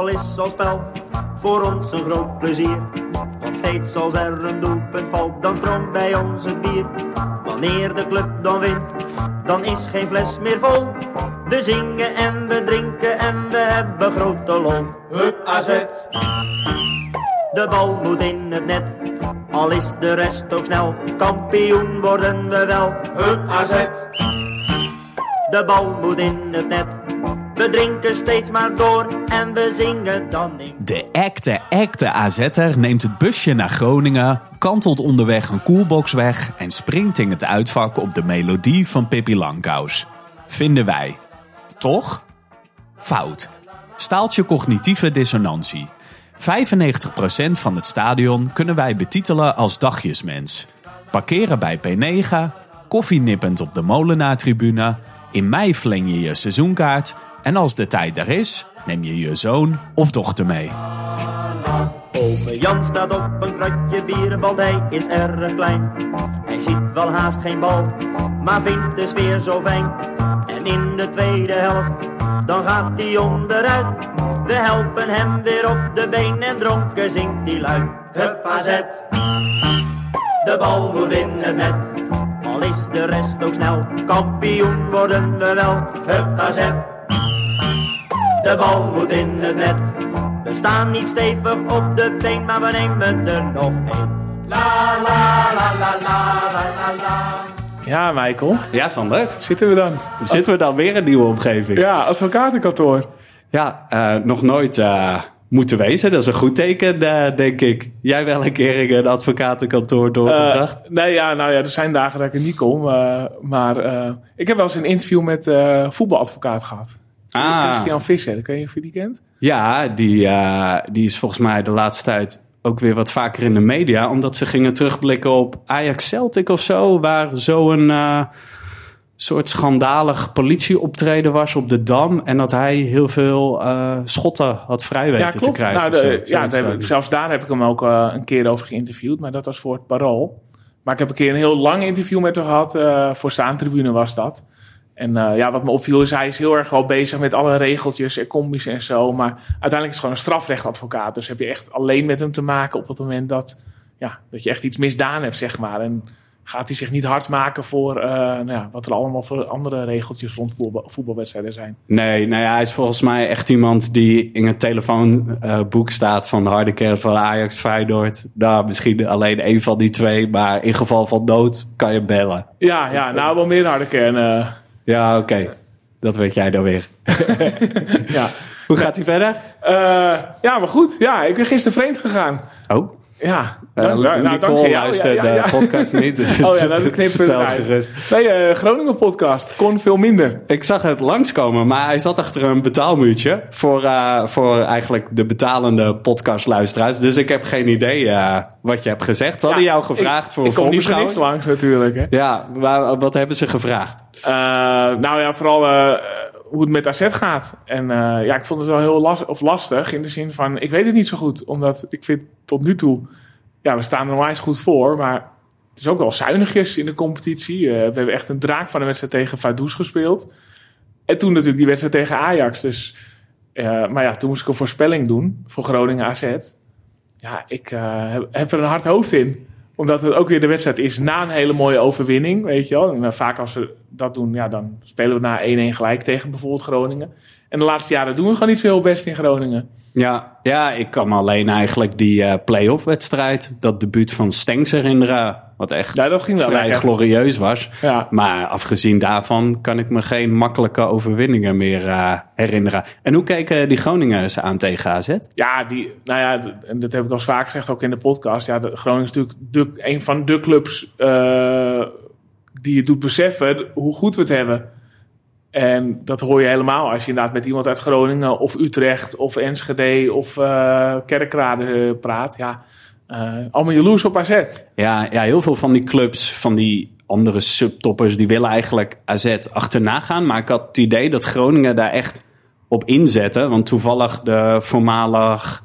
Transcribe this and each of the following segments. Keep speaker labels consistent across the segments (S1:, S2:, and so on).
S1: voetbal is als spel voor ons een groot plezier. Want steeds als er een doelpunt valt, dan stroomt bij ons het bier. Wanneer de club dan wint, dan is geen fles meer vol. We zingen en we drinken en we hebben grote lol.
S2: Hup AZ,
S1: De bal moet in het net, al is de rest ook snel. Kampioen worden we wel.
S2: hup AZ,
S1: De bal moet in het net. We drinken steeds maar door en we zingen dan in.
S3: De echte, echte AZ'er neemt het busje naar Groningen, kantelt onderweg een koelbox weg en springt in het uitvak op de melodie van Pippi Langkous. Vinden wij. Toch? Fout. Staaltje cognitieve dissonantie. 95% van het stadion kunnen wij betitelen als dagjesmens. Parkeren bij P9, koffienippend op de molenaartribune, in mei vling je je seizoenkaart en als de tijd er is, neem je je zoon of dochter mee.
S1: Ome Jan staat op een kratje bier, want hij is erg klein. Hij ziet wel haast geen bal, maar vindt de sfeer zo fijn. En in de tweede helft, dan gaat hij onderuit. We helpen hem weer op de been en dronken zingt hij luid. Hup AZ, de bal moet in het net. Al is de rest ook snel, kampioen worden we wel. Hup AZ, de bal moet in het net. We staan niet stevig op de been, maar we nemen er nog één. La la la la la la la la.
S4: Ja, Michael.
S5: Ja, Sander.
S4: Zitten we dan?
S5: Zitten we dan weer in een nieuwe omgeving?
S4: Ja, advocatenkantoor.
S5: Ja, eh, nog nooit eh, moeten wezen. Dat is een goed teken, eh, denk ik. Jij wel een keer in een advocatenkantoor doorgebracht?
S4: Eh, nee, ja, nou ja, er zijn dagen dat ik er niet kom. eh, maar eh, ik heb wel eens een interview met eh voetbaladvocaat gehad.
S5: Ah.
S4: Christian Visser, ik weet niet of je die kent.
S5: Ja, die, eh, die is volgens mij de laatste tijd ook weer wat vaker in de media. Omdat ze gingen terugblikken op Ajax Celtic of zo. Waar zo'n eh soort schandalig politieoptreden was op de Dam. En dat hij heel veel eh, schotten had vrij weten
S4: Ja,
S5: te
S4: klopt.
S5: krijgen.
S4: Nou,
S5: zo.
S4: ja, daar- zelfs daar heb ik hem ook een keer over geïnterviewd. Maar dat was voor het Parool. Maar ik heb een keer een heel lang interview met hem gehad. eh, voor Staantribune was dat. En eh, ja, wat me opviel is, hij is heel erg wel bezig met alle regeltjes en combi's en zo. Maar uiteindelijk is het gewoon een strafrechtadvocaat. Dus heb je echt alleen met hem te maken op het moment dat, ja, dat je echt iets misdaan hebt, zeg maar. En gaat hij zich niet hard maken voor eh, nou ja, wat er allemaal voor andere regeltjes rond voetbal, voetbalwedstrijden zijn.
S5: Nee, nou ja, hij is volgens mij echt iemand die in het telefoonboek staat van de harde kern van Ajax Feyenoord. Nou, misschien alleen één van die twee, maar in geval van nood kan je bellen.
S4: Ja, ja nou wel meer harde kern.
S5: Ja, oké. Dat weet jij dan weer.
S4: ja.
S5: Hoe gaat hij verder?
S4: Eh, ja, maar goed. Ja, ik ben gisteren vreemd gegaan.
S5: Oh,
S4: Ja,
S5: uh,
S4: dank, nou, dankzij jou. Ja, ja, ja.
S5: de podcast niet.
S4: Oh ja, nou, dat eruit.
S5: gerust.
S4: Nee, eh, Groningen podcast. Kon veel minder.
S5: Ik zag het langskomen, maar hij zat achter een betaalmuurtje voor, eh, voor eigenlijk de betalende podcastluisteraars. Dus ik heb geen idee eh, wat je hebt gezegd. Ze hadden jou gevraagd
S4: ik,
S5: voor
S4: Ik
S5: een
S4: kom niet voor niks langs natuurlijk. Hè.
S5: Ja, maar wat hebben ze gevraagd?
S4: Nou ja, vooral hoe het met AZ gaat. En eh, ja, ik vond het wel heel las of lastig in de zin van... Ik weet het niet zo goed, omdat ik vind tot nu toe... Ja, we staan er eens goed voor, maar... Het is ook wel zuinigjes in de competitie. Eh, we hebben echt een draak van de wedstrijd tegen Vaduz gespeeld. En toen natuurlijk die wedstrijd tegen Ajax. Dus, eh, maar ja, toen moest ik een voorspelling doen voor Groningen AZ. Ja, ik heb er een hard hoofd in. Omdat het ook weer de wedstrijd is na een hele mooie overwinning. Weet je wel. Eh, vaak als we dat doen, ja, dan spelen we na 1-1 gelijk tegen bijvoorbeeld Groningen. En de laatste jaren doen we gewoon niet zo heel best in Groningen.
S5: Ja, ja, ik kan me alleen eigenlijk die eh play-off wedstrijd, dat debuut van Stengs herinneren. Wat echt
S4: Ja, dat ging wel
S5: vrij
S4: lekker.
S5: glorieus was.
S4: Ja.
S5: Maar afgezien daarvan kan ik me geen makkelijke overwinningen meer eh, herinneren. En hoe keken die Groningers aan tegen AZ?
S4: Ja, die, nou ja, en dat heb ik al vaak gezegd, ook in de podcast. Ja, de, Groningen is natuurlijk de, een van de clubs eh, die je doet beseffen hoe goed we het hebben. En dat hoor je helemaal als je inderdaad met iemand uit Groningen of Utrecht of Enschede of eh Kerkrade eh, praat. Ja, eh, allemaal jaloers op AZ.
S5: Ja, ja, heel veel van die clubs, van die andere subtoppers, die willen eigenlijk AZ achterna gaan. Maar ik had het idee dat Groningen daar echt op inzette. Want toevallig de voormalig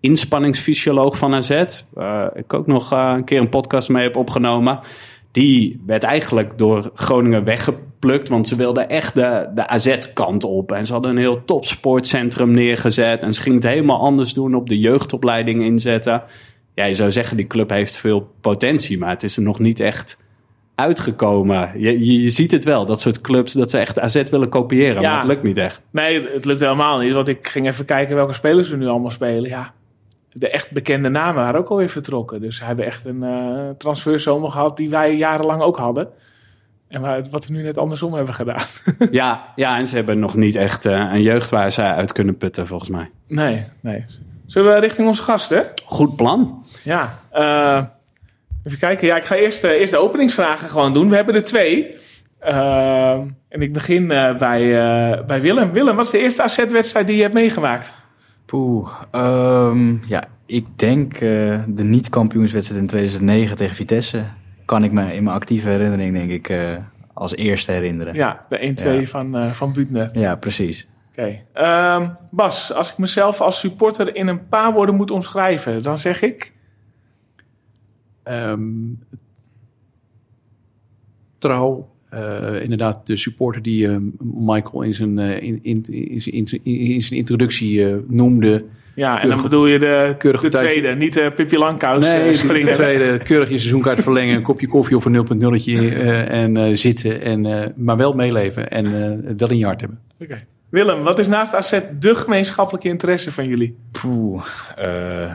S5: inspanningsfysioloog van AZ, waar ik ook nog een keer een podcast mee heb opgenomen. Die werd eigenlijk door Groningen weggeplukt. Want ze wilden echt de, de AZ-kant op. En ze hadden een heel topsportcentrum neergezet. En ze gingen het helemaal anders doen, op de jeugdopleiding inzetten. Ja, je zou zeggen, die club heeft veel potentie. Maar het is er nog niet echt uitgekomen. Je, je, je ziet het wel, dat soort clubs, dat ze echt AZ willen kopiëren.
S4: Ja.
S5: Maar het lukt niet echt.
S4: Nee, het lukt helemaal niet. Want ik ging even kijken welke spelers we nu allemaal spelen. Ja, de echt bekende namen waren ook alweer vertrokken. Dus we hebben echt een eh transferzomer gehad die wij jarenlang ook hadden. En wat we nu net andersom hebben gedaan.
S5: Ja, ja, en ze hebben nog niet echt eh, een jeugd waar ze uit kunnen putten, volgens mij.
S4: Nee, nee. Zullen we richting onze gasten?
S5: Goed plan.
S4: Ja. eh, even kijken. Ja, ik ga eerst, eerst de openingsvragen gewoon doen. We hebben er twee. En ik begin bij, bij Willem. Willem, wat is de eerste AZ-wedstrijd die je hebt meegemaakt?
S2: Poeh, ehm, ja, ik denk eh, de niet-kampioenswedstrijd in 2009 tegen Vitesse. Kan ik me in mijn actieve herinnering, denk ik, eh, als eerste herinneren. Ja,
S4: Ja, de 1-2
S2: Ja.
S4: van, eh van Buutner.
S2: precies.
S4: Oké. Ehm, Bas, als ik mezelf als supporter in een paar woorden moet omschrijven, dan zeg ik...
S6: Ehm, trouw. Eh, inderdaad, de supporter die eh, Michael in zijn, eh, in, in, in, zijn- in, zijn- in zijn introductie noemde.
S4: Ja, en dan bedoel je de,
S6: keurig
S4: de tweede, niet de Pippi Langkous eh,
S6: Nee, de tweede, keurig je seizoenkaart verlengen, een kopje koffie of een 0.0'tje eh, en eh, zitten. En, eh, maar wel meeleven en eh, het wel in je hart hebben.
S4: Oké. Willem, wat is naast AZ de gemeenschappelijke interesse van jullie?
S2: Poeh, eh,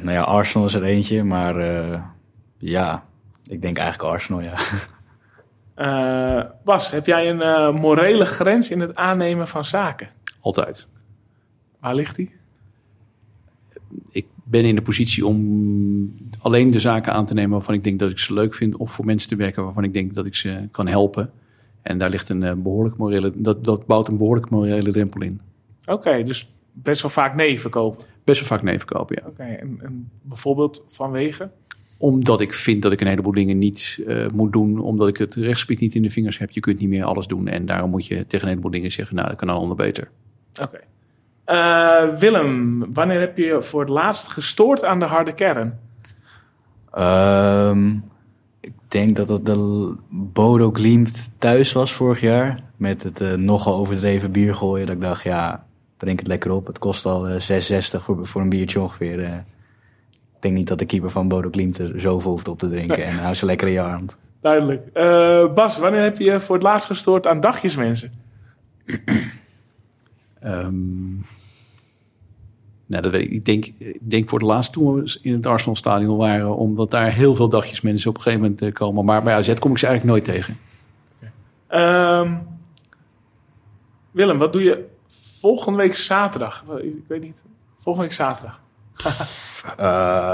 S2: nou ja, Arsenal is er eentje, maar eh, ja, ik denk eigenlijk Arsenal, ja.
S4: Eh, Bas, heb jij een eh, morele grens in het aannemen van zaken?
S6: Altijd.
S4: Waar ligt die?
S6: ik ben in de positie om alleen de zaken aan te nemen waarvan ik denk dat ik ze leuk vind. Of voor mensen te werken waarvan ik denk dat ik ze kan helpen. En daar ligt een eh, behoorlijk morele, dat, dat bouwt een behoorlijk morele drempel in.
S4: Oké, dus best wel vaak nee verkopen.
S6: Best wel vaak nee verkopen, ja.
S4: Oké, en, en bijvoorbeeld vanwege?
S6: Omdat ik vind dat ik een heleboel dingen niet eh, moet doen. Omdat ik het rechtsgebied niet in de vingers heb. Je kunt niet meer alles doen. En daarom moet je tegen een heleboel dingen zeggen, nou dat kan een ander beter.
S4: Oké. Eh, Willem, wanneer heb je voor het laatst gestoord aan de harde kern?
S2: Ehm, ik denk dat het de Bodo Glimt thuis was vorig jaar. Met het eh, nogal overdreven bier gooien. Dat ik dacht, ja, drink het lekker op. Het kost al eh 6,60 voor, voor een biertje ongeveer. Ik denk niet dat de keeper van Bodo Glimt er zoveel hoeft op te drinken. En hou ze lekker in je hand.
S4: Duidelijk. Eh, Bas, wanneer heb je voor het laatst gestoord aan dagjesmensen?
S6: Ehm, nou, dat weet ik. Ik denk, ik denk voor de laatste toen we in het Arsenal stadion waren. Omdat daar heel veel dagjes mensen op een gegeven moment eh, komen. Maar bij AZ kom ik ze eigenlijk nooit tegen.
S4: Ehm, Willem, wat doe je volgende week zaterdag? Ik weet niet. Volgende week zaterdag.
S2: Eh,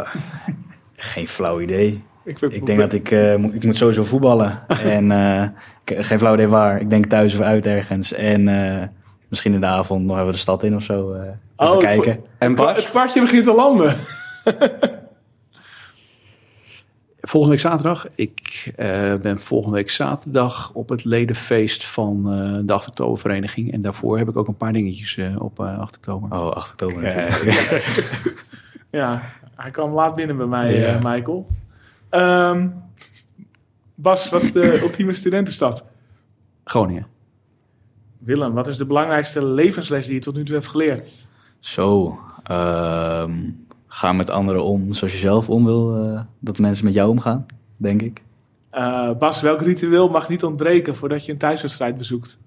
S2: geen flauw idee.
S4: Ik,
S2: Ik denk dat ik, eh, moet, ik moet sowieso voetballen. en eh, geen flauw idee waar. Ik denk thuis of uit ergens. En eh, misschien in de avond nog even de stad in of zo. eh, even
S4: Oh,
S2: kijken.
S5: En Bas?
S4: Het kwartje begint te landen.
S6: Volgende week zaterdag. Ik eh, ben volgende week zaterdag op het ledenfeest van eh, de 8 oktobervereniging. En daarvoor heb ik ook een paar dingetjes eh, op eh 8 oktober.
S2: Oh, 8 oktober natuurlijk.
S4: Ja, hij kwam laat binnen bij mij,
S6: Ja.
S4: Michael. Ehm, Bas, wat is de ultieme studentenstad?
S6: Groningen.
S4: Willem, wat is de belangrijkste levensles die je tot nu toe hebt geleerd?
S2: Zo, ehm, ga met anderen om zoals je zelf om wil eh, dat mensen met jou omgaan, denk ik.
S4: Eh, Bas, welk ritueel mag niet ontbreken voordat je een thuiswedstrijd bezoekt?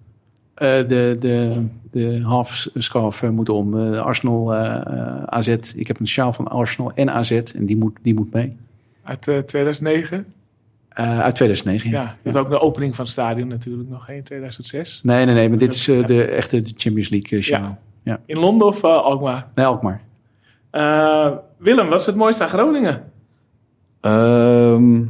S6: Eh, de, de, de half-scarf moet om. Eh, Arsenal, AZ. Ik heb een sjaal van Arsenal en AZ. En die moet, die moet mee.
S4: Uit eh, 2009?
S6: Eh, uit 2009.
S4: Ja, je had ook de opening van het stadion natuurlijk nog in 2006.
S6: Nee, nee, nee. Maar dit is de echte Champions League sjaal. Ja.
S4: In Londen of Alkmaar?
S6: Nee, Alkmaar.
S4: Eh, Willem, wat is het mooiste aan Groningen?
S2: Ehm,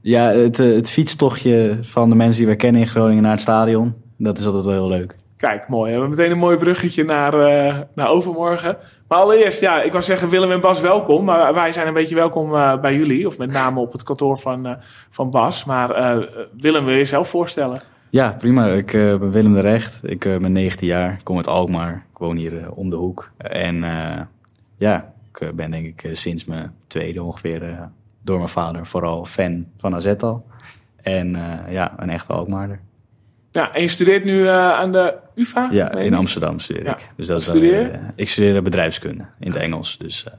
S2: ja, het, eh, het fietstochtje van de mensen die we kennen in Groningen naar het stadion, dat is altijd wel heel leuk.
S4: Kijk, mooi. We hebben meteen een mooi bruggetje naar, eh, naar overmorgen. Maar allereerst, ja, ik wou zeggen Willem en Bas welkom. Maar wij zijn een beetje welkom bij jullie. Of met name op het kantoor van, van Bas. Maar Willem, wil je jezelf voorstellen?
S2: Ja, prima. Ik ben Willem de Recht. Ik ben 19 jaar. Ik kom uit Alkmaar. Ik woon hier om de hoek. En ja, ik eh, ben denk ik eh, sinds mijn tweede ongeveer eh, door mijn vader vooral fan van AZ al. En eh, ja, een echte Alkmaarder.
S4: Ja, en je studeert nu eh, aan de UvA?
S2: Ja, in? Amsterdam studeer
S4: Ja.
S2: ik. Dus dat wel,
S4: studeer
S2: eh, ik studeer bedrijfskunde in het Engels. Dus eh,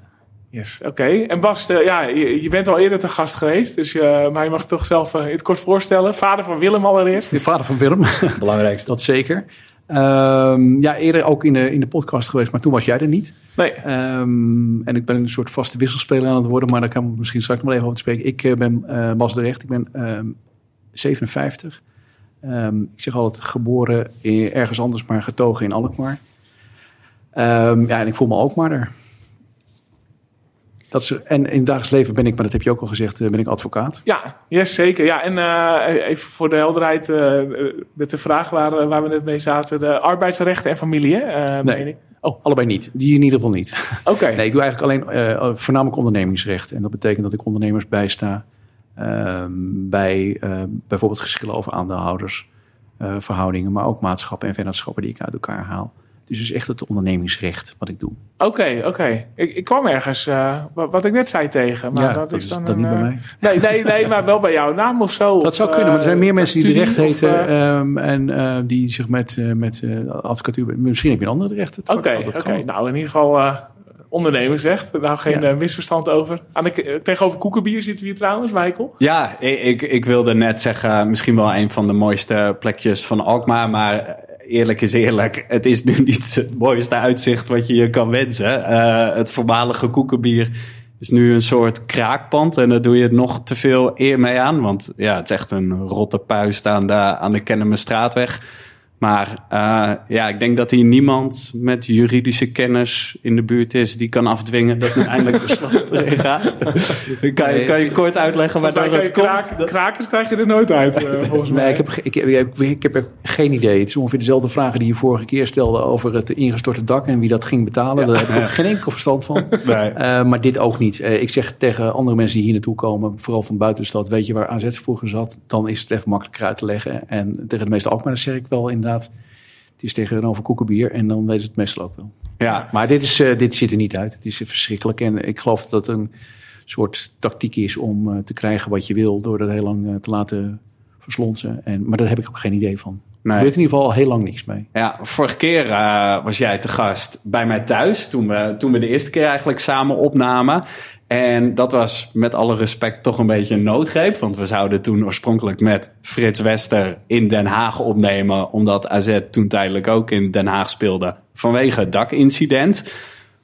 S4: Yes, oké. En Bas, eh, ja, je, je bent al eerder te gast geweest, dus maar je mag het toch zelf eh, in het kort voorstellen. Vader van Willem allereerst.
S6: De vader van Willem,
S2: belangrijkste.
S6: dat zeker. Ehm, ja, eerder ook in de, in de podcast geweest, maar toen was jij er niet.
S4: Nee,
S6: Ehm, en ik ben een soort vaste wisselspeler aan het worden, maar daar kan ik misschien straks nog even over te spreken. Ik eh, ben eh, Bas de Recht, ik ben ehm, 57. Ehm, ik zeg altijd geboren in- ergens anders, maar getogen in Alkmaar. Ja, en ik voel me Alkmaarder. Dat is, en in het dagelijks leven ben ik, maar dat heb je ook al gezegd, eh, ben ik advocaat.
S4: ja, yes, zeker. Ja, en eh, even voor de helderheid, eh, met de vraag waar, waar we net mee zaten, de arbeidsrechten en familie, hè,
S6: Nee.
S4: ik.
S6: Oh, allebei niet. Die in ieder geval niet.
S4: Oké,
S6: Nee, ik doe eigenlijk alleen voornamelijk ondernemingsrecht. En dat betekent dat ik ondernemers bijsta ehm, bij bijvoorbeeld geschillen over aandeelhouders, eh, verhoudingen, maar ook maatschappen en vennootschappen die ik uit elkaar haal. Dus het is echt het ondernemingsrecht wat ik doe.
S4: oké, oké. Ik, ik kwam ergens, eh, wat, wat ik net zei tegen, maar
S6: ja,
S4: dat, is dan
S6: dat
S4: een,
S6: niet bij
S4: eh,
S6: mij.
S4: Nee, nee, nee, maar wel bij jouw naam of zo.
S6: Dat
S4: of,
S6: zou kunnen, maar er zijn
S4: eh,
S6: meer mensen die de recht
S4: of,
S6: heten
S4: eh,
S6: ehm, en eh, die zich met, eh, met eh, advocatuur... Misschien heb je een andere recht. Dat
S4: Oké,
S6: dat
S4: oké. nou in ieder geval eh ondernemersrecht. Nou geen
S6: Ja.
S4: misverstand over. Aan de, tegenover koekenbier zitten we hier trouwens, Michael.
S5: Ja, ik, ik, ik wilde net zeggen, misschien wel een van de mooiste plekjes van Alkmaar. Maar eerlijk is eerlijk, het is nu niet het mooiste uitzicht wat je je kan wensen. Eh, het voormalige koekenbier is nu een soort kraakpand. En daar doe je het nog te veel eer mee aan. Want ja, het is echt een rotte puist aan de, aan de Kennemerstraatweg. Maar eh, ja, ik denk dat hier niemand met juridische kennis in de buurt is die kan afdwingen dat er eindelijk beslag erin gaat. kan, je, kan je kort uitleggen
S4: mij je
S5: het komt?
S4: kraak- krakers krijg je er nooit uit, eh, volgens mij.
S6: Nee, ik heb, ge- ik, heb, ik, heb, ik heb geen idee. Het is ongeveer dezelfde vragen die je vorige keer stelde over het ingestorte dak en wie dat ging betalen. Daar heb ik geen enkel verstand van.
S5: Nee.
S6: Eh, maar dit ook niet. Ik zeg tegen andere mensen die hier naartoe komen, vooral van buiten de stad, weet je waar AZ vroeger zat, dan is het even makkelijker uit te leggen. En tegen de meeste Alkmaarders zeg ik wel inderdaad, het is tegenover koekenbier en dan ze het meestal ook wel.
S5: Ja,
S6: Maar dit, is, eh, dit ziet er niet uit. Het is verschrikkelijk en ik geloof dat het een soort tactiek is om eh, te krijgen wat je wil door dat heel lang eh, te laten verslonsen. En, maar daar heb ik ook geen idee van. Er
S5: Nee.
S6: gebeurt in ieder geval al heel lang niks mee.
S5: ja, vorige keer was jij te gast bij mij thuis. Toen we, toen we de eerste keer eigenlijk samen opnamen. En dat was met alle respect toch een beetje een noodgreep. Want we zouden toen oorspronkelijk met Frits Wester in Den Haag opnemen. Omdat AZ toen tijdelijk ook in Den Haag speelde vanwege het dakincident.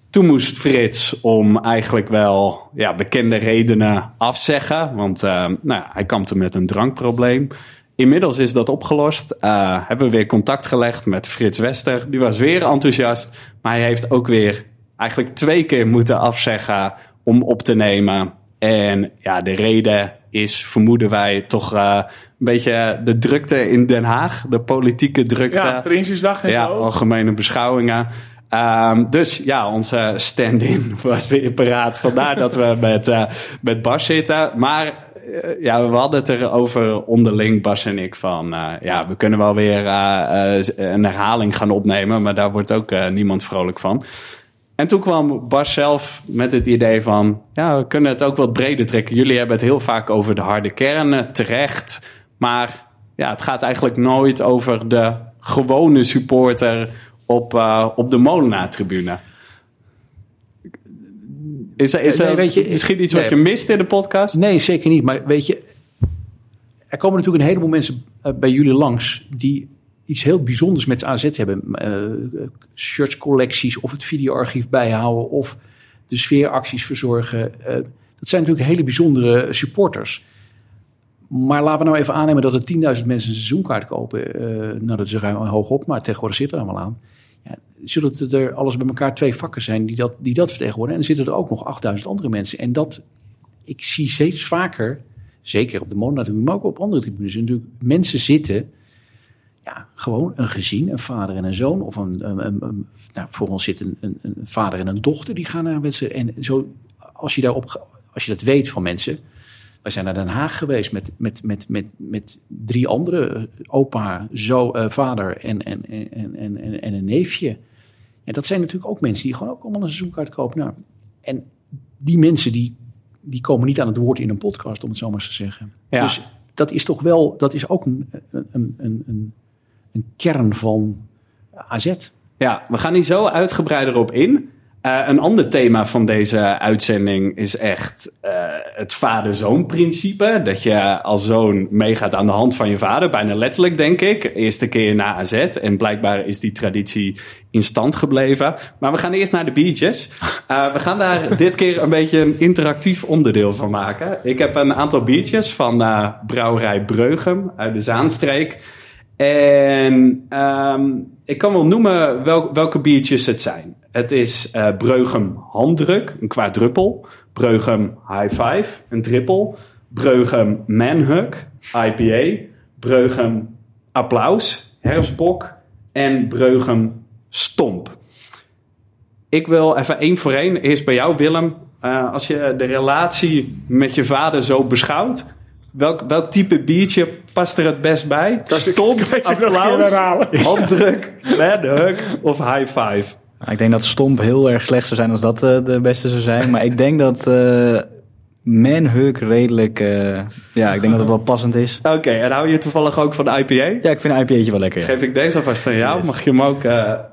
S5: Toen moest Frits om eigenlijk wel ja, bekende redenen afzeggen. Want eh, nou, ja, hij kampte met een drankprobleem. Inmiddels is dat opgelost. Eh, hebben we weer contact gelegd met Frits Wester. Die was weer enthousiast. Maar hij heeft ook weer eigenlijk twee keer moeten afzeggen om op te nemen. En ja, de reden is, vermoeden wij, toch eh, een beetje de drukte in Den Haag. De politieke drukte.
S4: ja, Prinsjesdag en
S5: Ja,
S4: zo.
S5: algemene beschouwingen. Ehm, dus ja, onze stand-in was weer paraat. Vandaar dat we met, eh, met Bas zitten. Maar eh, ja, we hadden het erover onderling, Bas en ik, van... ja, we kunnen wel weer een herhaling gaan opnemen... maar daar wordt ook niemand vrolijk van. En toen kwam Bas zelf met het idee van... ja, we kunnen het ook wat breder trekken. Jullie hebben het heel vaak over de harde kernen, terecht. Maar ja, het gaat eigenlijk nooit over de gewone supporter op, eh, op de Molenaar-tribune. Is, er- is
S6: Nee,
S5: er
S6: weet je,
S5: misschien iets
S6: nee.
S5: wat je mist in de podcast?
S6: Nee, zeker niet. Maar weet je, er komen natuurlijk een heleboel mensen eh, bij jullie langs die iets heel bijzonders met AZ hebben. Eh shirtscollecties of het videoarchief bijhouden of de sfeeracties verzorgen. Eh, dat zijn natuurlijk hele bijzondere supporters. Maar laten we nou even aannemen dat er 10.000 mensen een seizoenkaart kopen. Eh, nou, dat is ruim hoog op, maar tegenwoordig zit er allemaal aan. Ja, zullen er alles bij elkaar twee vakken zijn die dat, die dat vertegenwoordigen. En dan zitten er ook nog 8000 andere mensen. En dat, ik zie steeds vaker, zeker op de Monatribune, maar ook op andere tribunes, natuurlijk mensen zitten. Ja, gewoon een gezin, een vader en een zoon. Of een, een, een- een- nou, voor ons zit een, een, een vader en een dochter die gaan naar een wedstrijd. En zo, als je, daarop, als je dat weet van mensen. Wij zijn naar Den Haag geweest met, met, met, met, met drie andere, eh, opa, zo, eh, vader en, en, en, en, en, en een neefje. En dat zijn natuurlijk ook mensen die gewoon ook allemaal een seizoenkaart kopen. Nou, en die mensen die, die komen niet aan het woord in een podcast, om het zo maar eens te zeggen.
S5: Ja.
S6: Dus dat is toch wel, dat is ook een, een, een, een, een kern van AZ.
S5: Ja, we gaan hier zo uitgebreider op in. Uh, een ander thema van deze uitzending is echt uh, het vader-zoon-principe. Dat je als zoon meegaat aan de hand van je vader, bijna letterlijk denk ik. Eerste keer na AZ en blijkbaar is die traditie in stand gebleven. Maar we gaan eerst naar de biertjes. Uh, we gaan daar dit keer een beetje een interactief onderdeel van maken. Ik heb een aantal biertjes van brouwerij Breugem uit de Zaanstreek. En um, ik kan wel noemen wel, welke biertjes het zijn. Het is uh, Breugem Handdruk, een quadruppel. Breugem High Five, een triple. Breugem Manhug, IPA. Breugem Applaus, herfstbok. En Breugem Stomp. Ik wil even één voor één. Eerst bij jou, Willem. Uh, als je de relatie met je vader zo beschouwt, Welk, welk type biertje past er het best bij?
S4: Stomp, applaus,
S5: handdruk, hug of high five?
S2: Ik denk dat stomp heel erg slecht zou zijn als dat uh, de beste zou zijn. Maar ik denk dat uh, manhug redelijk... Uh, ja, ik denk dat het wel passend is.
S5: Oké, okay, en hou je toevallig ook van de IPA?
S2: Ja, ik vind een IPA'tje wel lekker. Ja.
S5: Geef ik deze alvast aan jou. Yes. Mag je hem ook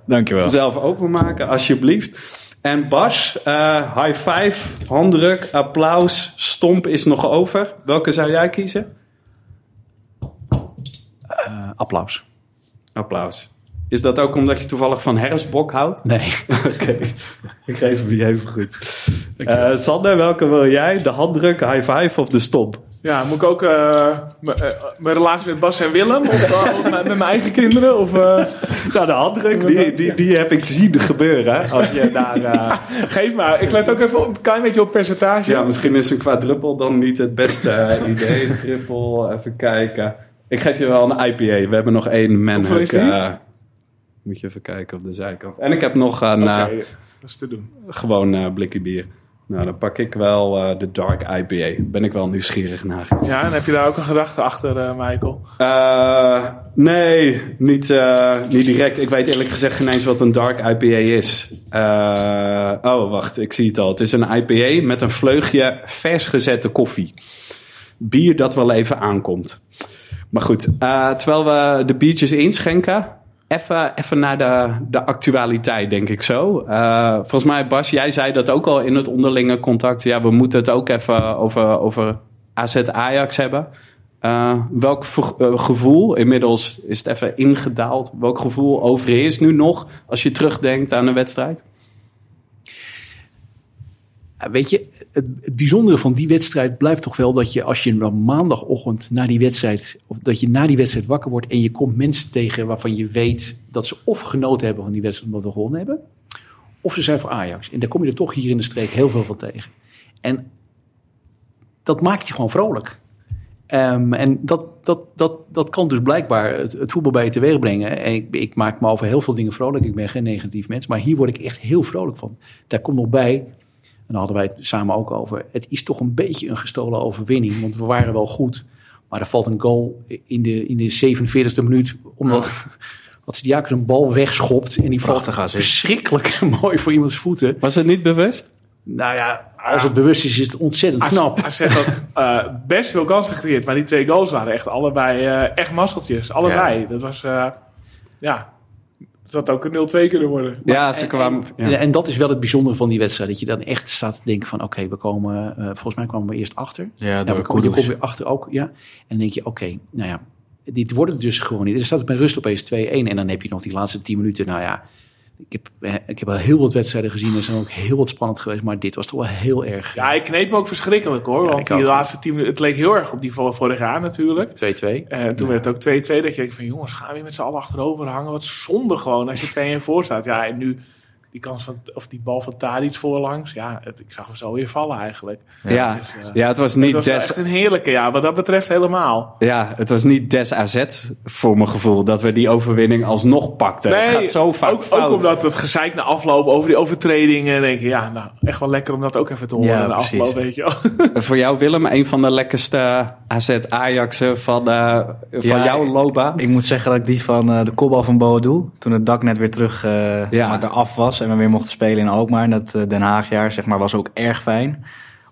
S2: Dankjewel.
S5: zelf openmaken, alsjeblieft. En Bas, uh, high five, handdruk, applaus, stomp is nog over. Welke zou jij kiezen?
S6: Uh, applaus.
S5: Applaus. Is dat ook omdat je toevallig van herfstbok houdt?
S6: Nee.
S5: Oké, okay. ik geef hem je even goed. Uh, Sander, welke wil jij? De handdruk, high five of de stomp?
S4: Ja, moet ik ook uh, mijn relatie met Bas en Willem? Of met mijn eigen kinderen? Of, uh...
S5: Nou, de handdruk, die, die, die heb ik zien gebeuren. Als je daar.
S4: Geef maar, ik let ook even een klein beetje op percentage.
S5: Ja, misschien is een quadruppel dan niet het beste idee. Triple, even kijken. Ik geef je wel een IPA. We hebben nog één manhook. moet je even kijken op de zijkant. En ik heb nog een...
S4: Okay, dat is te doen.
S5: Gewoon blikje bier. Nou, dan pak ik wel uh, de Dark IPA. Ben ik wel nieuwsgierig naar.
S4: Ja, en heb je daar ook een gedachte achter, uh, Michael?
S5: Uh, nee, niet, niet direct. Ik weet eerlijk gezegd geen eens wat een Dark IPA is. oh, wacht, ik zie het al. Het is een IPA met een vleugje vers gezette koffie. Bier dat wel even aankomt. Maar goed, terwijl we de biertjes inschenken, Even, even naar de, de actualiteit, denk ik zo. Uh, volgens mij, Bas, jij zei dat ook al in het onderlinge contact. Ja, we moeten het ook even over, over AZ Ajax hebben. Uh, welk uh, gevoel, inmiddels is het even ingedaald. Welk gevoel overheerst nu nog als je terugdenkt aan een wedstrijd?
S6: Weet je, het, bijzondere van die wedstrijd blijft toch wel dat je als je dan maandagochtend na die wedstrijd, of dat je na die wedstrijd wakker wordt en je komt mensen tegen waarvan je weet dat ze of genoten hebben van die wedstrijd omdat we gewonnen hebben, of ze zijn voor Ajax. En daar kom je er toch hier in de streek heel veel van tegen. En dat maakt je gewoon vrolijk. Um, en dat, dat, dat, dat kan dus blijkbaar het, het voetbal bij je teweeg brengen. En ik, ik maak me over heel veel dingen vrolijk. Ik ben geen negatief mens. Maar hier word ik echt heel vrolijk van. Daar komt nog bij en daar hadden wij het samen ook over. Het is toch een beetje een gestolen overwinning. Want we waren wel goed. Maar er valt een goal in de, in de 47e minuut. Omdat ja. wat Diaker een bal wegschopt. En die valt verschrikkelijk mooi voor iemands voeten.
S5: Was het niet bewust?
S6: Nou ja, als het bewust is, is het ontzettend knap.
S4: Hij zegt dat uh, best veel kansen gecreëerd. Maar die twee goals waren echt allebei uh, echt masseltjes. Allebei. Ja. Dat was, uh, ja, dat ook een 0-2 kunnen worden.
S5: ja, ze kwamen.
S6: En, ja. en, dat is wel het bijzondere van die wedstrijd. Dat je dan echt staat te denken van oké, we komen. Uh, volgens mij kwamen we eerst achter.
S2: Ja,
S6: ja we komen, je komt weer achter ook. Ja. En dan denk je oké, nou ja, dit wordt het dus gewoon niet. Er staat bij rust opeens 2-1. En dan heb je nog die laatste 10 minuten. Nou ja, ik heb, eh, ik heb al heel wat wedstrijden gezien. Er zijn ook heel wat spannend geweest. Maar dit was toch wel heel erg.
S4: Ja, ik kneep me ook verschrikkelijk hoor. Ja, want die laatste tien minuten. Het leek heel erg op die vorig jaar natuurlijk.
S6: 2-2.
S4: En toen ja. werd het ook 2-2. Dat je denkt van jongens, gaan we met z'n allen achterover hangen? Wat zonde gewoon als je 2-1 voor staat. Ja, en nu die kans van, of die bal van Tadic voorlangs. Ja, het, ik zag hem zo weer vallen eigenlijk.
S5: Ja, ja, dus, uh, ja het was niet het
S4: was
S5: des...
S4: echt een heerlijke, ja, wat dat betreft helemaal.
S5: Ja, het was niet des AZ voor mijn gevoel dat we die overwinning alsnog pakten. Nee, het gaat zo vaak
S4: ook,
S5: fout.
S4: ook omdat het gezeik na afloop over die overtredingen. denk je, ja, nou, echt wel lekker om dat ook even te horen ja, na afloop, weet je wel.
S5: voor jou Willem, een van de lekkerste AZ Ajaxen van, uh, van ja, jouw loopbaan?
S2: Ik moet zeggen dat ik die van uh, de kopbal van Boadu, toen het dak net weer terug ja. maar eraf was en we weer mochten spelen in Alkmaar. Dat Den Haagjaar zeg maar, was ook erg fijn.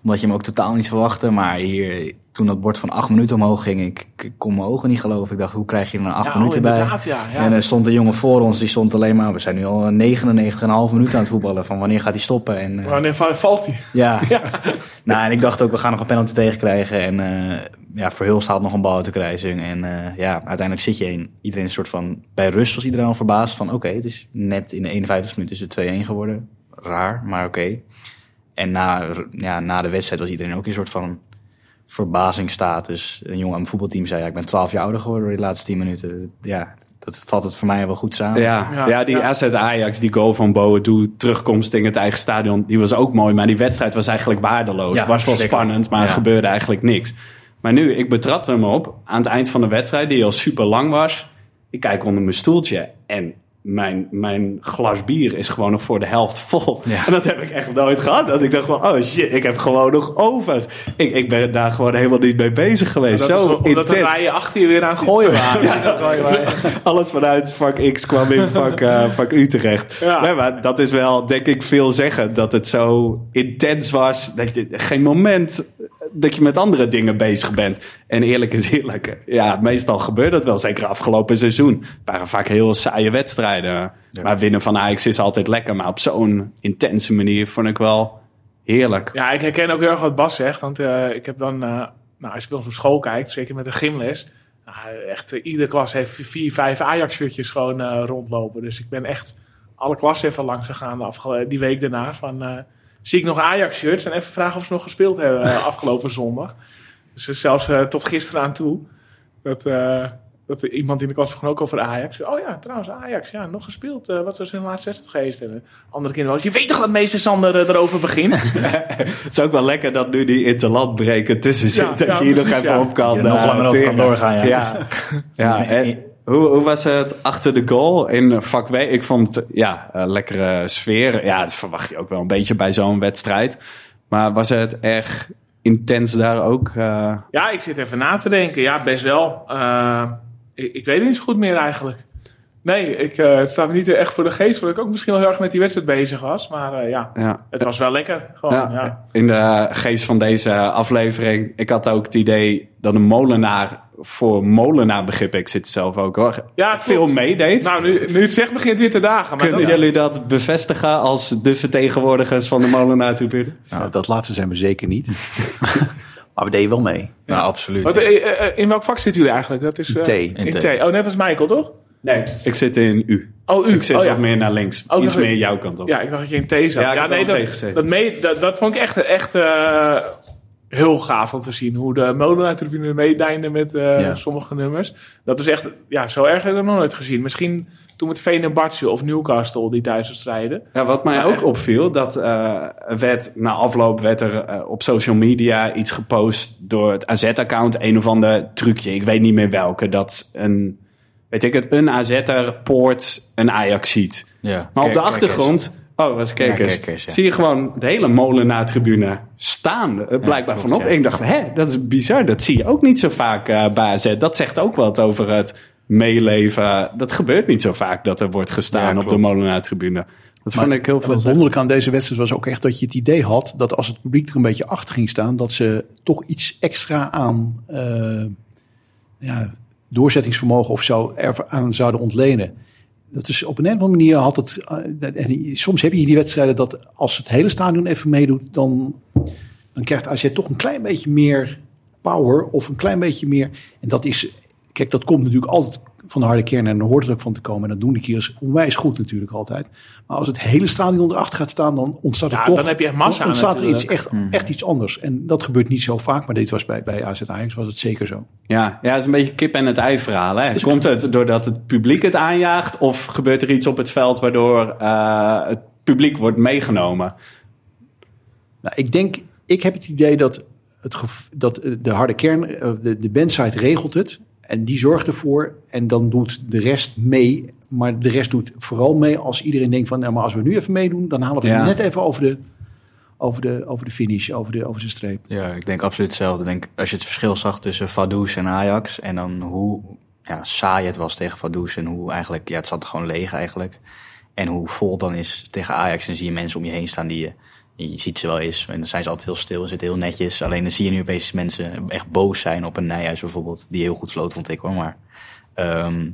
S2: Omdat je hem ook totaal niet verwachtte. Maar hier, toen dat bord van acht minuten omhoog ging, ik, ik kon mijn ogen niet geloven. Ik dacht, hoe krijg je er acht
S4: Ja, oh,
S2: minuten bij?
S4: inderdaad, ja, ja.
S2: En er stond een jongen voor ons, die stond alleen maar... We zijn nu al 99,5 minuten aan het voetballen. Van wanneer gaat hij stoppen? En, eh,
S4: Wanneer va- valt hij?
S2: ja. nou, en ik dacht ook, we gaan nog een penalty tegenkrijgen. En eh ja, Verhulst haalt nog een bal uit de kruising. En eh, ja, uiteindelijk zit je in. Iedereen een soort van... Bij rust was iedereen al verbaasd van... Oké, het is net in de 51 minuten is het 2-1 geworden. Raar, maar oké. En na, ja, na de wedstrijd was iedereen ook in een soort van verbazingstatus. Een jongen aan mijn voetbalteam zei... Ja, ik ben 12 jaar ouder geworden door die laatste 10 minuten. Ja, dat valt het voor mij wel goed samen.
S5: Ja, ja,
S4: Ja,
S5: die
S4: ja.
S5: AZ Ajax, die goal van Boadu, terugkomst in het eigen stadion, die was ook mooi. Maar die wedstrijd was eigenlijk waardeloos.
S2: Ja,
S5: was wel spannend, maar er gebeurde eigenlijk niks. Maar nu, ik betrapte hem op aan het eind van de wedstrijd, die al super lang was. Ik kijk onder mijn stoeltje en mijn, mijn glas bier is gewoon nog voor de helft vol.
S2: Ja.
S5: En dat heb ik echt nooit gehad. Dat ik dacht van, oh shit, ik heb gewoon nog over. Ik, ik ben daar gewoon helemaal niet mee bezig geweest. Zo
S4: wel- omdat de rijen achter je weer aan het gooien waren.
S5: Alles vanuit vak X kwam in vak, vak U terecht.
S4: Ja.
S5: Nee, maar dat is wel, denk ik, veel zeggen. Dat het zo intens was. Dat je geen moment dat je met andere dingen bezig bent. En eerlijk is eerlijk. Ja, meestal gebeurt dat wel. Zeker afgelopen seizoen. Het waren vaak heel saaie wedstrijden. Maar winnen van Ajax is altijd lekker. Maar op zo'n intense manier vond ik wel heerlijk.
S4: Ja, ik herken ook heel erg wat Bas zegt. Want eh, ik heb dan, eh, nou, als je bij ons op school kijkt, zeker met een gymles. Nou, echt, eh, iedere klas heeft vier, vijf Ajax-shirtjes gewoon rondlopen. Dus ik ben echt alle klassen even langs gegaan de die week daarna. Van, zie ik nog Ajax-shirts? En even vragen of ze nog gespeeld hebben eh, afgelopen zondag. Dus eh, zelfs eh, tot gisteren aan toe. Dat, eh, dat iemand in de klas begon ook over Ajax. Oh ja, trouwens, Ajax, ja, nog gespeeld. Wat was hun laatste wedstrijd geweest? En, andere kinderen, je weet toch dat meester Sander erover begint?
S5: Het is ook wel lekker dat nu die interland breken tussen zit.
S4: Ja,
S5: dat
S4: ja,
S5: je hier nog even
S4: ja.
S5: op kan.
S2: Je nog langer over kan doorgaan, ja.
S5: Ja, ja en hoe, hoe was het achter de goal in vak W? Ik vond het ja, een lekkere sfeer. Ja, dat verwacht je ook wel een beetje bij zo'n wedstrijd. Maar was het erg intens daar ook? eh?
S4: Ja, ik zit even na te denken. Ja, best wel. Eh, ik, ik weet het niet zo goed meer eigenlijk. Nee, ik, eh, het staat me niet echt voor de geest. Omdat ik ook misschien wel heel erg met die wedstrijd bezig was. Maar eh, ja,
S5: ja.
S4: het was wel lekker. Gewoon,
S5: Ja,
S4: ja.
S5: In de geest van deze aflevering. Ik had ook het idee dat een molenaar voor molenaar begrip, ik zit zelf ook hoor,
S4: Ja, klopt.
S5: veel meedeed.
S4: Nou, nu, nu het zegt begint weer te dagen. Maar
S5: Kunnen
S4: dat-
S5: jullie dat bevestigen als de vertegenwoordigers van de molenaar?
S6: Nou, dat laatste zijn we zeker niet. maar we deden wel mee.
S2: Nou, absoluut.
S4: Wat, eh, eh, eh, in welk vak zitten jullie eigenlijk? Dat is, eh,
S6: T.
S4: In
S2: In
S4: T.
S2: T.
S4: Oh, net als Michael, toch?
S5: Nee, ik zit in U.
S4: Oh, u.
S5: Ik zit
S4: oh, ja.
S5: wat meer naar links.
S4: Oh,
S5: Iets meer jouw kant op.
S4: Ja, ik dacht dat je in T zat.
S5: Ja, ik
S4: Ja,
S5: heb
S4: nee, dat, dat, mee, dat, dat vond ik echt, echt eh, heel gaaf om te zien. Hoe de molenaar-tribune meedijnde met eh,
S6: Ja.
S4: sommige nummers. Dat is echt, ja, zo erg heb ik dat nog nooit gezien. Misschien toen met Venerbahce of Newcastle die thuis strijden.
S5: Ja, wat mij
S4: Maar
S5: ook
S4: echt-
S5: opviel, dat eh, werd na afloop werd er eh, op social media iets gepost door het AZ-account, een of ander trucje, ik weet niet meer welke, dat een, weet ik het, een AZ'er poort een Ajax ziet.
S2: Ja.
S5: Maar op de
S2: Kijk-
S5: achtergrond, oh, was kijkers,
S2: Ja, kijkers, ja.
S5: zie je gewoon de hele molenaar-tribune staan, eh, blijkbaar
S2: klopt,
S5: vanop.
S2: ja.
S5: En ik dacht, hè, dat is bizar, dat zie je ook niet zo vaak eh, bij AZ. Dat zegt ook wat over het meeleven. Dat gebeurt niet zo vaak dat er wordt gestaan
S2: Ja,
S5: op de molenaar-tribune. Dat vond ik heel veel
S6: Het wonderlijke aan deze wedstrijd was ook echt dat je het idee had dat als het publiek er een beetje achter ging staan, dat ze toch iets extra aan eh, ja, doorzettingsvermogen of zo eraan zouden ontlenen. Dat is op een andere manier had het. eh, en soms heb je die wedstrijden dat als het hele stadion even meedoet, dan, dan krijgt AZ toch een klein beetje meer power of een klein beetje meer. En dat is, kijk, dat komt natuurlijk altijd van de harde kern en dan hoort het ook van te komen. En dat doen die keers onwijs goed natuurlijk altijd. Maar als het hele stadion erachter gaat staan, dan ontstaat er
S4: Ja,
S6: toch
S4: dan heb je echt massa
S6: ontstaat er iets, echt, echt iets anders. En dat gebeurt niet zo vaak, maar dit was bij, bij AZ Ajax was het zeker zo.
S5: Ja, ja, het is een beetje kip en het ei verhaal. Hè? Komt het doordat het publiek het aanjaagt of gebeurt er iets op het veld waardoor eh, het publiek wordt meegenomen?
S6: Nou, ik denk, ik heb het idee dat, het dat eh, de harde kern, eh, de, de bandsite regelt het. En die zorgt ervoor. En dan doet de rest mee. Maar de rest doet vooral mee als iedereen denkt van... Nou, maar als we nu even meedoen, dan halen we
S5: Ja.
S6: net even over de, over de, over de finish, over de, over zijn streep.
S2: Ja, ik denk absoluut hetzelfde. Ik denk, als je het verschil zag tussen Vaduz en Ajax... en dan hoe ja, saai het was tegen Vaduz... en hoe eigenlijk, ja, het zat gewoon leeg eigenlijk... en hoe vol dan is tegen Ajax... en zie je mensen om je heen staan die je je ziet ze wel eens en dan zijn ze altijd heel stil en zitten heel netjes. Alleen dan zie je nu opeens mensen echt boos zijn op een Nijhuis bijvoorbeeld, die heel goed sloot vond ik hoor. Maar ehm,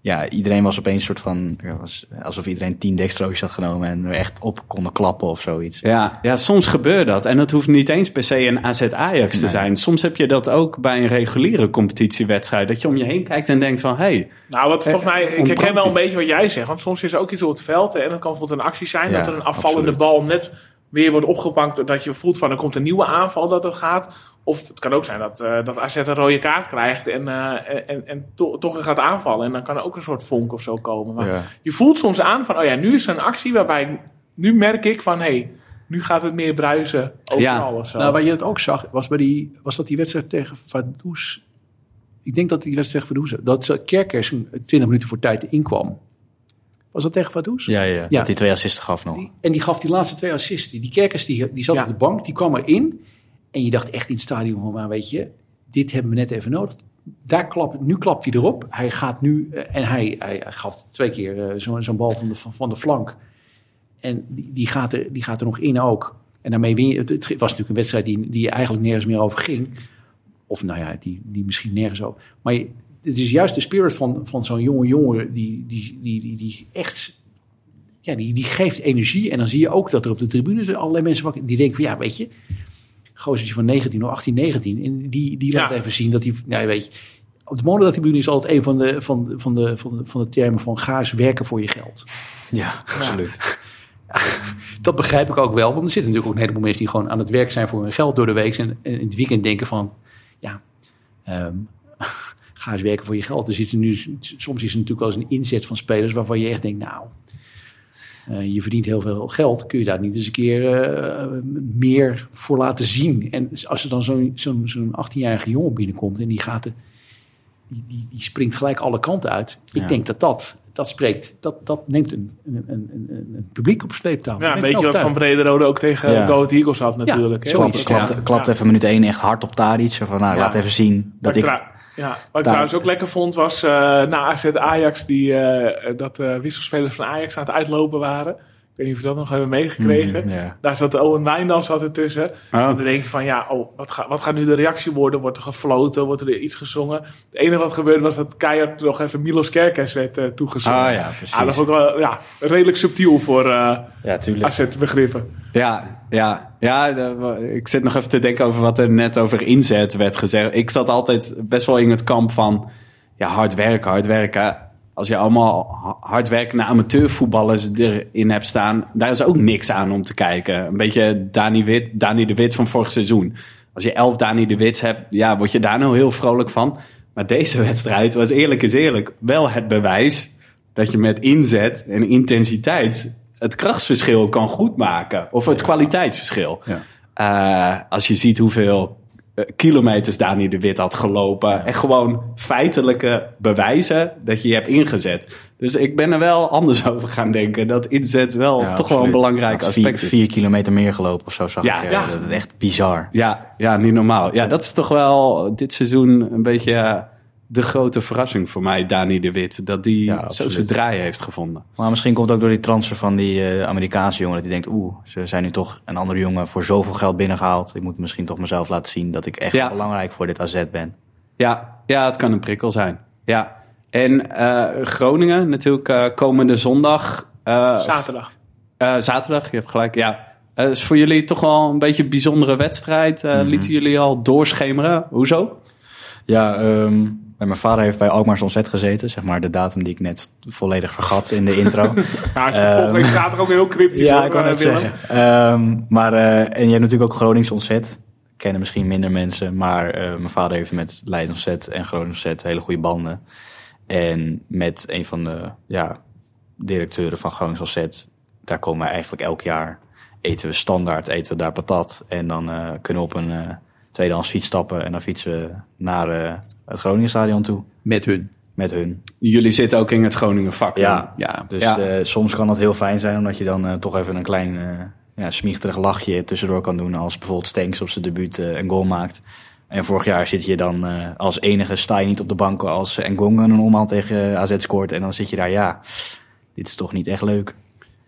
S2: ja, iedereen was opeens een soort van, was alsof iedereen tien dextro's had genomen en er echt op konden klappen of zoiets.
S5: Ja, ja, soms gebeurt dat. En dat hoeft niet eens per se een AZ Ajax te
S2: Nee.
S5: zijn. Soms heb je dat ook bij een reguliere competitiewedstrijd. Dat je om je heen kijkt en denkt van... Hey,
S4: Nou, wat volgens mij, ik
S5: ontbrandt
S4: herken wel een beetje wat jij zegt. Want soms is er ook iets op het veld. En dat kan bijvoorbeeld een actie zijn.
S2: Ja,
S4: dat er een afvallende
S2: absoluut.
S4: bal net weer wordt opgepakt. Dat je voelt van er komt een nieuwe aanval dat er gaat. Of het kan ook zijn dat, eh dat AZ een rode kaart krijgt. En, eh, en, en to- toch weer gaat aanvallen. En dan kan er ook een soort vonk of zo komen. Maar
S2: Ja.
S4: je voelt soms aan van, oh ja, nu is er een actie waarbij... Nu merk ik van, hé, hey, nu gaat het meer bruisen overal
S5: Ja.
S4: of zo.
S6: Nou, waar je het ook zag, was, bij die, was dat die wedstrijd tegen Vaduz. Ik denk dat die wedstrijd tegen Vaduz, dat Kerkers een 20 minuten voor tijd inkwam. Was dat tegen Vaduz?
S2: Ja, ja,
S6: Ja.
S2: dat die twee assisten gaf nog.
S6: Die- en die gaf die laatste twee assists. Die Kerkers die, die zat
S4: Ja.
S6: op de bank, die kwam erin. En je dacht echt in het stadion van, maar weet je, dit hebben we net even nodig. Daar klap, nu klapt hij erop. Hij gaat nu, eh, en hij, hij, hij gaf twee keer eh, zo'n zo'n bal van de, van, van de flank. En die, die, gaat er, die gaat er nog in ook. En daarmee win je. Het, het was natuurlijk een wedstrijd die, die eigenlijk nergens meer over ging. Of nou ja, die, die misschien nergens over. Maar je- het is juist de spirit van, van zo'n jonge jongen die, die, die, die, die echt ja, die, die geeft energie. En dan zie je ook dat er op de tribune allerlei mensen wakker- die denken van ja, weet je, gozertje van 19 of 18, 19. En die, die laat
S4: Ja.
S6: even zien dat hij, nou, weet je, op de monotribune is altijd een van de, van, van, de, van, de, van de termen van ga eens werken voor je geld.
S2: Ja, absoluut.
S6: Dat begrijp ik ook wel, want er zitten natuurlijk ook een heleboel mensen die gewoon aan het werk zijn voor hun geld door de week. En in het weekend denken van, ja, ehm, ga eens werken voor je geld. Er zit er nu, soms is er natuurlijk wel eens een inzet van spelers waarvan je echt denkt, nou, eh, je verdient heel veel geld. Kun je daar niet eens een keer eh, meer voor laten zien? En als er dan zo'n zo'n zo'n 18-jarige jongen binnenkomt en die gaat er, die, die, die springt gelijk alle kanten uit. Ik
S2: Ja.
S6: denk dat dat, dat spreekt, dat, dat neemt een, een, een, een, een publiek op sleeptouw.
S4: ja, een beetje wat. Van Brederode ook tegen
S2: Ja.
S4: Go Eagles had natuurlijk. hè?
S6: zoiets.
S2: Klapt,
S5: Ja.
S2: klapt
S4: Ja.
S2: even minuut 1 echt hard op Tadic. Zo van, nou,
S4: Ja.
S2: laat even zien dat
S4: ik... ja, wat ik
S2: Daar-
S4: trouwens ook lekker vond was eh, na AZ Ajax die, eh, dat de wisselspelers van Ajax aan het uitlopen waren. Ik weet niet of je dat nog hebben meegekregen.
S2: Mm.
S4: Daar zat Owen Wijndal zat ertussen.
S5: Oh.
S4: En dan denk je van ja, oh, wat, ga- wat gaat nu de reactie worden? Wordt er gefloten? Wordt er iets gezongen? Het enige wat gebeurde was dat keihard nog even Milos Kerkers werd eh, toegezongen.
S5: Ah ja, precies.
S4: Ah, dat ik wel ja, redelijk subtiel voor eh
S2: Ja.
S4: AZ-begrippen.
S5: Ja, ja, ja. Ik zit nog even te denken over wat er net over inzet werd gezegd. Ik zat altijd best wel in het kamp van ja, hard werken, hard werken. Als je allemaal ha- hard werkende amateurvoetballers erin hebt staan, daar is ook niks aan om te kijken. Een beetje Dani, Wit, Dani de Wit van vorig seizoen. Als je elf Dani de Wits hebt, ja, word je daar nou heel vrolijk van. Maar deze wedstrijd was eerlijk is eerlijk wel het bewijs dat je met inzet en intensiteit het krachtsverschil kan goedmaken. Of het kwaliteitsverschil.
S6: Ja.
S5: Eh, als je ziet hoeveel eh, kilometers Dani de Wit had gelopen. En gewoon feitelijke bewijzen dat je je hebt ingezet. Dus ik ben er wel anders over gaan denken. Dat inzet wel
S2: Ja,
S5: toch wel een belangrijk aspect
S2: vier,
S5: is.
S2: vier kilometer meer gelopen of zo zag
S5: Ja,
S2: ik.
S5: ja.
S2: Ja, Dat is echt bizar.
S5: Ja, ja, niet normaal. Ja, dat is toch wel dit seizoen een beetje eh, de grote verrassing voor mij, Dani de Wit. Dat die
S2: Ja,
S5: zo zijn draai heeft gevonden.
S2: Maar misschien komt het ook door die transfer van die eh, Amerikaanse jongen. Dat hij denkt, oeh, ze zijn nu toch een andere jongen voor zoveel geld binnengehaald. Ik moet misschien toch mezelf laten zien dat ik echt
S5: Ja.
S2: belangrijk voor dit AZ ben.
S5: Ja, ja, het kan een prikkel zijn. Ja. En eh, Groningen natuurlijk eh, komende zondag. eh,
S4: Zaterdag.
S5: eh, zaterdag, je hebt gelijk. Ja. Eh, is voor jullie toch wel een beetje een bijzondere wedstrijd. Eh, Lieten jullie al doorschemeren? Hoezo?
S2: Ja, ehm, mijn vader heeft bij Alkmaars Ontzet gezeten. Zeg maar de datum die ik net volledig vergat in de intro.
S4: Ja, ik vond volgende week zaterdag ook heel cryptisch.
S2: ja,
S4: hoor,
S2: ik wou
S4: eh, Willem.
S2: zeggen. Ehm, maar, eh, en je hebt natuurlijk ook Gronings Ontzet. Kennen misschien minder mensen. Maar eh, mijn vader heeft met Leiden Ontzet en Groningen Ontzet hele goede banden. En met een van de ja, directeuren van Gronings Ontzet. Daar komen we eigenlijk elk jaar. Eten we standaard, eten we daar patat. En dan kunnen we op een tweedehands fiets stappen. En dan fietsen we naar eh, het Groningenstadion toe.
S6: Met hun.
S2: Met hun.
S5: Jullie zitten ook in het Groningen vak.
S2: Ja,
S6: Ja.
S2: dus
S5: Ja.
S2: eh, soms kan dat heel fijn zijn, omdat je dan eh, toch even een klein ja, smiehterig lachje tussendoor kan doen. Als bijvoorbeeld Stenks op zijn debuut een goal maakt. En vorig jaar zit je dan eh, als enige, sta je niet op de bank als Ngonga een omhaal tegen AZ scoort. En dan zit je daar, ja, dit is toch niet echt leuk.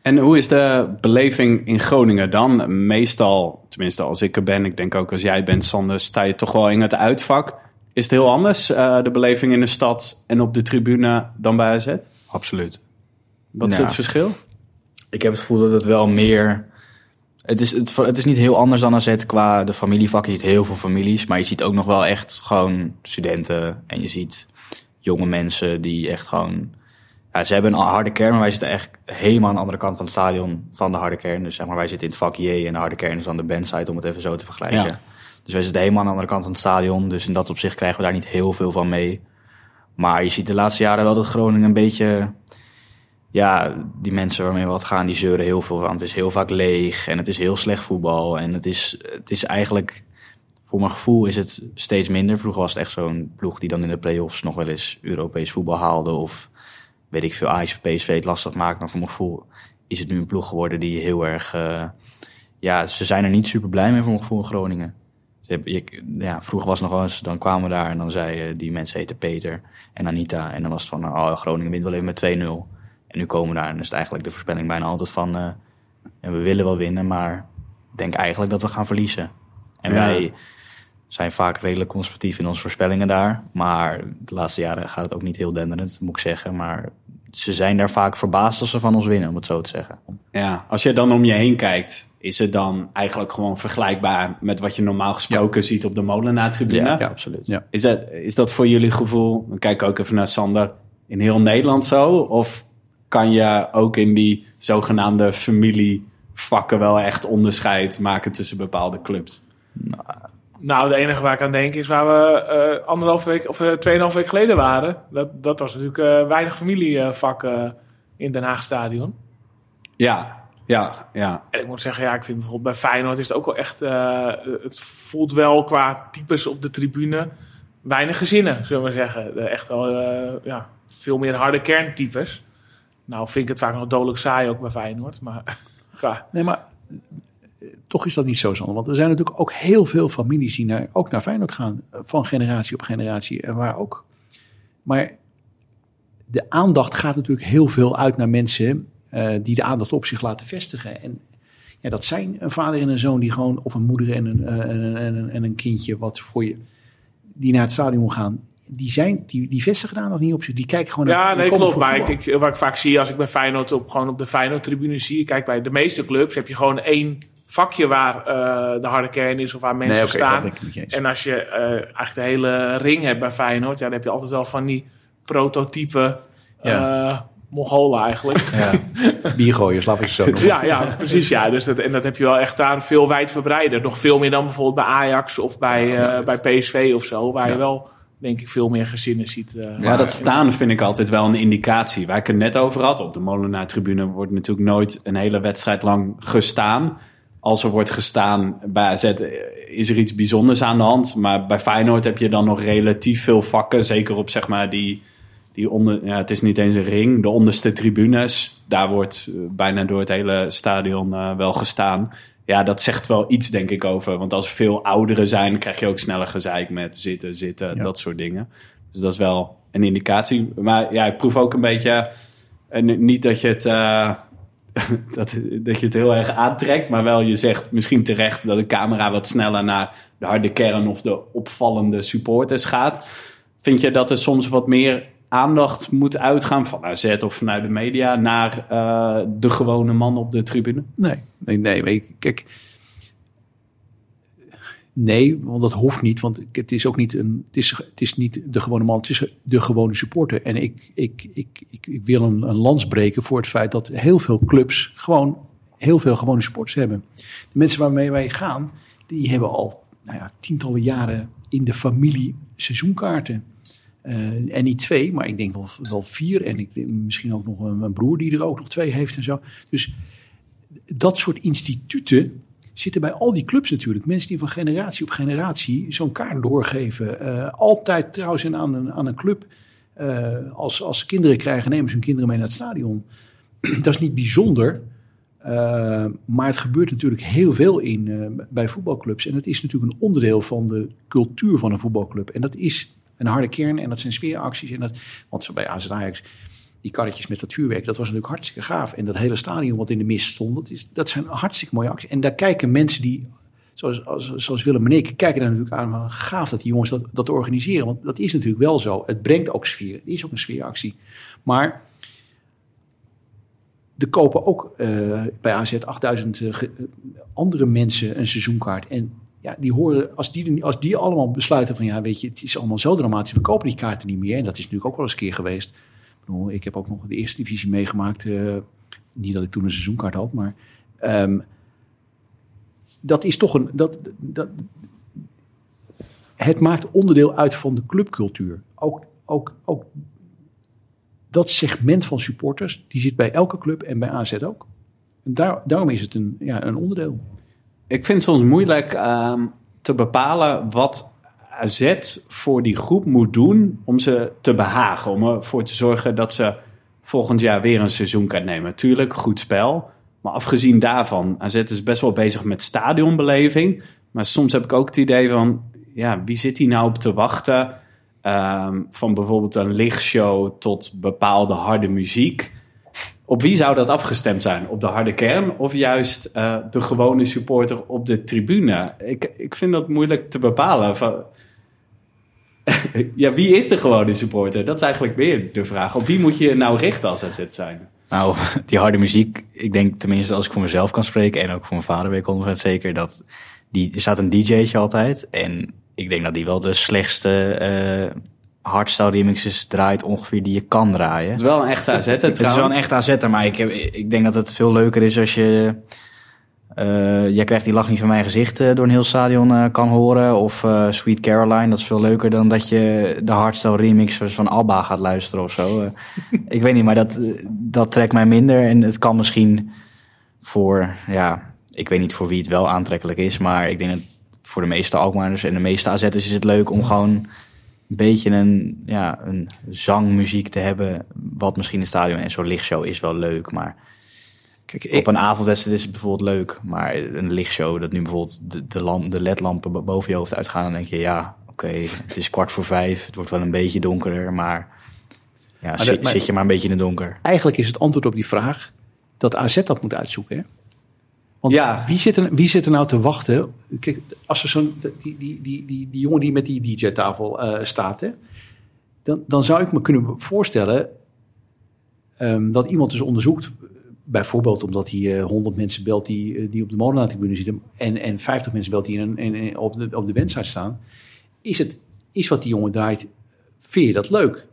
S5: En hoe is de beleving in Groningen dan? Meestal, tenminste als ik er ben, ik denk ook als jij bent, Sander, sta je toch wel in het uitvak. Is het heel anders, eh, de beleving in de stad en op de tribune, dan bij AZ?
S2: Absoluut.
S5: Wat is het verschil?
S2: Ik heb het gevoel dat het wel meer... Het is, het, het is niet heel anders dan AZ qua de familievak. Je ziet heel veel families, maar je ziet ook nog wel echt gewoon studenten. En je ziet jonge mensen die echt gewoon... Ja, ze hebben een harde kern, maar wij zitten echt helemaal aan de andere kant van het stadion van de harde kern. Dus zeg maar, wij zitten in het vak J en de harde kern is dan de bandside, om het even zo te vergelijken.
S5: Ja.
S2: Dus wij zitten helemaal aan de andere kant van het stadion. Dus in dat opzicht krijgen we daar niet heel veel van mee. Maar je ziet de laatste jaren wel dat Groningen een beetje... Ja, die mensen waarmee we wat gaan, die zeuren heel veel van. Het is heel vaak leeg en het is heel slecht voetbal. En het is, het is eigenlijk, voor mijn gevoel is het steeds minder. Vroeger was het echt zo'n ploeg die dan in de play-offs nog wel eens Europees voetbal haalde. Of weet ik veel, Ajax of PSV het lastig maakt. Maar voor mijn gevoel is het nu een ploeg geworden die heel erg... eh, ja, ze zijn er niet super blij mee voor mijn gevoel in Groningen. Ze hebben, je- ja, vroeger was het nog wel eens, dan kwamen we daar en dan zei eh, die mensen heten Peter en Anita. En dan was het van, oh, Groningen wint wel even met 2-0. En nu komen we daar en is het eigenlijk de voorspelling bijna altijd van, eh, ja, we willen wel winnen, maar ik denk eigenlijk dat we gaan verliezen. En
S5: Ja.
S2: wij zijn vaak redelijk conservatief in onze voorspellingen daar. Maar de laatste jaren gaat het ook niet heel denderend, moet ik zeggen. Maar ze zijn daar vaak verbaasd als ze van ons winnen, om het zo te zeggen.
S5: Ja, als je dan om je heen kijkt, is het dan eigenlijk gewoon vergelijkbaar met wat je normaal gesproken ziet op de Molenaar-tribune?
S2: Ja, absoluut.
S6: Ja.
S5: Is, dat, is dat voor jullie gevoel, dan kijk ik ook even naar Sander, in heel Nederland zo? Of kan je ook in die zogenaamde familievakken wel echt onderscheid maken tussen bepaalde clubs?
S4: Nou, het enige waar ik aan denk is waar we eh anderhalf week of eh, tweeënhalf week geleden waren. Dat, dat was natuurlijk eh, weinig familievakken in Den Haag Stadion.
S5: Ja, ja, ja.
S4: En ik moet zeggen, ja, ik vind bijvoorbeeld bij Feyenoord is het ook wel echt... eh, het voelt wel qua types op de tribune weinig gezinnen, zullen we maar zeggen. Echt wel eh, ja, veel meer harde kerntypes. Nou vind ik het vaak nog dodelijk saai ook bij Feyenoord. Maar qua,
S6: Nee, maar toch is dat niet zo, Sander. Want er zijn natuurlijk ook heel veel families die naar, ook naar Feyenoord gaan. eh, Van generatie op generatie. En waar ook. Maar de aandacht gaat natuurlijk heel veel uit naar mensen eh, die de aandacht op zich laten vestigen. En ja, dat zijn een vader en een zoon die gewoon, of een moeder en een, eh, en een, en een, en een kindje wat voor je, die naar het stadion gaan. Die, zijn, die, die vestigen daar nog niet op zich. Die kijken gewoon
S4: Ja,
S6: naar
S4: nee, klopt. Maar ik, ik, wat ik vaak zie als ik bij Feyenoord op, gewoon op de Feyenoord-tribune zie... Kijk, bij de meeste clubs heb je gewoon één vakje waar eh, de harde kern is... of waar mensen
S6: Nee, oké, dat
S4: staan. En als je eh, eigenlijk de hele ring hebt bij Feyenoord... Ja, dan heb je altijd wel van die prototype
S6: Ja.
S4: Mongolen eigenlijk.
S6: Biergooiers, laat ik het zo noemen.
S4: ja, ja, precies. Ja. Dus dat, en dat heb je wel echt daar veel wijdverbreider. Nog veel meer dan bijvoorbeeld bij Ajax of bij, eh, bij PSV of zo... waar je wel, denk ik, veel meer gezinnen ziet. eh,
S5: Ja, dat staan vind ik altijd wel een indicatie. Waar ik het net over had, op de Molenaar-tribune wordt natuurlijk nooit een hele wedstrijd lang gestaan. Als er wordt gestaan bij AZ eh, is er iets bijzonders aan de hand. Maar bij Feyenoord heb je dan nog relatief veel vakken. Zeker op zeg maar die, die onder... Ja, het is niet eens een ring. De onderste tribunes. Daar wordt eh, bijna door het hele stadion eh, wel gestaan. Ja, dat zegt wel iets denk ik over. Want als veel ouderen zijn, krijg je ook sneller gezeik met zitten, zitten,
S6: Ja.
S5: dat soort dingen. Dus dat is wel een indicatie. Maar ja, ik proef ook een beetje... En niet dat je het... eh, dat, dat je het heel erg aantrekt, maar wel je zegt misschien terecht dat de camera wat sneller naar de harde kern of de opvallende supporters gaat. Vind je dat er soms wat meer aandacht moet uitgaan van AZ of vanuit de media naar eh, de gewone man op de tribune?
S6: Nee, nee, nee. Kijk, nee, want dat hoeft niet. Want het is ook niet een. Het is, het is niet de gewone man, het is de gewone supporter. En ik, ik, ik, ik, ik wil een, een lans breken voor het feit dat heel veel clubs gewoon heel veel gewone supporters hebben. De mensen waarmee wij gaan, die hebben al nou ja, tientallen jaren in de familie seizoenkaarten. Eh, en niet twee, maar ik denk wel, wel vier. En ik misschien ook nog een, een broer die er ook nog twee heeft en zo. Dus dat soort instituten zitten bij al die clubs natuurlijk. Mensen die van generatie op generatie zo'n kaart doorgeven. Eh, altijd trouwens en aan een, aan een club. eh, als, als ze kinderen krijgen, nemen ze hun kinderen mee naar het stadion. dat is niet bijzonder. eh, maar het gebeurt natuurlijk heel veel in bij voetbalclubs. En het is natuurlijk een onderdeel van de cultuur van een voetbalclub. En dat is een harde kern en dat zijn sfeeracties. En dat, want bij AZ Ajax die karretjes met dat vuurwerk, dat was natuurlijk hartstikke gaaf. En dat hele stadion wat in de mist stond, dat, is, dat zijn hartstikke mooie acties. En daar kijken mensen die, zoals, als, zoals Willem en ik, kijken daar natuurlijk aan. van, Gaaf dat die jongens dat, dat organiseren. Want dat is natuurlijk wel zo. Het brengt ook sfeer. Het is ook een sfeeractie. Maar er kopen ook eh, bij AZ 8000 eh, eh, andere mensen een seizoenkaart. En ja, die horen, als die, als die allemaal besluiten van ja, weet je, het is allemaal zo dramatisch, we kopen die kaarten niet meer. En dat is natuurlijk ook wel eens een keer geweest. Ik, heb ook nog de eerste divisie meegemaakt. eh, niet dat ik toen een seizoenkaart had, maar ehm, dat is toch een. Dat, dat, het maakt onderdeel uit van de clubcultuur. Ook, ook, ook dat segment van supporters, die zit bij elke club en bij AZ ook. En daar, daarom is het een, ja, een onderdeel.
S5: Ik vind het soms moeilijk ehm, te bepalen wat AZ voor die groep moet doen om ze te behagen. Om ervoor te zorgen dat ze volgend jaar weer een seizoen kan nemen. Tuurlijk, goed spel. Maar afgezien daarvan, AZ is best wel bezig met stadionbeleving. Maar soms heb ik ook het idee van, ja, wie zit hier nou op te wachten? Ehm, van bijvoorbeeld een lichtshow tot bepaalde harde muziek. Op wie zou dat afgestemd zijn? Op de harde kern of juist eh, de gewone supporter op de tribune? Ik, ik vind dat moeilijk te bepalen. Ja, wie is de gewone supporter? Dat is eigenlijk meer de vraag. Op wie moet je nou richten als AZ zijn?
S2: Nou, die harde muziek, ik denk tenminste als ik voor mezelf kan spreken en ook voor mijn vader weet ik 100% zeker dat die, er staat een DJ'tje altijd en ik denk dat die wel de slechtste eh hardstyle remixes draait ongeveer die je kan draaien.
S5: Het is wel een echte AZ
S2: Het is wel een echt AZ'er, maar ik, heb, ik denk dat het veel leuker is als je... eh, jij krijgt die lach niet van mijn gezicht eh, door een heel stadion eh, kan horen. Of Sweet Caroline, dat is veel leuker dan dat je de hardstyle remix van Alba gaat luisteren of zo. Ik weet niet, maar dat, dat trekt mij minder. En het kan misschien voor, ja, ik weet niet voor wie het wel aantrekkelijk is. Maar ik denk dat voor de meeste Alkmaarders en de meeste AZ'ers is het leuk om gewoon een beetje een, ja, een zangmuziek te hebben. Wat misschien in het stadion en zo'n lichtshow is wel leuk. Maar
S6: Kijk,
S2: op een avondwedstrijd is het bijvoorbeeld leuk. Maar een lichtshow, dat nu bijvoorbeeld de, de, lamp, de ledlampen bo- boven je hoofd uitgaan. Dan denk je, ja, oké, het is kwart voor vijf. Het wordt wel een beetje donkerder. Maar, ja, zit,
S6: maar-
S2: zit je maar een beetje in het donker.
S6: eigenlijk is het antwoord op die vraag dat AZ dat moet uitzoeken. Hè? Want
S5: Ja.
S6: wie, zit er, wie zit er nou te wachten? Kijk, als er zo'n die, die, die, die, die jongen die met die DJ-tafel eh, staat, hè? Dan, dan zou ik me kunnen voorstellen ehm, dat iemand dus onderzoekt. Bijvoorbeeld omdat hij eh, 100 mensen belt die, eh, die op de molenaartribune zitten. En, en 50 mensen belt die in, een- in, op de, op de website staan. Is, het, is wat die jongen draait, vind je dat leuk?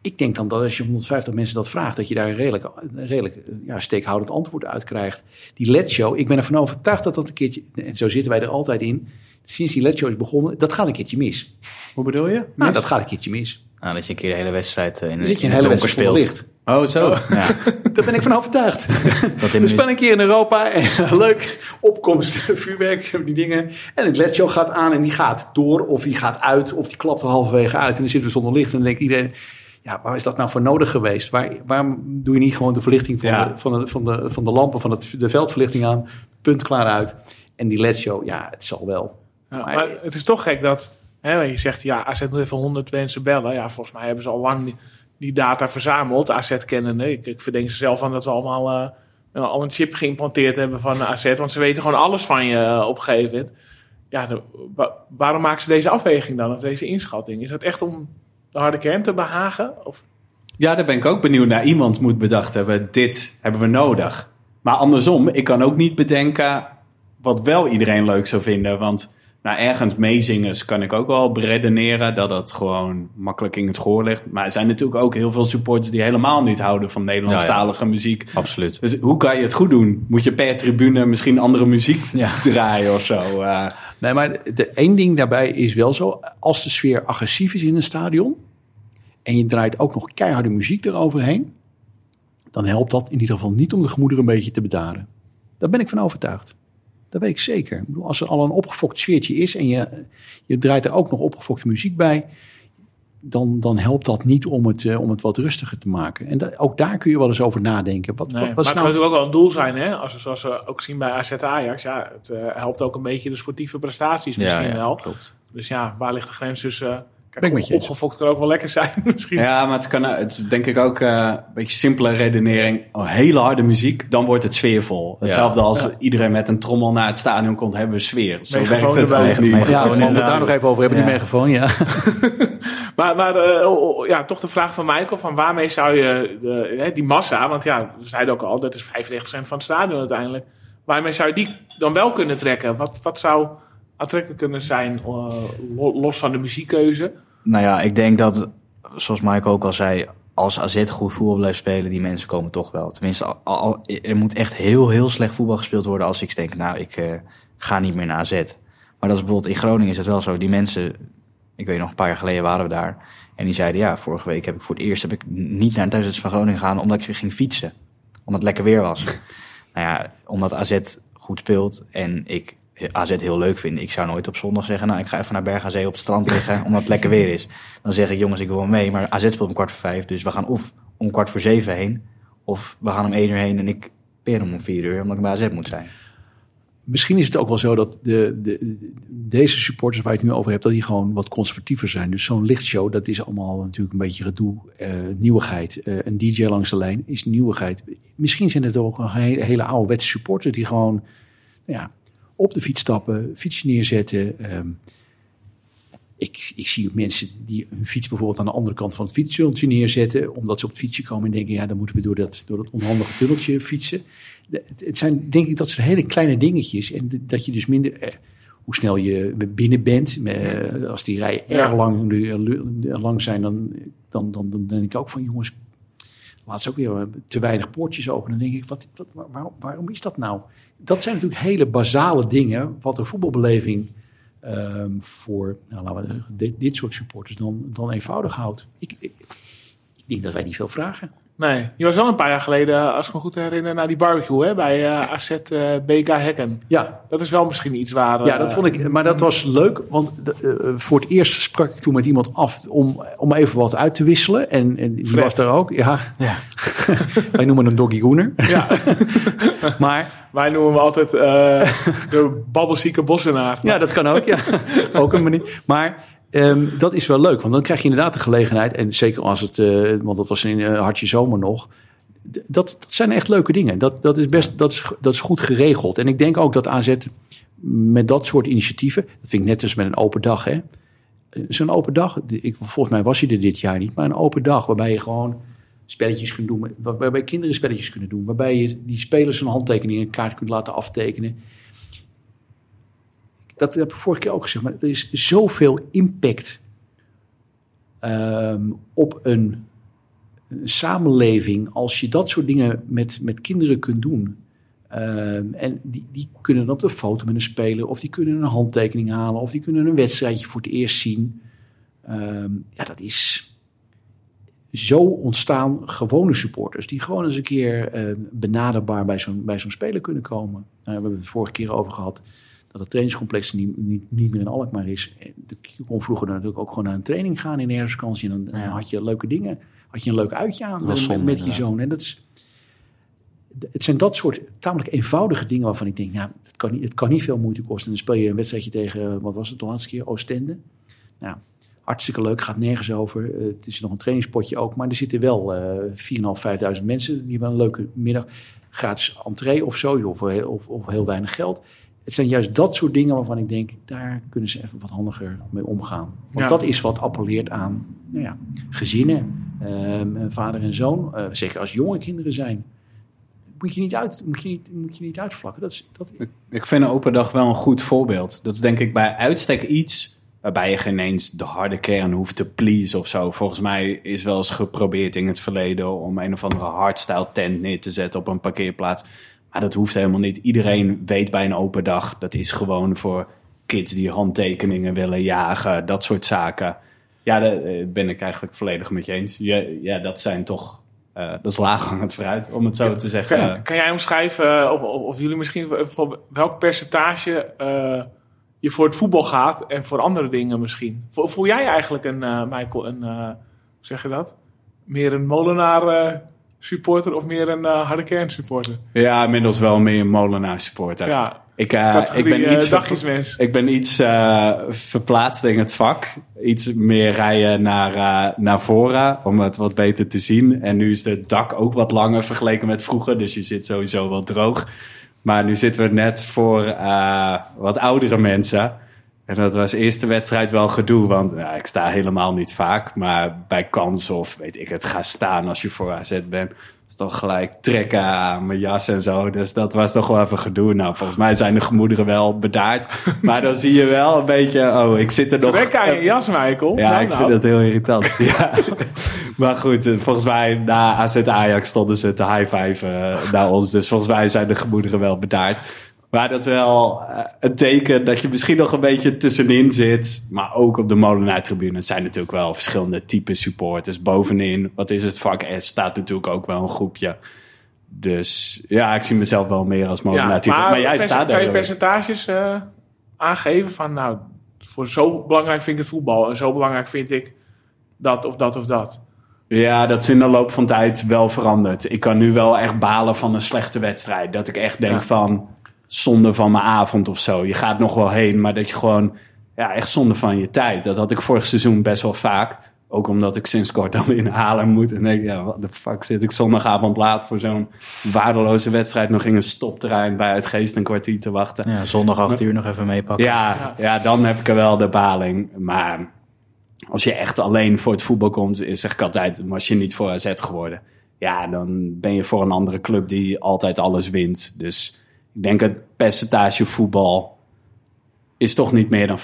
S6: Ik denk dan dat als je 150 mensen dat vraagt, dat je daar een redelijk, een redelijk eh, ja, steekhoudend antwoord uit krijgt. Die LED-show, ik ben ervan overtuigd dat dat een keertje, en zo zitten wij er altijd in, sinds die LED-show is begonnen, dat gaat een keertje mis.
S5: Hoe bedoel je?
S6: Nou, dat gaat een keertje mis.
S2: Nou, dat je een keer de hele wedstrijd eh, in,
S6: Dan zit je
S2: in
S6: een hele
S2: donker
S6: wedstrijd
S2: speelt.
S6: licht.
S5: Oh, zo.
S2: Ja,
S6: Daar ben ik van overtuigd.
S2: dat
S6: We spelen een keer in Europa en leuk, opkomst, vuurwerk, die dingen. En het LED-show gaat aan en die gaat door of die gaat uit of die klapt er halverwege uit. En dan zitten we zonder licht en dan denkt iedereen, ja, waar is dat nou voor nodig geweest? Waar, waarom doe je niet gewoon de verlichting van,
S5: Ja.
S6: de, van, de, van, de, van de lampen, van het, de veldverlichting aan, punt klaar uit. En die LED-show, ja, het zal wel.
S4: Ja,
S6: Maar-
S4: maar het is toch gek dat hè, je zegt, ja, AZ moet even 100 mensen bellen. Ja, volgens mij hebben ze al lang die, die data verzameld, AZ-kennende. Ik, ik verdenk ze zelf van dat we allemaal al een chip geïmplanteerd hebben van AZ. Want ze weten gewoon alles van je eh, op een gegeven moment. Ja, waarom maken ze deze afweging dan, of deze inschatting? Is dat echt om de harde kern te behagen? Of,
S5: Ja, daar ben ik ook benieuwd naar. Iemand moet bedacht hebben, dit hebben we nodig. Maar andersom, ik kan ook niet bedenken wat wel iedereen leuk zou vinden. Want nou, ergens meezingers kan ik ook wel beredeneren dat dat gewoon makkelijk in het gehoor ligt. Maar er zijn natuurlijk ook heel veel supporters die helemaal niet houden van Nederlandstalige muziek.
S2: Absoluut.
S5: Dus hoe kan je het goed doen? Moet je per tribune misschien andere muziek
S2: Ja.
S5: draaien of zo? Eh,
S6: Nee, maar de één ding daarbij is wel zo. Als de sfeer agressief is in een stadion. en je draait ook nog keiharde muziek eroverheen. dan helpt dat in ieder geval niet om de gemoederen een beetje te bedaren. Daar ben ik van overtuigd. Dat weet ik zeker. Ik bedoel, als er al een opgefokt sfeertje is. en je, je draait er ook nog opgefokte muziek bij. Dan, dan helpt dat niet om het, eh, om het wat rustiger te maken. En da- ook daar kun je wel eens over nadenken. Wat,
S4: nee,
S6: wat,
S4: maar het kan natuurlijk ook wel een doel zijn, hè? Als, zoals we ook zien bij AZ Ajax. Ja, het eh, helpt ook een beetje de sportieve prestaties misschien
S2: ja,
S4: wel.
S2: klopt.
S4: Dus ja, waar ligt de grens tussen... eh, Kijk,
S6: eens.
S4: opgefokt kan ook wel lekker zijn misschien.
S5: Ja, maar het, kan, het is denk ik ook eh, een beetje simpele redenering. Oh, hele harde muziek, dan wordt het sfeervol. Hetzelfde als iedereen met een trommel naar het stadion komt, hebben we sfeer. Zo
S4: Megafoon
S5: werkt het ook niet.
S6: Ja,
S2: Gewoon
S6: om het
S2: inderdaad.
S6: daar nog even over hebben, die megafoon, ja.
S4: Maar, maar eh, oh, oh, ja, toch de vraag van Michael: van waarmee zou je de, hè, die massa, want ja, we zeiden ook al, dat is 95% van het stadion uiteindelijk. Waarmee zou je die dan wel kunnen trekken? Wat, wat zou aantrekkelijk kunnen zijn, eh, lo- los van de muziekkeuze?
S2: Nou ja, ik denk dat, zoals Mike ook al zei, als AZ goed voetbal blijft spelen, die mensen komen toch wel. Tenminste, er moet echt heel, heel slecht voetbal gespeeld worden als ik denk, nou, ik eh, ga niet meer naar AZ. Maar dat is bijvoorbeeld in Groningen is het wel zo. Die mensen, ik weet nog, een paar jaar geleden waren we daar. En die zeiden, ja, vorige week heb ik voor het eerst heb ik niet naar thuiswedstrijd van Groningen gegaan, omdat ik ging fietsen. Omdat het lekker weer was. nou ja, omdat AZ goed speelt en ik AZ heel leuk vind. Ik zou nooit op zondag zeggen, nou, ik ga even naar Berg aan Zee op het strand liggen, omdat het lekker weer is. Dan zeg ik, jongens, ik wil mee, maar AZ speelt om kwart voor vijf, dus we gaan of om kwart voor zeven heen, of we gaan om één uur heen en ik peer hem om vier uur, omdat ik bij AZ moet zijn.
S6: Misschien is het ook wel zo dat de, de, deze supporters waar je het nu over hebt, dat die gewoon wat conservatiever zijn. Dus zo'n lichtshow, dat is allemaal natuurlijk een beetje gedoe, eh, nieuwigheid. Eh, een DJ langs de lijn is nieuwigheid. Misschien zijn het ook een hele, hele ouderwetse supporters die gewoon ja, op de fiets stappen, fietsje neerzetten. Ehm, ik, ik zie ook mensen die hun fiets bijvoorbeeld aan de andere kant van het fietstunneltje neerzetten. Omdat ze op het fietsje komen en denken, ja, dan moeten we door dat, door dat onhandige tunneltje fietsen. De- Het, het zijn denk ik dat soort hele kleine dingetjes. En de- dat je dus minder, eh, hoe snel je binnen bent. eh, als die rijen
S4: Ja.
S6: erg lang, lang zijn, dan, dan, dan, dan denk ik ook van jongens, laatst ook weer te weinig poortjes open. Dan denk ik, wat, wat, waar- waarom, waarom is dat nou? Dat zijn natuurlijk hele basale dingen wat de voetbalbeleving ehm, voor nou, laten we dit, dit soort supporters dan, dan eenvoudig houdt. Ik, ik, ik denk dat wij niet veel vragen.
S4: Nee, je was wel een paar jaar geleden, als ik me goed herinner, naar die barbecue hè, bij eh, AZ eh, BK Hekken.
S6: Ja,
S4: Dat is wel misschien iets waar...
S6: ja,
S4: eh,
S6: dat vond ik. Maar dat was leuk, want de- eh, voor het eerst sprak ik toen met iemand af om, om even wat uit te wisselen. En, en die
S4: Fred.
S6: was daar ook. Ja,
S2: Ja.
S6: wij noemen hem Doggy Goener.
S4: Ja,
S6: Maar
S4: wij noemen hem altijd eh, de babbelzieke bossenaar.
S6: Ja, dat kan ook. Ja. ook een manier. Maar ehm, dat is wel leuk, want dan krijg je inderdaad de gelegenheid. En zeker als het, eh, want dat was in eh, hartje zomer nog. Dat, dat zijn echt leuke dingen. Dat, dat, is best, dat, is, dat is goed geregeld. En ik denk ook dat AZ met dat soort initiatieven. Dat vind ik net als met een open dag. hè. Eh, Zo'n open dag, ik, volgens mij was hij er dit jaar niet. Maar een open dag waarbij je gewoon spelletjes kunt doen. waar- Waarbij kinderen spelletjes kunnen doen. Waarbij je die spelers een handtekening in een kaart kunt laten aftekenen dat heb ik vorige keer ook gezegd, maar er is zoveel impact ehm, op een, samenleving als je dat soort dingen met, met kinderen kunt doen. Ehm, en die, die kunnen dan op de foto met een speler, of die kunnen een handtekening halen, of die kunnen een wedstrijdje voor het eerst zien. Ehm, ja, dat is zo ontstaan gewone supporters die gewoon eens een keer benaderbaar bij zo'n, bij zo'n speler kunnen komen. Nou, we hebben het vorige keer over gehad dat het trainingscomplex niet, niet, niet meer in Alkmaar is. En Je kon vroeger natuurlijk ook gewoon naar een training gaan in de herfstvakantie. En dan
S2: Ja.
S6: had je leuke dingen, had je een leuk uitje aan met,
S2: zonde,
S6: met je zoon. En dat is, het zijn dat soort tamelijk eenvoudige dingen waarvan ik denk, nou, het kan niet, het kan niet veel moeite kosten. En dan speel je een wedstrijdje tegen, wat was het de laatste keer, Oostende. Nou, hartstikke leuk, gaat nergens over. Eh, het is nog een trainingspotje ook, maar er zitten wel eh 4.500, 5.000 mensen. Die hebben een leuke middag. Gratis entree of zo, of, of, of heel weinig geld. Het zijn juist dat soort dingen waarvan ik denk, daar kunnen ze even wat handiger mee omgaan. Want
S4: Ja.
S6: dat is wat appelleert aan nou ja, gezinnen, ehm, vader en zoon. Eh, zeker als jonge kinderen zijn. Moet je niet, uit, moet je niet, moet je niet uitvlakken. Dat is, dat,
S5: Ik, ik vind een open dag wel een goed voorbeeld. Dat is denk ik bij uitstek iets waarbij je geen eens de harde kern hoeft te please of zo. Volgens mij is wel eens geprobeerd in het verleden om een of andere hardstyle tent neer te zetten op een parkeerplaats. Maar dat hoeft helemaal niet. Iedereen weet bij een open dag, dat is gewoon voor kids die handtekeningen willen jagen, dat soort zaken. Ja, daar eh, ben ik eigenlijk volledig met je eens. Ja, ja dat zijn toch, eh, dat is laaghangend fruit, om het zo te zeggen.
S4: Kan, kan jij omschrijven, eh, of, of, of jullie misschien, welk percentage je voor het voetbal gaat en voor andere dingen misschien? Voel, voel jij eigenlijk een, eh, Michael, een, hoe zeg je dat? Meer een molenaar supporter of meer een eh, harde kern supporter?
S5: Ja, inmiddels wel meer een Molenaar supporter.
S4: Ja,
S5: ik,
S4: categorie
S5: ik ben iets, ik ben iets verplaatst in het vak. Iets meer rijden naar, naar voren om het wat beter te zien. En nu is het dak ook wat langer vergeleken met vroeger. Dus je zit sowieso wel droog. Maar nu zitten we net voor wat oudere mensen. En dat was eerste wedstrijd wel gedoe. Want ja, ik sta helemaal niet vaak. Maar bij kans of weet ik het, ga staan als je voor AZ bent. is toch gelijk trekken aan mijn jas en zo. Dus dat was toch wel even gedoe. Nou, volgens mij zijn de gemoederen wel bedaard. Maar dan zie je wel een beetje... Oh, ik zit er nog...
S4: Trek aan je jas, Michael.
S5: Ja,
S4: Nou,
S5: ik
S4: nou.
S5: vind dat heel irritant. ja. Maar goed, eh, volgens mij na AZ Ajax stonden ze te high-fiven eh, naar ons. Dus volgens mij zijn de gemoederen wel bedaard. Maar dat is wel eh, een teken dat je misschien nog een beetje tussenin zit. Maar ook op de Molenaar-tribune zijn natuurlijk wel verschillende typen supporters. Bovenin, wat is het vak S, staat natuurlijk ook wel een groepje. Dus ja, ik zie mezelf wel meer als Molenaar-type. maar, jij staat
S4: Kan je
S5: daar.
S4: percentages eh, aangeven van, nou, voor zo belangrijk vind ik het voetbal en zo belangrijk vind ik dat of dat of dat?
S5: Ja, dat is in de loop van tijd wel veranderd. Ik kan nu wel echt balen van een slechte wedstrijd. Dat ik echt denk
S4: Ja.
S5: van zonde van mijn avond of zo. Je gaat nog wel heen, maar dat je gewoon ja, echt zonde van je tijd. Dat had ik vorig seizoen best wel vaak. Ook omdat ik sinds kort dan in Haarlem moet. En denk, ja, wat de fuck zit ik zondagavond laat voor zo'n waardeloze wedstrijd nog in een stopterrein bij het geest een kwartier te wachten.
S2: Ja, zondag 8 uur nog even meepakken.
S5: Ja, ja, dan heb ik er wel de baling. Maar als je echt alleen voor het voetbal komt, is zeg ik altijd, was je niet voor AZ geworden. Ja, dan ben je voor een andere club die altijd alles wint. Dus ik denk het percentage voetbal is toch niet meer dan 50%.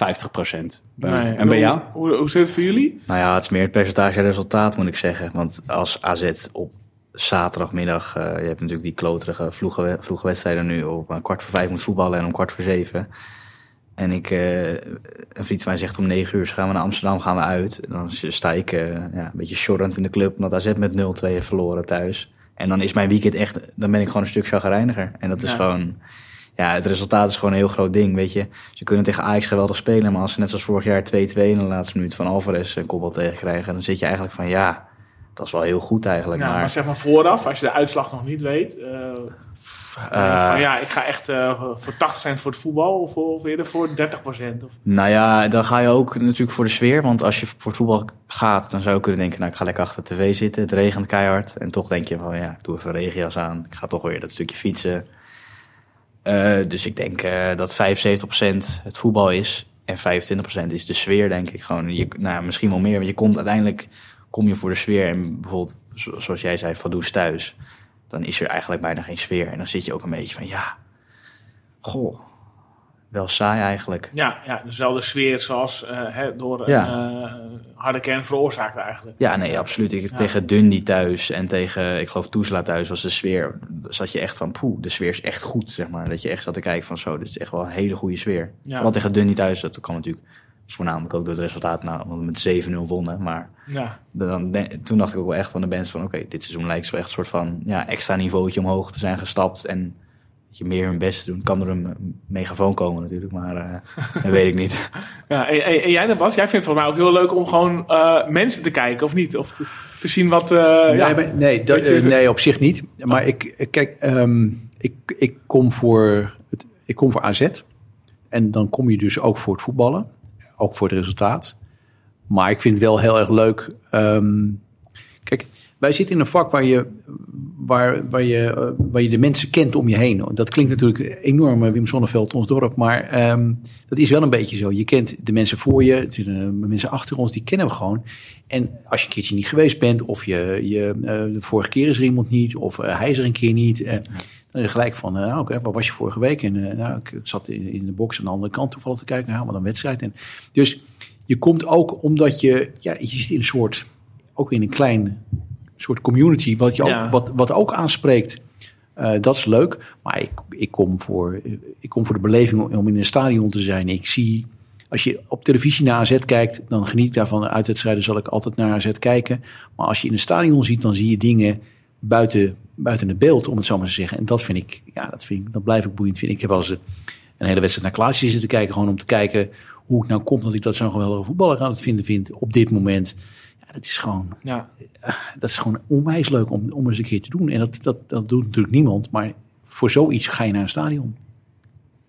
S5: Bij-
S4: Nee.
S5: En bij jou?
S4: Hoe, hoe, zit het voor jullie?
S2: Nou ja, het is meer het percentage resultaat, moet ik zeggen. Want als AZ op zaterdagmiddag, eh, je hebt natuurlijk die kloterige vroege, vroege wedstrijden nu, op een kwart voor vijf moet voetballen en om kwart voor zeven. En ik, eh, een vriend van mij zegt om negen uur, gaan we naar Amsterdam, gaan we uit. En dan sta ik eh, ja, een beetje shorrend in de club, omdat AZ met 0-2 heeft verloren thuis. En dan is mijn weekend echt, dan ben ik gewoon een stuk chagrijniger. En dat is
S4: Ja.
S2: gewoon, ja, het resultaat is gewoon een heel groot ding, weet je. Ze kunnen tegen Ajax geweldig spelen, maar als ze net zoals vorig jaar 2-2 in de laatste minuut van Alvarez een kopbal tegenkrijgen, dan zit je eigenlijk van, ja, dat is wel heel goed eigenlijk.
S4: Ja, maar,
S2: maar,
S4: zeg maar vooraf, als je de uitslag nog niet weet. eh, Van ja, ik ga echt eh, voor 80% voor het voetbal of, of eerder voor 30%. Of,
S2: Nou ja, dan ga je ook natuurlijk voor de sfeer. Want als je voor het voetbal gaat, dan zou je kunnen denken... nou, ik ga lekker achter de tv zitten. Het regent keihard. En toch denk je van, ja, ik doe even regenjas aan. Ik ga toch weer dat stukje fietsen. Eh, dus ik denk dat 75% het voetbal is. En 25% is de sfeer, denk ik. Gewoon, je, nou, misschien wel meer. Want je komt uiteindelijk kom je voor de sfeer. En bijvoorbeeld, zo- zoals jij zei, van Does thuis. Dan is er eigenlijk bijna geen sfeer. En dan zit je ook een beetje van, ja... Goh, wel saai eigenlijk.
S4: ja, ja, dezelfde sfeer zoals eh, door
S2: Ja.
S4: een eh, harde kern veroorzaakt eigenlijk.
S2: Ja, nee, absoluut. Ik, Tegen Dundee thuis en tegen, ik geloof, Toesla thuis was de sfeer. Zat je echt van, poeh, de sfeer is echt goed, zeg maar. Dat je echt zat te kijken van, zo, dit is echt wel een hele goede sfeer.
S4: Ja.
S2: Vooral tegen Dundee thuis, dat kan natuurlijk voornamelijk ook door het resultaat, nou, omdat we met 7-0 wonnen. Maar
S4: Ja,
S2: dan, dan- toen dacht ik ook wel echt van de bands van, oké, dit seizoen lijkt zo echt een soort van, ja, extra niveautje omhoog te zijn gestapt. En dat je meer hun best te doen. Kan er een megafoon komen natuurlijk, maar eh, dat weet ik niet.
S4: ja en, en, en jij dan Bas? Jij vindt het voor mij ook heel leuk om gewoon eh, mensen te kijken, of niet? Of te, te zien wat... eh, ja,
S6: nee, maar- nee, dat-
S4: je,
S6: nee, op zich niet. Maar ik, kijk, ehm, ik, ik, kom voor het, ik kom voor AZ. En dan kom je dus ook voor het voetballen. Ook voor het resultaat. Maar ik vind het wel heel erg leuk. ehm, kijk, wij zitten in een vak waar je, waar, waar, je, eh, waar je de mensen kent om je heen. Dat klinkt natuurlijk enorm, eh, Wim Sonneveld, ons dorp. Maar ehm, dat is wel een beetje zo. Je kent de mensen voor je, zitten eh, mensen achter ons, die kennen we gewoon. En als je een keertje niet geweest bent, of je, je, de vorige keer is er iemand niet, of hij is er een keer niet. Je gelijk van, eh, nou, oké, waar was je vorige week? En eh, nou, ik zat in, in de box aan de andere kant toevallig te kijken. Nou, wat een wedstrijd. En, dus je komt ook omdat je, ja, je zit in een soort, ook in een klein soort community, wat, je ook,
S4: Ja.
S6: wat, wat ook aanspreekt. Eh, dat is leuk. Maar ik, ik, kom voor, ik kom voor de beleving om- om in een stadion te zijn. Ik zie, als je op televisie naar AZ kijkt, dan geniet ik daarvan. Uitwedstrijden zal ik altijd naar AZ kijken. Maar als je in een stadion ziet, dan zie je dingen buiten, buiten het beeld, om het zo maar te zeggen. En dat vind ik, ja, dat, vind ik, dat blijf ik boeiend vinden. Ik heb wel eens een, een hele wedstrijd naar Klaasje zitten kijken, gewoon om te kijken hoe het nou komt dat ik dat zo'n geweldige voetballer aan het vinden vind op dit moment. Ja, het is gewoon,
S4: Ja.
S6: dat is gewoon onwijs leuk om, om eens een keer te doen. En dat, dat, dat doet natuurlijk niemand. Maar voor zoiets ga je naar een stadion.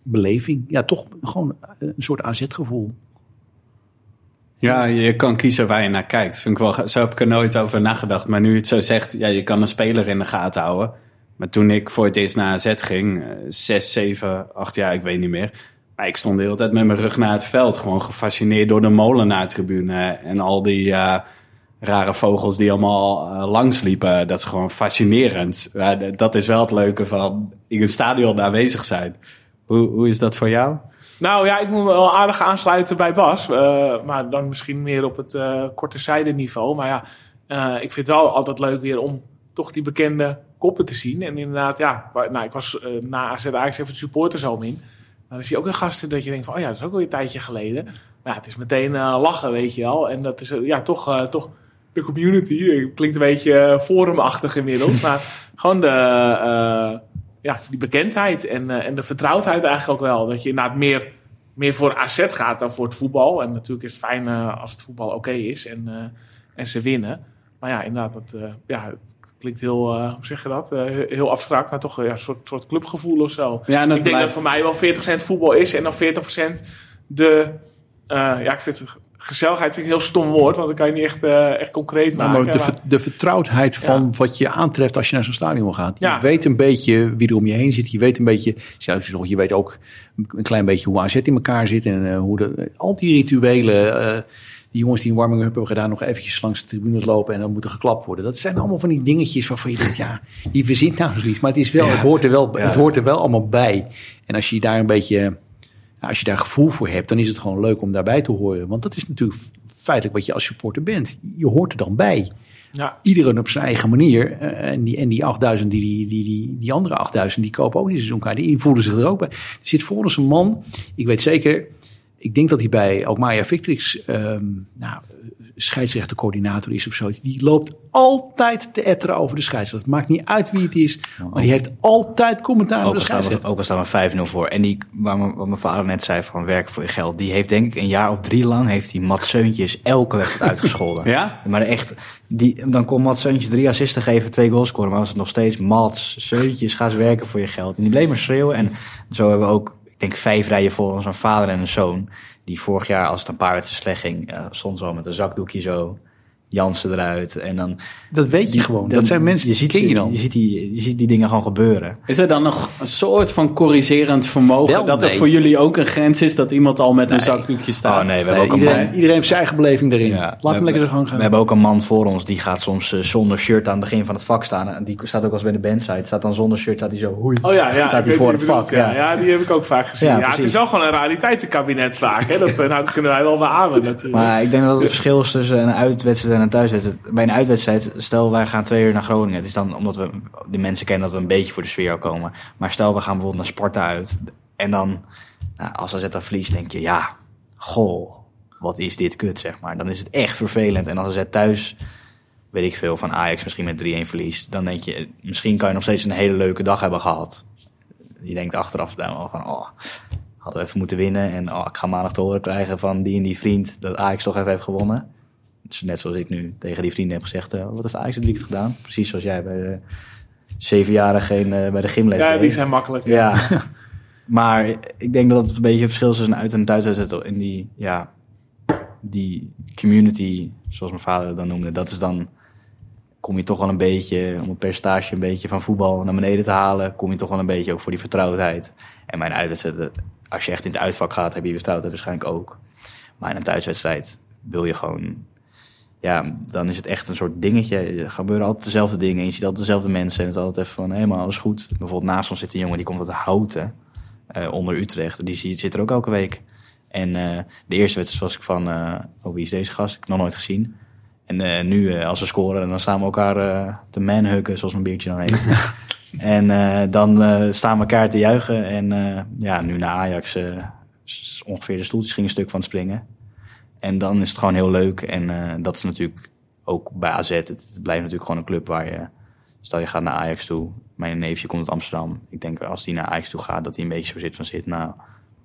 S6: Beleving. Ja, toch gewoon een soort AZ-gevoel.
S5: Ja, je kan kiezen waar je naar kijkt. Vind ik wel, zo heb ik er nooit over nagedacht. Maar nu je het zo zegt, ja, je kan een speler in de gaten houden. Maar toen ik voor het eerst naar AZ ging, eh, zes, zeven, acht jaar, ik weet niet meer. Maar ik stond de hele tijd met mijn rug naar het veld. Gewoon gefascineerd door de molenaartribune. En al die eh, rare vogels die allemaal eh, langsliepen. Dat is gewoon fascinerend. Dat is wel het leuke van in een stadion aanwezig zijn. Hoe, hoe is dat voor jou?
S4: Nou ja, ik moet me wel aardig aansluiten bij Bas. eh, maar dan misschien meer op het eh korte zijdenniveau. Maar ja, eh, ik vind het wel altijd leuk weer om toch die bekende koppen te zien. En inderdaad, ja, nou, ik was na AZ Ajax even de supporterzoom in. Maar dan zie je ook een gasten dat je denkt van, oh ja, dat is ook alweer een tijdje geleden. Maar ja, het is meteen lachen, weet je wel. En dat is ja, toch, toch de community. Klinkt een beetje forumachtig inmiddels. maar gewoon de, ja, die bekendheid en, eh, en de vertrouwdheid eigenlijk ook wel. Dat je inderdaad meer, meer voor AZ gaat dan voor het voetbal. En natuurlijk is het fijn eh, als het voetbal oké is en, eh, en ze winnen. Maar ja, inderdaad, dat, ja, het klinkt heel, hoe zeg je dat? Heel abstract, maar toch ja, een soort, soort clubgevoel of zo.
S5: Ja, en dat
S4: ik denk
S5: blijft-
S4: dat voor mij wel 40% voetbal is en dan 40% de... ja, ik vind het, gezelligheid vind ik een heel stom woord, want dan kan je niet echt, eh, echt concreet
S6: Maar,
S4: maken.
S6: maar de,
S4: maar-
S6: de vertrouwdheid van
S4: Ja.
S6: wat je aantreft als je naar zo'n stadion gaat.
S4: Ja.
S6: Je weet een beetje wie er om je heen zit. Je weet een beetje, je weet ook een klein beetje hoe AZ in elkaar zit. En eh, hoe de, al die rituelen, eh, die jongens die een warming-up hebben gedaan, nog eventjes langs de tribunes lopen en dan moeten geklapt worden. Dat zijn allemaal van die dingetjes waarvan je denkt, ja, die verzint nou eens iets. Maar het, is wel, het, hoort er wel, het hoort er wel allemaal bij. En als je daar een beetje, nou, als je daar gevoel voor hebt, dan is het gewoon leuk om daarbij te horen. Want dat is natuurlijk feitelijk wat je als supporter bent. Je hoort er dan bij
S4: ja,
S6: iedereen op zijn eigen manier. Eh, en, die, en die 8000, die, die, die, die, die andere 8000, die kopen ook die seizoenkaart. Die voelen zich er ook bij. Er zit voor ons een man, ik weet zeker, ik denk dat hij bij ook Maya Victrix ehm nou, scheidsrechtercoördinator is of zo. Die loopt altijd te etteren over de scheidsrechter. Het maakt niet uit wie het is, maar die heeft altijd commentaar over de scheidsrechter.
S2: ook al staan we 5-0 voor. En die, waar mijn, wat mijn vader net zei van werken voor je geld. Die heeft denk ik een jaar of drie lang heeft hij Mats Seuntjes elke wedstrijd uitgescholden.
S5: Ja?
S2: Maar echt, die, dan kon Mats Seuntjes drie assisten geven, twee goals scoren. Maar was het nog steeds Mats Seuntjes, ga eens werken voor je geld. En die bleef maar schreeuwen. En zo hebben we ook, ik denk vijf rijen voor ons, een vader en een zoon. Die vorig jaar, als het een paar wedstrijden slecht ging, eh, stond zo met een zakdoekje zo. Jansen eruit. En dan,
S6: Dat weet je
S2: die-
S6: gewoon.
S2: dan-
S6: Dat zijn mensen,
S2: je
S6: die
S2: ziet,
S6: ken je dan.
S2: Je ziet, die, je ziet die dingen gewoon gebeuren.
S5: Is er dan nog een soort van corrigerend vermogen?
S6: Wel,
S5: dat er voor jullie ook een grens is dat iemand al met een zakdoekje staat?
S2: Oh nee, we hebben
S6: Nee,
S2: ook een
S6: iedereen,
S2: man.
S6: iedereen heeft zijn eigen beleving erin.
S2: Ja,
S6: Laat
S2: we
S6: hem lekker zo gewoon gaan.
S2: We hebben ook een man voor ons die gaat soms eh, zonder shirt aan het begin van het vak staan. En die staat ook als bij de bandsite. Staat dan zonder shirt, staat hij zo hoei.
S4: Oh ja, ja
S2: staat
S4: ik
S2: hij
S4: weet
S2: voor
S4: wie
S2: het vak. Ja.
S4: ja. die heb ik ook vaak gezien.
S2: Ja,
S4: Ja, het is wel gewoon een realiteitenkabinet vaak. Hè? Dat, eh, nou, dat kunnen wij wel beamen natuurlijk.
S2: Maar ik denk dat het verschil is tussen een uitwedstrijd en een thuiswedstrijd. Bij een uitwedstrijd, stel wij gaan twee uur naar Groningen. Het is dan omdat we de mensen kennen dat we een beetje voor de sfeer ook komen. Maar stel we gaan bijvoorbeeld naar Sparta uit. En dan, nou, als AZ dan verliest, denk je, ja, goh, wat is dit kut, zeg maar. Dan is het echt vervelend. En als AZ thuis, weet ik veel, van Ajax misschien met 3-1 verliest. Dan denk je, misschien kan je nog steeds een hele leuke dag hebben gehad. Je denkt achteraf dan wel van, oh, hadden we even moeten winnen. En oh, ik ga maandag te horen krijgen van die en die vriend dat Ajax toch even heeft gewonnen. Dus net zoals ik nu tegen die vrienden heb gezegd, eh, wat heeft Ajax het weekend gedaan? Precies zoals jij bij de zevenjarigen in, eh, bij de gymles.
S4: ja,
S2: deed.
S4: die zijn makkelijk.
S2: Ja, maar ik denk dat het een beetje het verschil is tussen een uit- en een thuiswedstrijd in die, ja, die community, zoals mijn vader dan noemde. Dat is dan, kom je toch wel een beetje, om het percentage een beetje van voetbal naar beneden te halen, kom je toch wel een beetje ook voor die vertrouwdheid. En mijn uitwedstrijd, als je echt in het uitvak gaat, heb je die vertrouwdheid waarschijnlijk ook. Maar in een thuiswedstrijd wil je gewoon ja, dan is het echt een soort dingetje. Er gebeuren altijd dezelfde dingen. Je ziet altijd dezelfde mensen. En het is altijd even van, helemaal alles goed. Bijvoorbeeld naast ons zit een jongen, die komt uit Houten. eh, onder Utrecht. Die zit er ook elke week. En eh, de eerste wedstrijd was ik van, eh oh, wie is deze gast? Ik heb nog nooit gezien. En nu, als we scoren, dan staan we elkaar te manhuggen, zoals mijn biertje dan heet. en dan staan we elkaar te juichen. En ja, nu naar Ajax ongeveer de stoeltjes gingen stuk van het springen. En dan is het gewoon heel leuk. En eh, dat is natuurlijk ook bij AZ. Het, het blijft natuurlijk gewoon een club waar je... Stel je gaat naar Ajax toe. Mijn neefje komt uit Amsterdam. Ik denk als die naar Ajax toe gaat, dat hij een beetje zo zit van zit. Nou,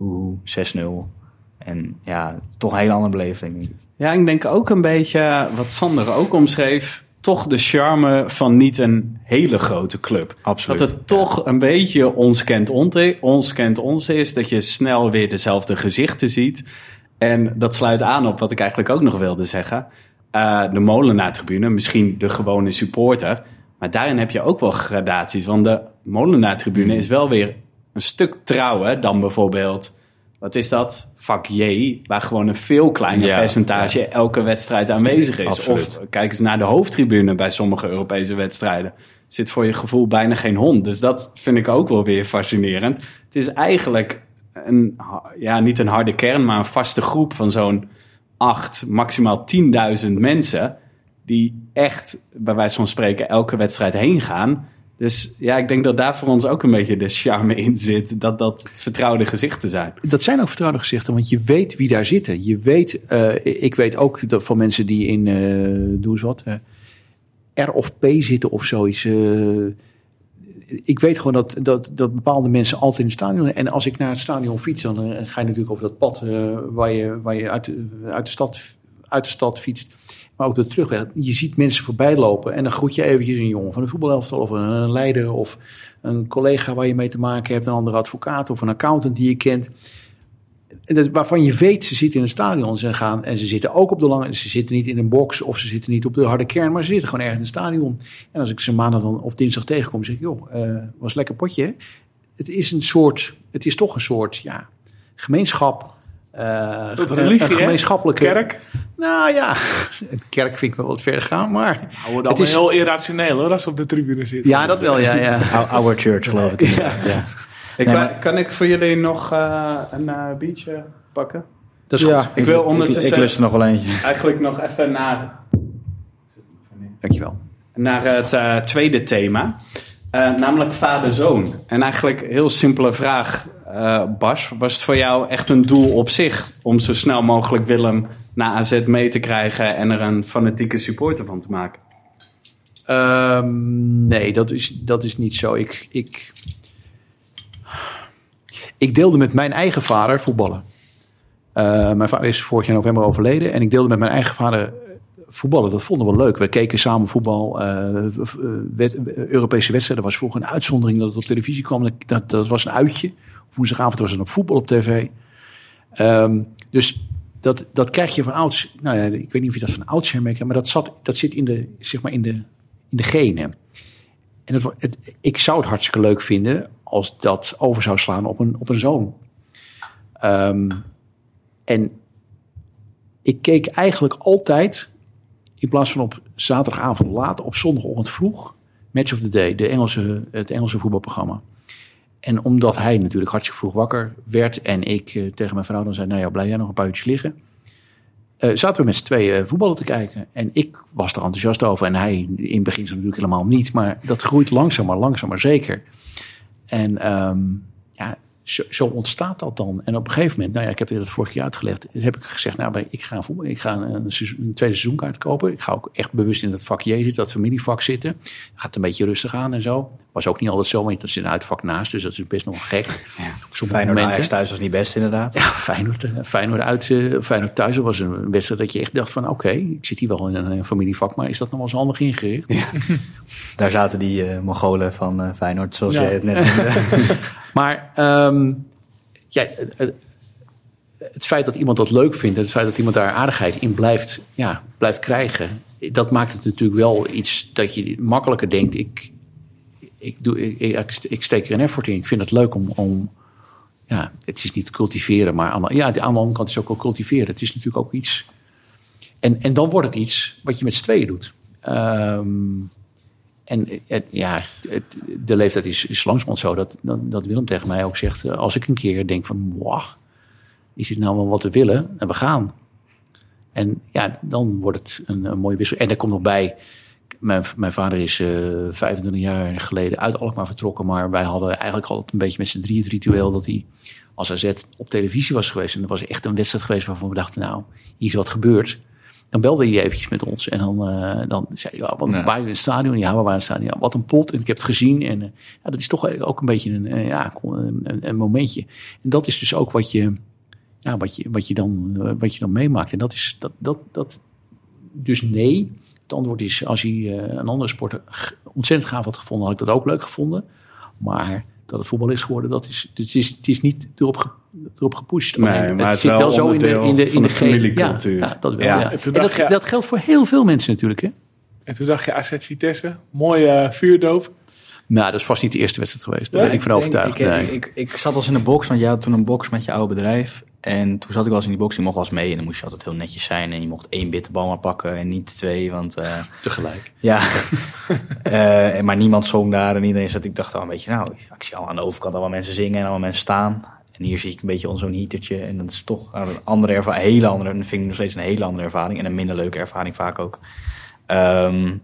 S2: oeh, 6-0. En ja, toch een hele andere beleving.
S5: Ja, ik denk ook een beetje wat Sander ook omschreef. Toch de charme van niet een hele grote club.
S2: Absoluut,
S5: Dat het toch een beetje ons kent, ons, ons kent ons is. Dat je snel weer dezelfde gezichten ziet. En dat sluit aan op wat ik eigenlijk ook nog wilde zeggen. Eh, de Molenaar-tribune, misschien de gewone supporter. Maar daarin heb je ook wel gradaties. Want de Molenaar-tribune is wel weer een stuk trouwer dan bijvoorbeeld... Wat is dat? Vak J, waar gewoon een veel kleiner
S2: Ja,
S5: percentage elke wedstrijd aanwezig is.
S2: Absoluut.
S5: Of kijk eens naar de hoofdtribune bij sommige Europese wedstrijden. Zit voor je gevoel bijna geen hond. Dus dat vind ik ook wel weer fascinerend. Het is eigenlijk een, ja, niet een harde kern, maar een vaste groep van zo'n acht, maximaal 10.000 mensen. Die echt, bij wijze van spreken, elke wedstrijd heen gaan. Dus ja, ik denk dat daar voor ons ook een beetje de charme in zit. Dat dat vertrouwde gezichten zijn.
S6: Dat zijn ook vertrouwde gezichten, want je weet wie daar zitten. Je weet, eh, ik weet ook dat van mensen die in, eh doe wat, eh, R of P zitten of zoiets. Eh, ik weet gewoon dat, dat, dat bepaalde mensen altijd in het stadion. En als ik naar het stadion fiets, dan eh, ga je natuurlijk over dat pad eh, waar je, waar je uit, de- uit, de stad, uit de stad fietst. Maar ook de terugweg. Je ziet mensen voorbij lopen en dan groet je eventjes een jongen van de voetbalelftal of een, een leider of een collega waar je mee te maken hebt, een andere advocaat of een accountant die je kent. En dat- waarvan je weet, ze zitten in het stadion ze gaan, en ze zitten ook op de lange. Ze zitten niet in een box of ze zitten niet op de harde kern, maar ze zitten gewoon ergens in het stadion. En als ik ze maandag dan, of dinsdag tegenkom, zeg ik, joh, eh, was een lekker potje. hè? Het is een soort, het is toch een soort, ja, gemeenschap. eh,
S4: Tot
S6: een-
S4: religie,
S6: een
S4: hè?
S6: gemeenschappelijke.
S4: Kerk.
S6: Nou ja, het kerk vind ik wel wat verder gaan, maar.
S4: Nou, wordt
S6: Het is-
S4: heel irrationeel hoor, als ze op de tribune zitten.
S6: Ja, dat wel, ja, ja.
S2: Our, our church, geloof ik. Ja. Ja.
S5: Ik,
S2: Nee,
S5: kan-
S2: maar-
S5: Kan ik voor jullie nog eh, een eh biertje pakken?
S6: Dat is goed.
S5: Ik wil
S2: Ik,
S5: ondertussen
S2: ik lust er nog wel eentje.
S5: eigenlijk nog even naar,
S6: Dankjewel.
S5: naar het eh, tweede thema. Eh, namelijk vader-zoon. En eigenlijk een heel simpele vraag, eh, Bas. Was het voor jou echt een doel op zich om zo snel mogelijk Willem naar AZ mee te krijgen en er een fanatieke supporter van te maken?
S6: Ehm, nee, dat is, dat is niet zo. Ik, ik, ik deelde met mijn eigen vader voetballen. Eh, mijn vader is vorig jaar november overleden. En ik deelde met mijn eigen vader voetballen. Dat vonden we leuk. We keken samen voetbal. wed- Europese wedstrijden was vroeger een uitzondering dat het op televisie kwam. Dat, dat, was een uitje. Woensdagavond was het op voetbal op tv. Ehm, dus dat, dat krijg je van ouds. Nou ja, ik weet niet of je dat van ouds hermerkt, maar dat, zat, dat zit in de, zeg maar in de, in de genen. En het, ik zou het hartstikke leuk vinden als dat over zou slaan op een, op een zoon. Ehm, en ik keek eigenlijk altijd, in plaats van op zaterdagavond laat, op zondagochtend vroeg, Match of the Day, de Engelse, het Engelse voetbalprogramma. En omdat hij natuurlijk hartstikke vroeg wakker werd en ik eh, tegen mijn vrouw dan zei, nou ja, blijf jij nog een paar uurtjes liggen. Eh, zaten we met z'n tweeën voetballen te kijken. En ik was er enthousiast over. En hij in het begin natuurlijk helemaal niet. Maar dat groeit langzaam maar langzaam maar zeker. En ehm, ja, zo, ontstaat dat dan. En op een gegeven moment, nou ja, ik heb dit vorig jaar uitgelegd. Heb ik gezegd, nou, ik ga, ik ga een, tweede seizoenkaart kopen. Ik ga ook echt bewust in dat vak J zitten, dat familievak zitten. Gaat een beetje rustig aan en zo. Was ook niet altijd zo, want er zit een uitvak naast. Dus dat is best nog gek. Sommige
S2: Feyenoord thuis was niet best inderdaad.
S6: Ja, Feyenoord, eh, Feyenoord, uit, eh, Feyenoord thuis was een wedstrijd dat je echt dacht van... oké, ik zit hier wel in een, eh, familievak, maar is dat nog wel zo handig ingericht?
S2: Daar zaten die eh Mongolen van eh, Feyenoord, zoals
S6: Ja.
S2: jij het net noemde.
S6: Maar ehm, ja, het feit dat iemand dat leuk vindt... en het feit dat iemand daar aardigheid in blijft, ja, blijft krijgen... dat maakt het natuurlijk wel iets dat je makkelijker denkt... ik, ik, doe, ik, ik, steek er een effort in. Ik vind het leuk om... om ja, het is niet cultiveren, maar aan, ja, aan de andere kant is ook wel cultiveren. Het is natuurlijk ook iets... En, en dan wordt het iets wat je met z'n tweeën doet. Ehm, en ja, het, de leeftijd is, is zo dat, dat, dat Willem tegen mij ook zegt... eh, als ik een keer denk van, wow, is dit nou wel wat we willen? En we gaan. En ja, dan wordt het een, een mooie wissel. En er komt nog bij, mijn, mijn vader is eh 25 jaar geleden uit Alkmaar vertrokken... maar wij hadden eigenlijk altijd een beetje met z'n drieën het ritueel... dat hij als AZ op televisie was geweest... en er was echt een wedstrijd geweest waarvan we dachten... nou, hier is wat gebeurd... Dan belde hij eventjes met ons en dan, eh, dan zei hij, ja, wat, waren jullie in het stadion? Ja, we waren het stadion. Ja, wat een pot. En ik heb het gezien. En eh, ja, dat is toch ook een beetje een, eh, ja, een, momentje. En dat is dus ook wat je, ja, wat, je, wat, je dan, eh, wat je dan meemaakt. En dat is dat, dat, dat. Dus nee. Het antwoord is: als hij eh, een andere sport ontzettend gaaf had gevonden, had ik dat ook leuk gevonden. Maar dat het voetbal is geworden, dat is, dus het, is, het is niet erop, ge, erop gepusht.
S5: Nee, maar het
S6: zit
S5: wel
S6: wel zo in de, in de, in de,
S5: familiecultuur.
S6: Ja, ja, dat wel.
S5: Ja.
S6: Ja.
S4: En
S6: dat,
S4: je-
S6: dat geldt voor heel veel mensen natuurlijk. Hè?
S4: En toen dacht je AZ Vitesse, mooie eh, vuurdoop.
S6: Nou, dat is vast niet de eerste wedstrijd geweest. Daar ben ik van overtuigd.
S2: Ik,
S6: Nee.
S2: ik, ik, ik zat als in een box, want jij had toen een box met je oude bedrijf. En toen zat ik wel eens in die box, die mocht wel eens mee. En dan moest je altijd heel netjes zijn. En je mocht één bitterbal maar pakken en niet twee. Want eh,
S6: Tegelijk.
S2: ja, Eh, maar niemand zong daar. En iedereen zat, ik dacht al een beetje, nou, ik zie al aan de overkant allemaal mensen zingen en allemaal mensen staan. En hier zie ik een beetje on zo'n heatertje. En dat is toch een andere ervaring, hele andere. En dat vind ik nog steeds een hele andere ervaring. En een minder leuke ervaring vaak ook. Ehm,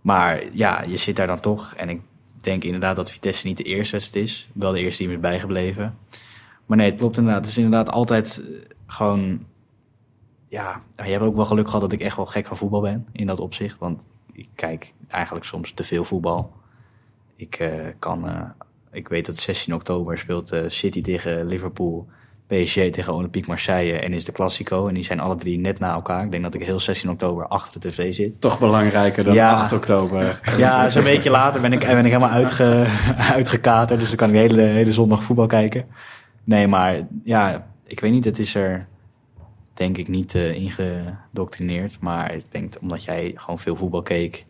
S2: maar ja, je zit daar dan toch. En ik denk inderdaad dat Vitesse niet de eerste wedstrijd is. Wel de eerste die me is bijgebleven. Maar nee, het klopt inderdaad. Het is inderdaad altijd eh, gewoon... Ja, je hebt ook wel geluk gehad dat ik echt wel gek van voetbal ben. In dat opzicht. Want ik kijk eigenlijk soms te veel voetbal. Ik eh, kan... eh, ik weet dat 16 oktober speelt City tegen Liverpool... PSG tegen Olympique Marseille en is de Classico. En die zijn alle drie net na elkaar. Ik denk dat ik heel 16 oktober achter de tv zit.
S5: Toch belangrijker dan
S2: Ja.
S5: 8 oktober.
S2: Ja, zo'n weekje later ben ik, ben ik helemaal uitge, uitgekaterd. Dus dan kan ik de hele, hele zondag voetbal kijken. Nee, maar ja, ik weet niet. Het is er denk ik niet eh, ingedoctrineerd. Maar ik denk omdat jij gewoon veel voetbal keek.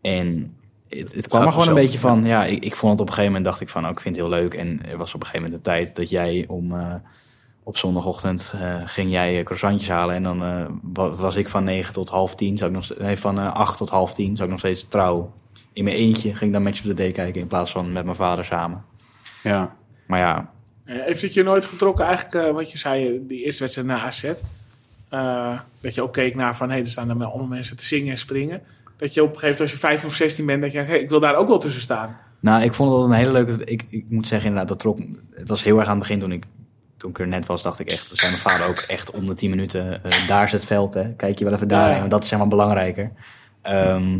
S2: En het, het kwam er gewoon een beetje van... Ja, ik, ik vond het op een gegeven moment dacht ik van... Oh, ik vind het heel leuk. En er was op een gegeven moment de tijd dat jij om... eh, op zondagochtend eh, ging jij croissantjes halen en dan wa- was ik van 9 tot half 10, zou ik nog, nee, van eh 8 tot half 10, zou ik nog steeds trouw in mijn eentje ging ik dan Match of the Day kijken in plaats van met mijn vader samen.
S5: Ja.
S2: Maar ja,
S4: Heeft het je nooit getrokken, eigenlijk, eh, wat je zei, eh, die eerste wedstrijd na AZ? eh, dat je ook keek naar van, hé, er staan er wel allemaal mensen te zingen en springen. Dat je op een gegeven moment, als je 15 of 16 bent, dat je denkt, hé, ik wil daar ook wel tussen staan.
S2: nou, ik vond het een hele leuke. Ik, ik moet zeggen, inderdaad, dat trok. Het was heel erg aan het begin toen ik, toen ik er net was, dacht ik echt. Dat zei mijn vader ook echt om de 10 minuten. eh, daar is het veld, hè? Kijk je wel even daarheen, want dat is zeg maar belangrijker. Ehm,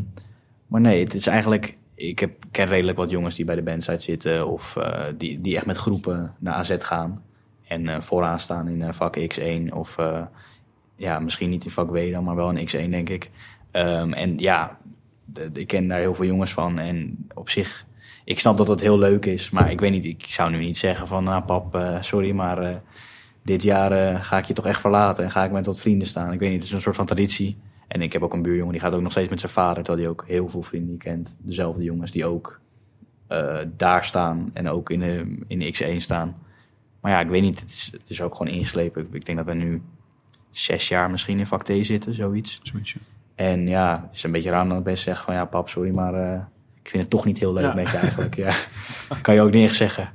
S2: maar nee, het is eigenlijk. Ik ken redelijk wat jongens die bij de bandsite zitten of eh, die, die echt met groepen naar AZ gaan en eh, vooraan staan in eh, vak X1 of ja, misschien niet in vak W dan, maar wel in X1 denk ik. Ehm, en ja, ik ken daar heel veel jongens van en op zich, ik snap dat dat heel leuk is, maar ik weet niet, ik zou nu niet zeggen van, nou pap, sorry, maar dit jaar ga ik je toch echt verlaten en ga ik met wat vrienden staan. Ik weet niet, het is een soort van traditie. En ik heb ook een buurjongen, die gaat ook nog steeds met zijn vader, terwijl hij ook heel veel vrienden kent. Dezelfde jongens die ook eh, daar staan en ook in de, in de X1 staan. Maar ja, ik weet niet, het is, het is ook gewoon ingeslepen. Ik, denk dat we nu zes jaar misschien in vak T zitten, zoiets.
S6: Zoiets, ja.
S2: En ja, het is een beetje raar dat ik best zeg van ja, pap, sorry, maar eh, ik vind het toch niet heel leuk
S4: Ja.
S2: met je eigenlijk. Ja. kan je ook echt zeggen.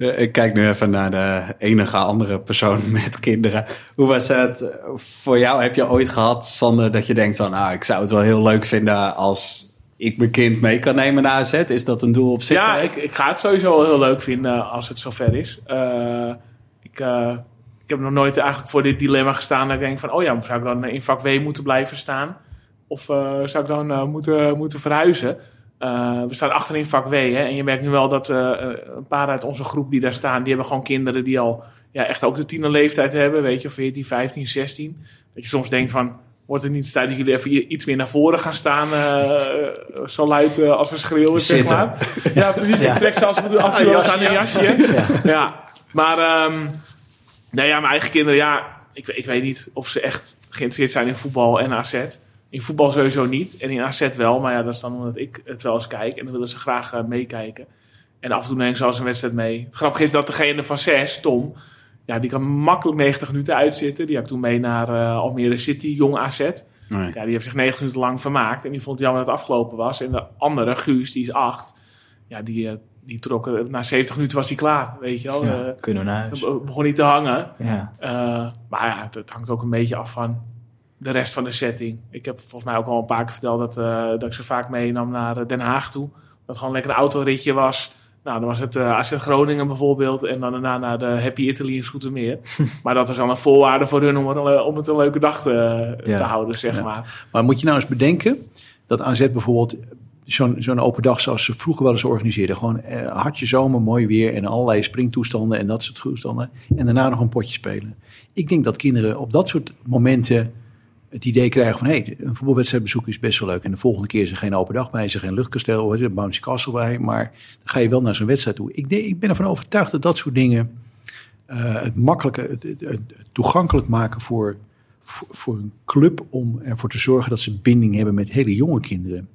S5: Ja, Ik kijk nu even naar de enige andere persoon met kinderen. Hoe was het voor jou? Heb je ooit gehad, Sander, dat je denkt van... Ah, ik zou het wel heel leuk vinden als ik mijn kind mee kan nemen naar AZ? Is dat een doel op zich
S4: Ja, ik, ik ga het sowieso wel heel leuk vinden als het zover is. Eh, ik, eh, ik heb nog nooit eigenlijk voor dit dilemma gestaan dat ik denk van... oh ja, zou ik dan in vak W moeten blijven staan? Of eh, zou ik dan eh, moeten, moeten verhuizen? Eh, we staan achterin vak W. Hè, en je merkt nu wel dat eh, een paar uit onze groep die daar staan... die hebben gewoon kinderen die al ja, echt ook de tienerleeftijd hebben. Weet je, 14, 15, 16. Dat je soms denkt van... Wordt het niet tijd dat jullie even iets meer naar voren gaan staan? eh, zo luid eh, als we schreeuwen, zeg maar. Ja, precies. Ik trek zelfs af en toe af en toe wel eens aan een jasje. Ja. Maar, ehm nou ja, mijn eigen kinderen, ja, ik, ik weet niet of ze echt geïnteresseerd zijn in voetbal en AZ. In voetbal sowieso niet. En in AZ wel. Maar ja, dat is dan omdat ik het wel eens kijk. En dan willen ze graag eh, meekijken. En af en toe neem ik zelfs een wedstrijd mee. Het grappige is dat degene van 6, Tom, ja, die kan makkelijk 90 minuten uitzitten. Die heb ik toen mee naar eh, Almere City, jong AZ.
S5: Nee.
S4: Ja, die heeft zich 90 minuten lang vermaakt. En die vond het jammer dat het afgelopen was. En de andere, Guus, die is 8. Ja, die, eh, die trok, eh, na 70 minuten was hij klaar, weet je wel.
S2: Ja,
S4: Eh,
S2: kunnen we naar huis.
S4: begon hij te hangen.
S2: Ja.
S4: Maar ja, het, het hangt ook een beetje af van de rest van de setting. Ik heb volgens mij ook al een paar keer verteld dat, eh, dat ik ze vaak meenam naar eh, Den Haag toe. Dat gewoon lekker een autoritje was. Nou, dan was het AZ Groningen bijvoorbeeld. En dan daarna naar de Happy Italy in Soetermeer. maar dat was dan een voorwaarde voor hun om, er, om het een leuke dag te,
S2: Ja.
S4: te houden, zeg
S6: Ja.
S4: maar.
S6: Maar moet je nou eens bedenken dat AZ bijvoorbeeld zo'n zo'n open dag zoals ze vroeger wel eens organiseerden. Gewoon eh, hartje zomer, mooi weer en allerlei springtoestanden en dat soort toestanden. En daarna nog een potje spelen. Ik denk dat kinderen op dat soort momenten het idee krijgen van... hé, hey, een voetbalwedstrijd bezoeken is best wel leuk. En de volgende keer is er geen open dag bij, is er geen luchtkasteel, is er bouncy castle bij. Maar dan ga je wel naar zo'n wedstrijd toe. Ik, ik ben ervan overtuigd dat dat soort dingen eh, het makkelijker, het, toegankelijk maken voor, voor, voor een club... om ervoor te zorgen dat ze binding hebben met hele jonge kinderen.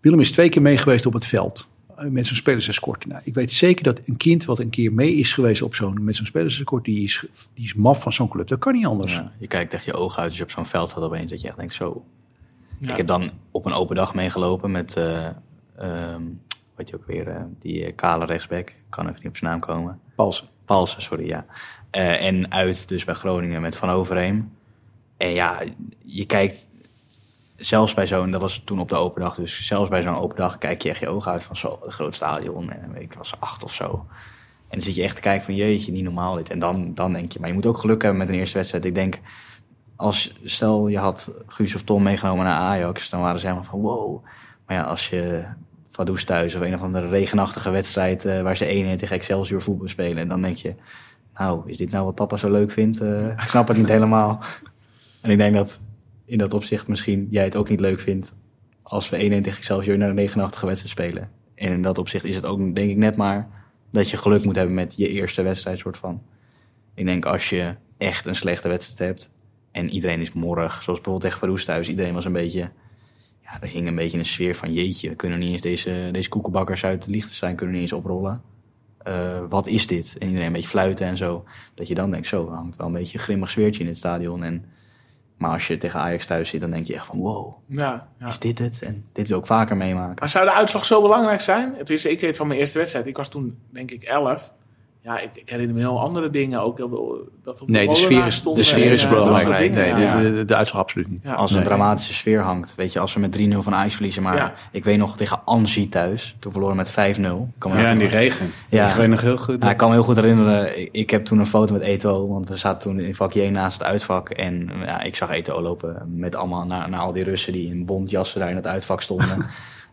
S6: Willem is twee keer mee geweest op het veld. Eh, Met zo'n spelersescort. Nou, ik weet zeker dat een kind wat een keer mee is geweest op zo'n, met zo'n spelersescort, die is, die is maf van zo'n club. Dat kan niet anders.
S2: Ja, je kijkt echt je ogen uit als je op zo'n veld gaat opeens. Dat je echt denkt, zo.
S4: Ja.
S2: Ik heb dan op een open dag meegelopen met, eh ehm, weet je ook weer, eh, die kale rechtsback. Ik kan even niet op zijn naam komen.
S6: Palsen.
S2: Palsen, sorry, ja. Eh, en uit dus bij Groningen met Van Overheem. En ja, je kijkt zelfs bij zo'n, dat was toen op de open dag, dus zelfs bij zo'n open dag kijk je echt je ogen uit van zo, een groot stadion. En ik, was acht of zo. En dan zit je echt te kijken van jeetje, niet normaal dit. En dan, dan denk je, maar je moet ook geluk hebben met een eerste wedstrijd. Ik denk, als stel je had Guus of Tom meegenomen naar Ajax, dan waren ze helemaal van wow. Maar ja, als je Vaduz thuis of een of andere regenachtige wedstrijd eh, waar ze 1-1 tegen Excelsior voetbal spelen, en dan denk je, nou, is dit nou wat papa zo leuk vindt? Eh, ik snap het niet helemaal. En ik denk dat in dat opzicht misschien jij het ook niet leuk vindt als we 1-1 tegen Excelsior naar een regenachtige wedstrijd spelen. En in dat opzicht is het ook, denk ik, net maar dat je geluk moet hebben met je eerste wedstrijd, soort van. Ik denk als je echt een slechte wedstrijd hebt en iedereen is morrig, zoals bijvoorbeeld tegen Verhoes thuis, iedereen was een beetje, ja, er hing een beetje een sfeer van jeetje, we kunnen niet eens deze, deze koekenbakkers uit Liechtenstein kunnen niet eens oprollen. Eh, wat is dit? En iedereen een beetje fluiten en zo. Dat je dan denkt, zo, hangt wel een beetje een grimmig sfeertje in het stadion. En, maar als je tegen Ajax thuis zit, dan denk je echt van, wow,
S4: Ja, ja.
S2: is dit het? En dit wil ik vaker meemaken.
S4: Maar zou de uitslag zo belangrijk zijn? Het is, ik weet van mijn eerste wedstrijd. Ik was toen, denk ik, 11. Ja, ik, ik herinner me heel andere dingen. Ook dat op
S6: Nee, de sfeer is, de sfeer is belangrijk.
S4: dingen.
S6: Nee,
S4: Ja.
S6: de, de, de uitslag absoluut niet.
S4: Ja.
S2: Als een
S6: Nee.
S2: dramatische sfeer hangt. Weet je, als we met 3-0 van Ajax verliezen. Maar
S4: Ja.
S2: ik weet nog tegen Anzi thuis. Toen verloren we met 5-0. Ik kan me
S5: Ja, en die regen.
S2: Ja.
S5: Ik weet nog heel goed.
S2: Ja, ik kan me heel goed herinneren. Ik, ik heb toen een foto met Eto. Want we zaten toen in vak J naast het uitvak. En ja, ik zag Eto lopen met allemaal naar, naar al die Russen die in bondjassen daar in het uitvak stonden.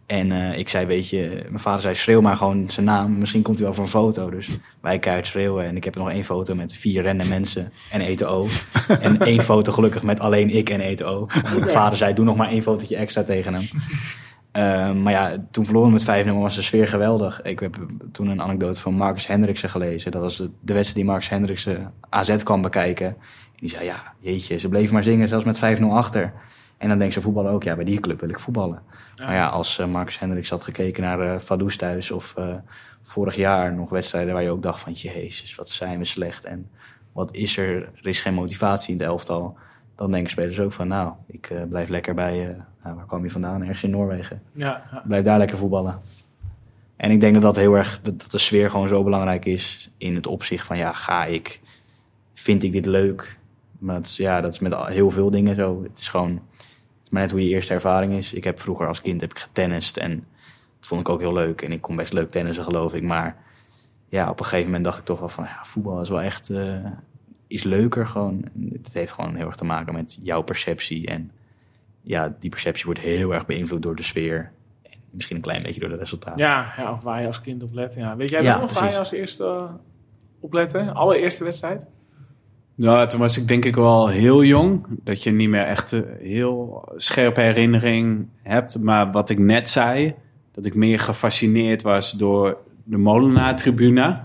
S2: en eh, ik zei, weet je, mijn vader zei, schreeuw maar gewoon zijn naam. Misschien komt hij wel voor een foto. Dus wij keihard schreeuwen. En ik heb nog één foto met vier rende mensen en Eto. en één foto gelukkig met alleen ik en Eto. En mijn vader zei, doe nog maar één fotootje extra tegen hem. Eh, maar ja, toen verloren we met 5-0 was de sfeer geweldig. Ik heb toen een anekdote van Marcus Hendriksen gelezen. Dat was de, de wedstrijd die Marcus Hendriksen AZ kwam bekijken. En die zei, ja, jeetje, ze bleven maar zingen, zelfs met 5-0 achter. En dan denkt ze voetballen ook, ja, bij die club wil ik voetballen. Maar ja, als eh, Marcus Hendricks had gekeken naar eh Vaduz thuis of eh, vorig jaar nog wedstrijden waar je ook dacht van, jezus, wat zijn we slecht. En wat is er, er is geen motivatie in het elftal. Dan denken spelers ook van, nou, ik blijf lekker bij, nou, waar kwam je vandaan? Ergens in Noorwegen.
S4: Ja, ja.
S2: Blijf daar lekker voetballen. En ik denk dat dat heel erg, dat, dat de sfeer gewoon zo belangrijk is in het opzicht van, ja, ga ik, vind ik dit leuk? Maar dat is, ja, dat is met heel veel dingen zo. Het is gewoon, is maar net hoe je eerste ervaring is. Ik heb vroeger als kind heb ik getennist en dat vond ik ook heel leuk. En ik kon best leuk tennissen, geloof ik. Maar ja, op een gegeven moment dacht ik toch wel van, ja, voetbal is wel echt, eh, is leuker gewoon. Het heeft gewoon heel erg te maken met jouw perceptie. En ja, die perceptie wordt heel erg beïnvloed door de sfeer. En misschien een klein beetje door de resultaten.
S4: Ja, ja, of waar je als kind op let. Ja. Weet jij
S2: Ja,
S4: nog waar je als eerste uh, op lette? Allereerste wedstrijd?
S5: Nou, toen was ik denk ik wel heel jong. Dat je niet meer echt een heel scherpe herinnering hebt. Maar wat ik net zei, dat ik meer gefascineerd was door de Molenaar-tribune.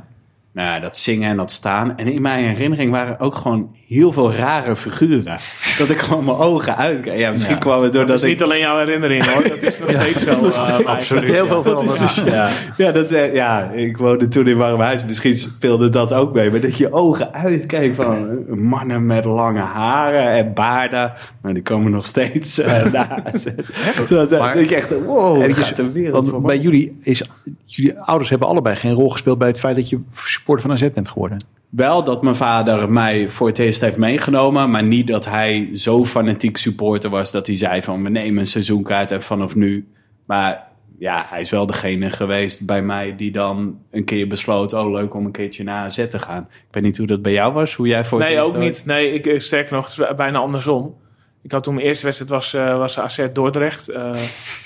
S5: Nou, dat zingen en dat staan. En in mijn herinnering waren ook gewoon heel veel rare figuren. Dat ik gewoon mijn ogen uitkijk. Ja, misschien
S2: Ja.
S5: kwam het
S4: Dat
S5: doordat
S4: is
S5: ik...
S4: niet alleen jouw herinnering hoor. Dat is nog steeds zo. eh,
S6: Absoluut. Heel veel
S5: Dat is dus, ja, ja, dat, eh, ja, ik woonde toen in Warmhuis. Misschien speelde dat ook mee. Maar dat je ogen uitkijkt van mannen met lange haren en baarden. Maar die komen nog steeds uh, naast. Zodat eh,
S6: Maar-
S5: dat je echt, wow,
S6: Eventjes,
S5: gaat de wereld
S6: want bij jullie is, jullie ouders hebben allebei geen rol gespeeld bij het feit dat je supporter van AZ bent geworden.
S5: Wel dat mijn vader mij voor het eerst heeft meegenomen. Maar niet dat hij zo fanatiek supporter was dat hij zei van... we nemen een seizoenkaart en vanaf nu... Maar ja, hij is wel degene geweest bij mij die dan een keer besloot... oh, leuk om een keertje naar AZ te gaan. Ik weet niet hoe dat bij jou was, hoe jij voor het
S4: Nee, ook niet. Nee, ik, eh, sterker nog, het is bijna andersom. Ik had toen mijn eerste wedstrijd was, eh, was AZ Dordrecht. Eh,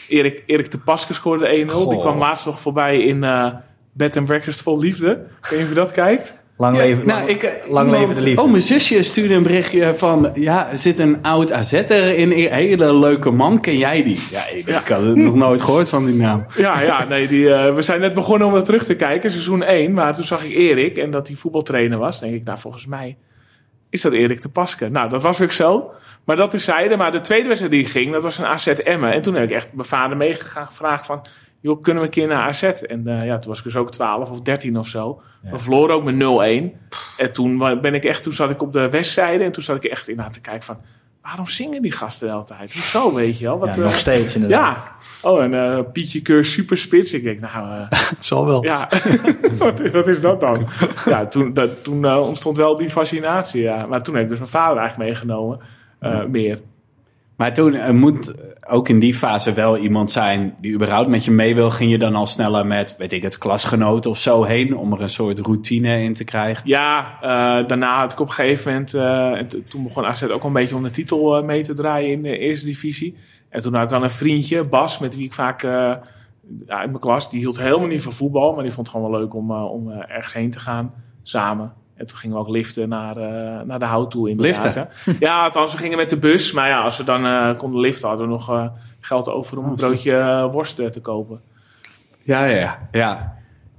S4: Erik, Erik de Paske scoorde 1-0. Die kwam laatst nog voorbij in eh Bed and Breakfast Vol Liefde. Ik weet niet of je dat kijkt.
S2: Lang leven,
S5: nou,
S2: lang,
S5: ik, eh,
S2: lang leven de liefde.
S5: Oh, mijn zusje stuurde een berichtje van... Ja, er zit een oud AZ'er in. Een hele leuke man. Ken jij die? Ja, ik, ik had het nog nooit gehoord van die naam.
S4: Ja, ja nee, die, eh, we zijn net begonnen om dat terug te kijken, seizoen 1. Maar toen zag ik Erik en dat hij voetbaltrainer was. Denk ik, nou, volgens mij is dat Erik de Paske. Nou, dat was ook zo. Maar dat is zijde. Maar de tweede wedstrijd die ging, dat was een AZ Emmen. En toen heb ik echt mijn vader meegegaan gevraagd van... joh, kunnen we een keer naar AZ? En eh, ja, toen was ik dus ook 12 of 13 of zo. We verloren ook met 0-1. En toen ben ik echt, toen zat ik op de westzijde en toen zat ik echt in aan te kijken van... waarom zingen die gasten de hele tijd? Hoezo, weet je wel? Wat,
S2: Ja,
S4: eh,
S2: nog steeds inderdaad.
S4: ja. Oh, en eh Pietje Keur superspits. Ik denk, nou,
S6: Het zal wel.
S4: ja, wat, wat is dat dan? Ja, toen, dat, toen ontstond wel die fascinatie, ja. Maar toen heb ik dus mijn vader eigenlijk meegenomen, meer.
S5: Maar toen er moet ook in die fase wel iemand zijn die überhaupt met je mee wil. Ging je dan al sneller met, weet ik het, klasgenoten of zo heen om er een soort routine in te krijgen?
S4: Ja, eh, daarna had ik op een gegeven moment, eh, en t- toen begon AZ ook een beetje om de titel eh, mee te draaien in de eerste divisie. En toen had ik al een vriendje, Bas, met wie ik vaak eh, uit mijn klas, die hield helemaal niet van voetbal, maar die vond het gewoon wel leuk om, eh, om eh, ergens heen te gaan, samen. En toen gingen we ook liften naar, eh, naar de hout toe. inderdaad,
S5: Liften?
S4: hè. Ja, althans, we gingen met de bus. Maar ja, als we dan eh, konden liften, hadden we nog eh, geld over om een broodje worst te kopen.
S5: Ja, ja, ja.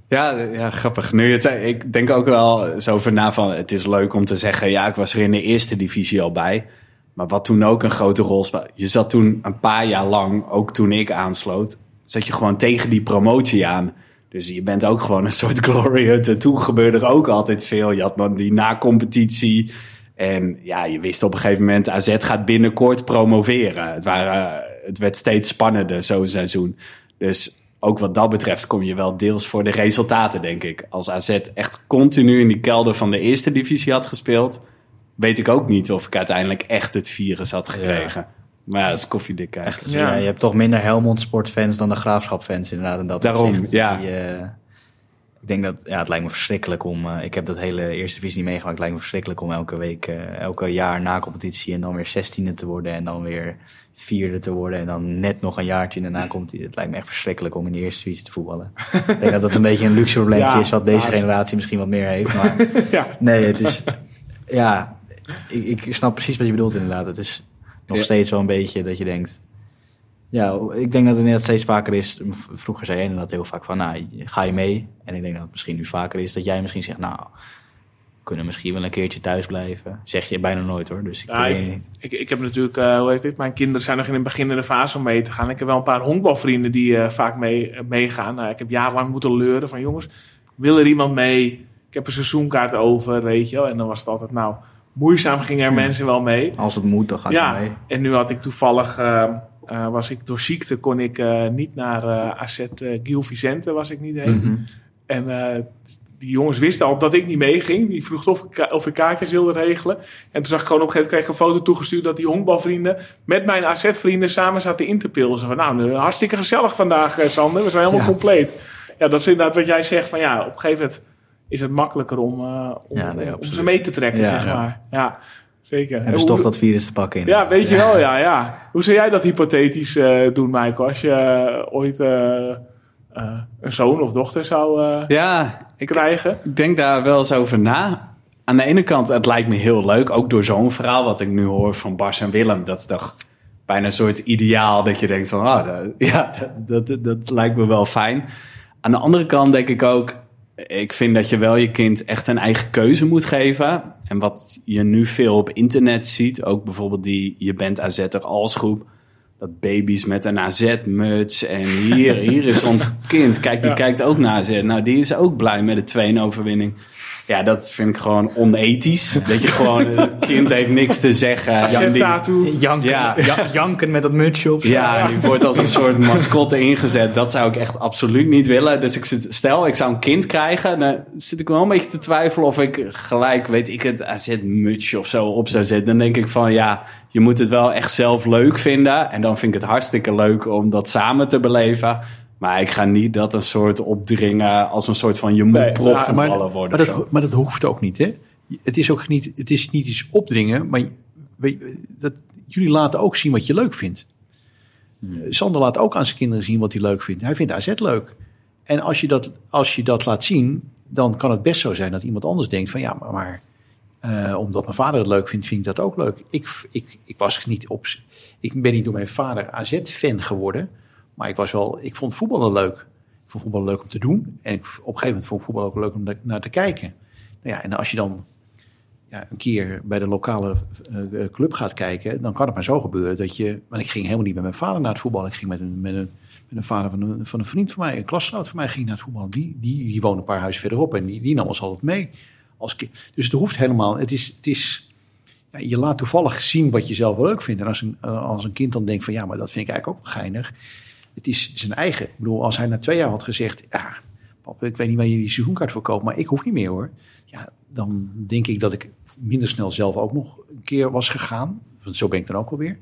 S5: Ja, ja, grappig. Nu het zei, ik denk ook wel zo over na van, het is leuk om te zeggen, ja, ik was er in de eerste divisie al bij. Maar wat toen ook een grote rol speelde, je zat toen een paar jaar lang, ook toen ik aansloot, zat je gewoon tegen die promotie aan. Dus je bent ook gewoon een soort glory hunter. Toen gebeurde er ook altijd veel. Je had dan die na-competitie. En ja, je wist op een gegeven moment, AZ gaat binnenkort promoveren. Het, waren, het werd steeds spannender, zo'n seizoen. Dus ook wat dat betreft kom je wel deels voor de resultaten, denk ik. Als AZ echt continu in die kelder van de eerste divisie had gespeeld... weet ik ook niet of ik uiteindelijk echt het virus had gekregen. Maar ja, dat is koffiedik eigenlijk.
S2: Dus ja.
S4: Ja.
S2: je hebt toch minder Helmond sportfans dan de Graafschap fans inderdaad. En dat
S5: Daarom,
S2: opzicht.
S5: ja.
S2: Die, eh, ik denk dat, ja, het lijkt me verschrikkelijk om, eh, ik heb dat hele eerste divisie niet meegemaakt. Het lijkt me verschrikkelijk om elke week, eh, elke jaar na competitie en dan weer zestiende te worden. En dan weer vierde te worden. En dan net nog een jaartje in de nacompetitie. Het lijkt me echt verschrikkelijk om in de eerste divisie te voetballen. ik denk dat dat een beetje een luxe probleempje
S4: Ja,
S2: is wat deze generatie misschien wat meer heeft. Maar
S4: ja.
S2: Nee, het is. Ja, ik, ik snap precies wat je bedoelt, inderdaad. Het is nog
S5: Ja.
S2: steeds wel een beetje dat je denkt. Ja, ik denk dat het steeds vaker is. Vroeger zei jij inderdaad heel vaak van, nou, ga je mee? En ik denk dat het misschien nu vaker is dat jij misschien zegt, nou, we kunnen misschien wel een keertje thuis blijven. Zeg je bijna nooit hoor, dus ik
S4: Ja,
S2: weet
S4: ik,
S2: niet.
S4: ik, ik heb natuurlijk, eh, hoe heet dit? Mijn kinderen zijn nog in een beginnende fase om mee te gaan. Ik heb wel een paar honkbalvrienden die eh, vaak mee, eh, meegaan. Nou, ik heb jarenlang moeten leuren van jongens, wil er iemand mee? Ik heb een seizoenkaart over, weet je wel. En dan was het altijd, nou, moeizaam gingen er mensen wel mee.
S2: Als het moet, dan ga je
S4: Ja,
S2: mee.
S4: en nu had ik toevallig, eh, eh, was ik door ziekte, kon ik eh, niet naar AZ Gil Vicente, was ik niet heen.
S2: Mhm.
S4: En die jongens wisten al dat ik niet meeging. Die vroegen of ik, of ik kaartjes wilde regelen. En toen zag ik gewoon op een gegeven moment kreeg ik een foto toegestuurd dat die honkbalvrienden met mijn AZ-vrienden samen zaten in te pilsen. Van, nou, hartstikke gezellig vandaag, Sander. We zijn helemaal compleet. Ja, dat is inderdaad wat jij zegt. Van ja, op een gegeven moment is het makkelijker om, eh, om,
S2: Ja, nee,
S4: om ze mee te trekken,
S2: Ja.
S4: zeg
S2: Ja.
S4: maar. Ja, zeker.
S2: En
S4: En
S2: dus
S4: hoe-
S2: toch dat virus te pakken in.
S4: ja, weet je wel, ja, ja. Hoe zou jij dat hypothetisch eh, doen, Michael? Als je eh, ooit eh, eh, een zoon of dochter zou eh,
S5: Ja, ik,
S4: krijgen?
S5: Ik denk daar wel eens over na. Aan de ene kant, het lijkt me heel leuk. Ook door zo'n verhaal wat ik nu hoor van Bas en Willem. Dat is toch bijna een soort ideaal dat je denkt van... Oh, dat, ja, dat, dat, dat lijkt me wel fijn. Aan de andere kant denk ik ook... Ik vind dat je wel je kind echt een eigen keuze moet geven. En wat je nu veel op internet ziet... Ook bijvoorbeeld die Je bent AZ'er als groep... Dat baby's met een AZ-muts en hier, hier is ons kind. Kijk, die
S4: Ja.
S5: kijkt ook naar AZ. Nou, die is ook blij met de 2-overwinning. Ja, dat vind ik gewoon onethisch. Dat je gewoon, het kind heeft niks te zeggen.
S4: AZ-tattoo.
S2: Janken,
S5: Ja.
S2: ja- janken met dat mutsje op.
S5: ja, en die wordt als een soort mascotte ingezet. Dat zou ik echt absoluut niet willen. Dus ik zit, stel, ik zou een kind krijgen. Dan zit ik wel een beetje te twijfelen of ik gelijk, weet ik het, AZ-mutsje of zo op zou zetten. Dan denk ik van, ja, je moet het wel echt zelf leuk vinden. En dan vind ik het hartstikke leuk om dat samen te beleven. Maar ik ga niet dat een soort opdringen als een soort van je moet
S4: Nee,
S5: profvoetballer
S6: maar,
S5: worden.
S6: maar, dat, maar dat hoeft ook niet, hè? Het is ook niet, het is niet iets opdringen, maar weet je, dat, jullie laten ook zien wat je leuk vindt.
S2: Hmm.
S6: Sander laat ook aan zijn kinderen zien wat hij leuk vindt. Hij vindt AZ leuk. En als je dat, als je dat laat zien, dan kan het best zo zijn dat iemand anders denkt van ja, maar, maar eh, omdat mijn vader het leuk vindt, vind ik dat ook leuk. Ik, ik, ik was niet op, ik ben niet door mijn vader AZ-fan geworden, maar ik was wel, ik vond voetballen leuk. Ik vond voetballen leuk om te doen en ik, op een gegeven moment vond ik voetbal ook leuk om naar te kijken. Nou ja, en als je dan ja, een keer bij de lokale eh, eh, club gaat kijken, dan kan het maar zo gebeuren dat je. Want ik ging helemaal niet met mijn vader naar het voetbal. Ik ging met een, met een, met een vader van een, van een vriend van mij, een klasgenoot van mij, ging naar het voetbal. Die, die, die woonde een paar huizen verderop en die, die nam ons altijd mee. Als dus het hoeft helemaal. Het is. Het is ja, je laat toevallig zien wat je zelf wel leuk vindt. En als een, als een kind dan denkt van ja, maar dat vind ik eigenlijk ook geinig. Het is zijn eigen. Ik bedoel, als hij na twee jaar had gezegd, ja, pap, ik weet niet waar je die seizoenkaart voor koopt, maar ik hoef niet meer hoor. Ja, dan denk ik dat ik minder snel zelf ook nog een keer was gegaan. Want zo ben ik dan ook alweer.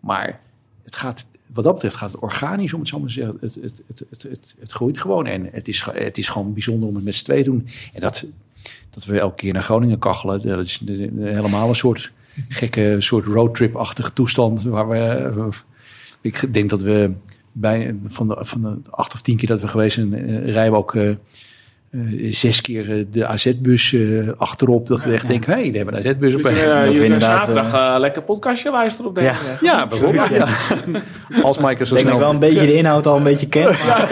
S6: Maar het gaat, wat dat betreft gaat het organisch, om het zo maar te zeggen. Het, het, het, het, het, groeit gewoon. En het is, het is gewoon bijzonder om het met z'n tweeën te doen. En dat, dat we elke keer naar Groningen kachelen, dat is helemaal een soort gekke, soort roadtrip-achtige toestand. Waar we, ik denk dat we bij, van, de, van de acht of tien keer dat we geweest zijn, eh, rijden we ook eh, eh, zes keer de AZ-bus eh, achterop. Dat we echt denken, hé, hey, daar hebben we een AZ-bus op.
S4: Dus, eh,
S2: we inderdaad,
S4: zaterdag lekker podcastje luisteren op deze
S2: Ja.
S4: weg.
S6: Ja, bijvoorbeeld. Ja. Als Mike er zo
S2: Ik denk dat
S6: snel...
S2: ik wel een beetje de inhoud al een beetje ken. maar-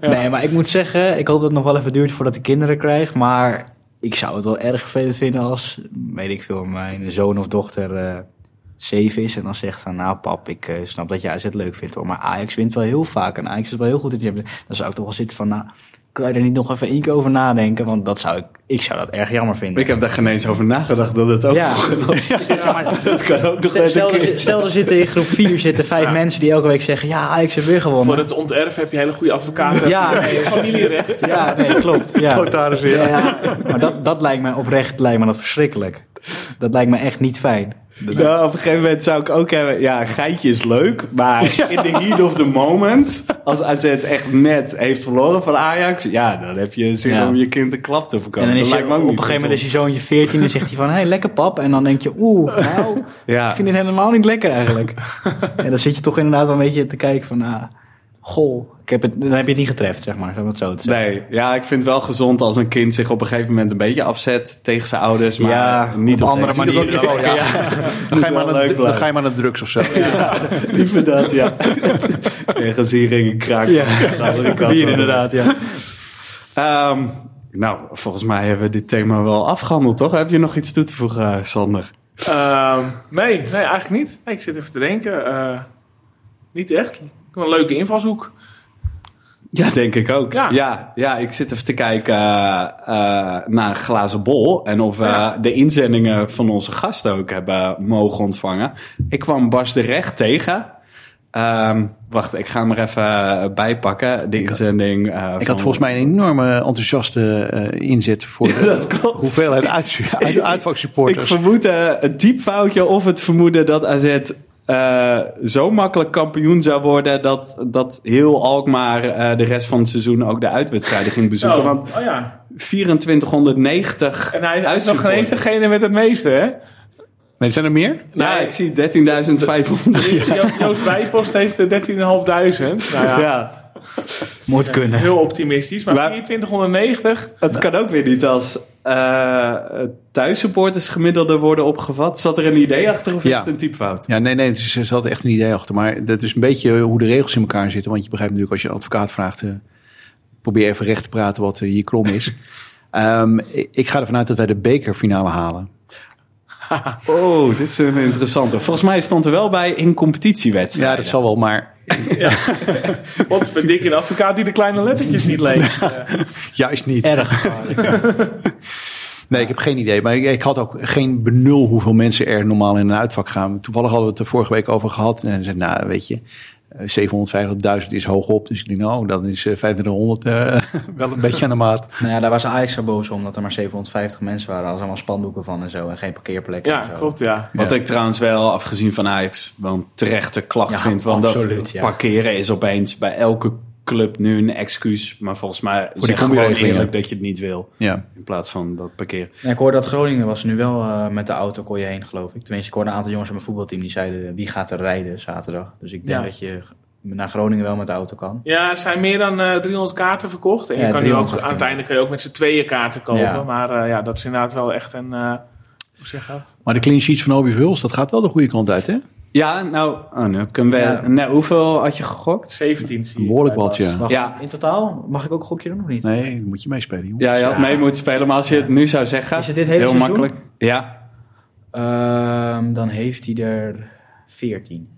S2: Nee, maar ik moet zeggen, ik hoop dat het nog wel even duurt voordat de kinderen krijg. Maar ik zou het wel erg vervelend vinden als, weet ik veel, mijn zoon of dochter eh zeven is. En dan zegt van, nou pap, ik eh, snap dat je AZ leuk vindt hoor. Maar Ajax wint wel heel vaak en Ajax is wel heel goed in die. Dan zou ik toch wel zitten van, nou, kan je er niet nog even één keer over nadenken? Want dat zou ik, ik zou dat erg jammer vinden.
S5: Ik heb daar geen eens over nagedacht dat het ook
S2: ja,
S5: Ja, maar dat kan ook nog
S2: stel, stel, er, stel er zitten in groep 4 zitten vijf
S4: Ja.
S2: mensen die elke week zeggen, ja, Ajax heeft weer gewonnen.
S4: Voor het onterf heb je hele goede advocaten.
S2: Ja.
S4: familierecht.
S2: Ja, nee, klopt. Ja.
S6: Notaris, ja.
S2: Ja, ja. Maar dat, dat lijkt me oprecht lijkt me dat verschrikkelijk. Dat lijkt me echt niet fijn.
S5: Nou, op een gegeven moment zou ik ook hebben... Ja, geitje is leuk, maar in the heat of the moment... als AZ echt net heeft verloren van Ajax... ja, dan heb je zin
S2: Ja.
S5: om je kind een klap te
S2: En
S5: voorkomen.
S2: dan is
S5: me
S2: op een gegeven moment is je zoontje 14 en zegt hij van, hé, hey, lekker pap. En dan denk je, oeh, nou,
S5: Ja.
S2: ik vind dit helemaal niet lekker eigenlijk. En dan zit je toch inderdaad wel een beetje te kijken van, ah, goh, ik heb het, dan heb je het niet getreft, zeg maar, om het zo te zeggen.
S5: Nee, ja, ik vind het wel gezond als een kind zich op een gegeven moment een beetje afzet tegen zijn ouders. Maar
S2: Ja,
S5: niet
S2: op
S5: op
S2: andere manieren.
S5: manier.
S2: Ja.
S6: Ja. Dan ga je maar de- dan ga je maar de drugs of zo.
S5: Liever dat, ja. Ergens hier kraak.
S2: Ja. Bier inderdaad, ja.
S5: Ehm, nou, volgens mij hebben we dit thema wel afgehandeld, toch? Heb je nog iets toe te voegen, eh, Sander?
S4: Ehm, nee, nee, eigenlijk niet. Nee, ik zit even te denken. eh, niet echt. Een leuke invalshoek.
S5: Ja, denk ik ook.
S4: Ja.
S5: Ja, ja, ik zit even te kijken eh, eh, naar glazen bol. En of we
S4: Ja.
S5: de inzendingen van onze gasten ook hebben mogen ontvangen. Ik kwam Bas de Recht tegen. Ehm, wacht, ik ga hem er even eh, bijpakken. De inzending. eh,
S6: Ik
S5: van-
S6: had volgens mij een enorme enthousiaste eh, inzet voor de
S5: Dat klopt.
S6: hoeveelheid uit, uit,
S5: Ik vermoed eh, een typfoutje of het vermoeden dat AZ eh, zo makkelijk kampioen zou worden... dat, dat heel Alkmaar eh, de rest van het seizoen ook de uitwedstrijden ging bezoeken.
S4: Oh,
S5: Want
S4: oh ja.
S5: 2490
S4: En hij is nog geen degene met het meeste, hè?
S6: Nee, zijn er meer?
S5: Ja,
S4: Nee.
S5: ik zie 13.500.
S4: Jo- Joost Bijpost heeft de 13.500. Nou ja,
S5: ja,
S2: Moet kunnen.
S4: heel optimistisch. Maar,
S5: Maar-
S4: 2490.
S5: het kan ook weer niet als eh thuissupporters gemiddelde worden opgevat. Zat er een idee achter of is het een typfout?
S6: Ja, nee, nee, er zat echt een idee achter. Maar dat is een beetje hoe de regels in elkaar zitten. Want je begrijpt natuurlijk als je een advocaat vraagt... eh, probeer even recht te praten wat eh, hier krom is. Ehm, ik- ik ga ervan uit dat wij de bekerfinale halen.
S5: Oh, dit is een interessante. Volgens mij stond er wel bij in competitiewedstrijden.
S6: Ja, dat zal wel, maar
S4: Wat vind ik een advocaat die de kleine lettertjes niet leest.
S6: Juist niet.
S2: Erg gevaarlijk.
S6: Nee, ik heb geen idee. Maar ik, ik had ook geen benul hoeveel mensen er normaal in een uitvak gaan. Toevallig hadden we het er vorige week over gehad. En zei, nou, weet je, 750.000 is hoog op. Dus ik denk, nou, dan is eh, 2500 eh, wel een beetje aan de maat.
S2: Nou ja, daar was Ajax zo boos om dat er maar 750 mensen waren. Als allemaal spandoeken van en zo. En geen parkeerplekken
S4: ja,
S2: en zo.
S4: klopt, ja.
S5: Wat ik trouwens wel, afgezien van Ajax, wel een terechte klacht
S2: Ja,
S5: vind. Want
S2: absoluut,
S5: dat
S2: ja.
S5: parkeren is opeens bij elke club nu een excuus. Maar volgens mij
S6: die
S5: zeg gewoon eerlijk dat je het niet wil.
S6: Ja.
S5: In plaats van dat parkeren.
S2: Ja, ik hoorde dat Groningen was nu wel eh, met de auto kon je heen, geloof ik. Tenminste, ik hoorde een aantal jongens van mijn voetbalteam die zeiden wie gaat er rijden zaterdag. Dus ik denk
S4: Ja.
S2: dat je naar Groningen wel met de auto kan.
S4: Ja, er zijn meer dan eh 300 kaarten verkocht. En je
S2: Ja,
S4: kan nu ook,
S2: 300
S4: aan het einde kun je ook met z'n tweeën kaarten kopen.
S2: Ja.
S4: Maar eh, ja, dat is inderdaad wel echt een... eh, hoe zeg dat?
S6: Maar de clean sheets van Obi Vuls, dat gaat wel de goede kant uit, hè?
S5: Ja, nou, oh, nu heb ik hem weer.
S2: Ja.
S5: Nee, hoeveel had je gegokt?
S4: 17 zie je.
S6: Behoorlijk wat, ja.
S2: Wacht,
S5: Ja.
S2: In totaal? Mag ik ook een gokje doen of niet?
S6: Nee, dan moet je meespelen.
S5: Ja, je had mee moeten spelen, maar als je het nu zou zeggen.
S2: Is het dit hele
S5: heel
S2: seizoen?
S5: makkelijk. Ja.
S2: Ehm, dan heeft hij er 14.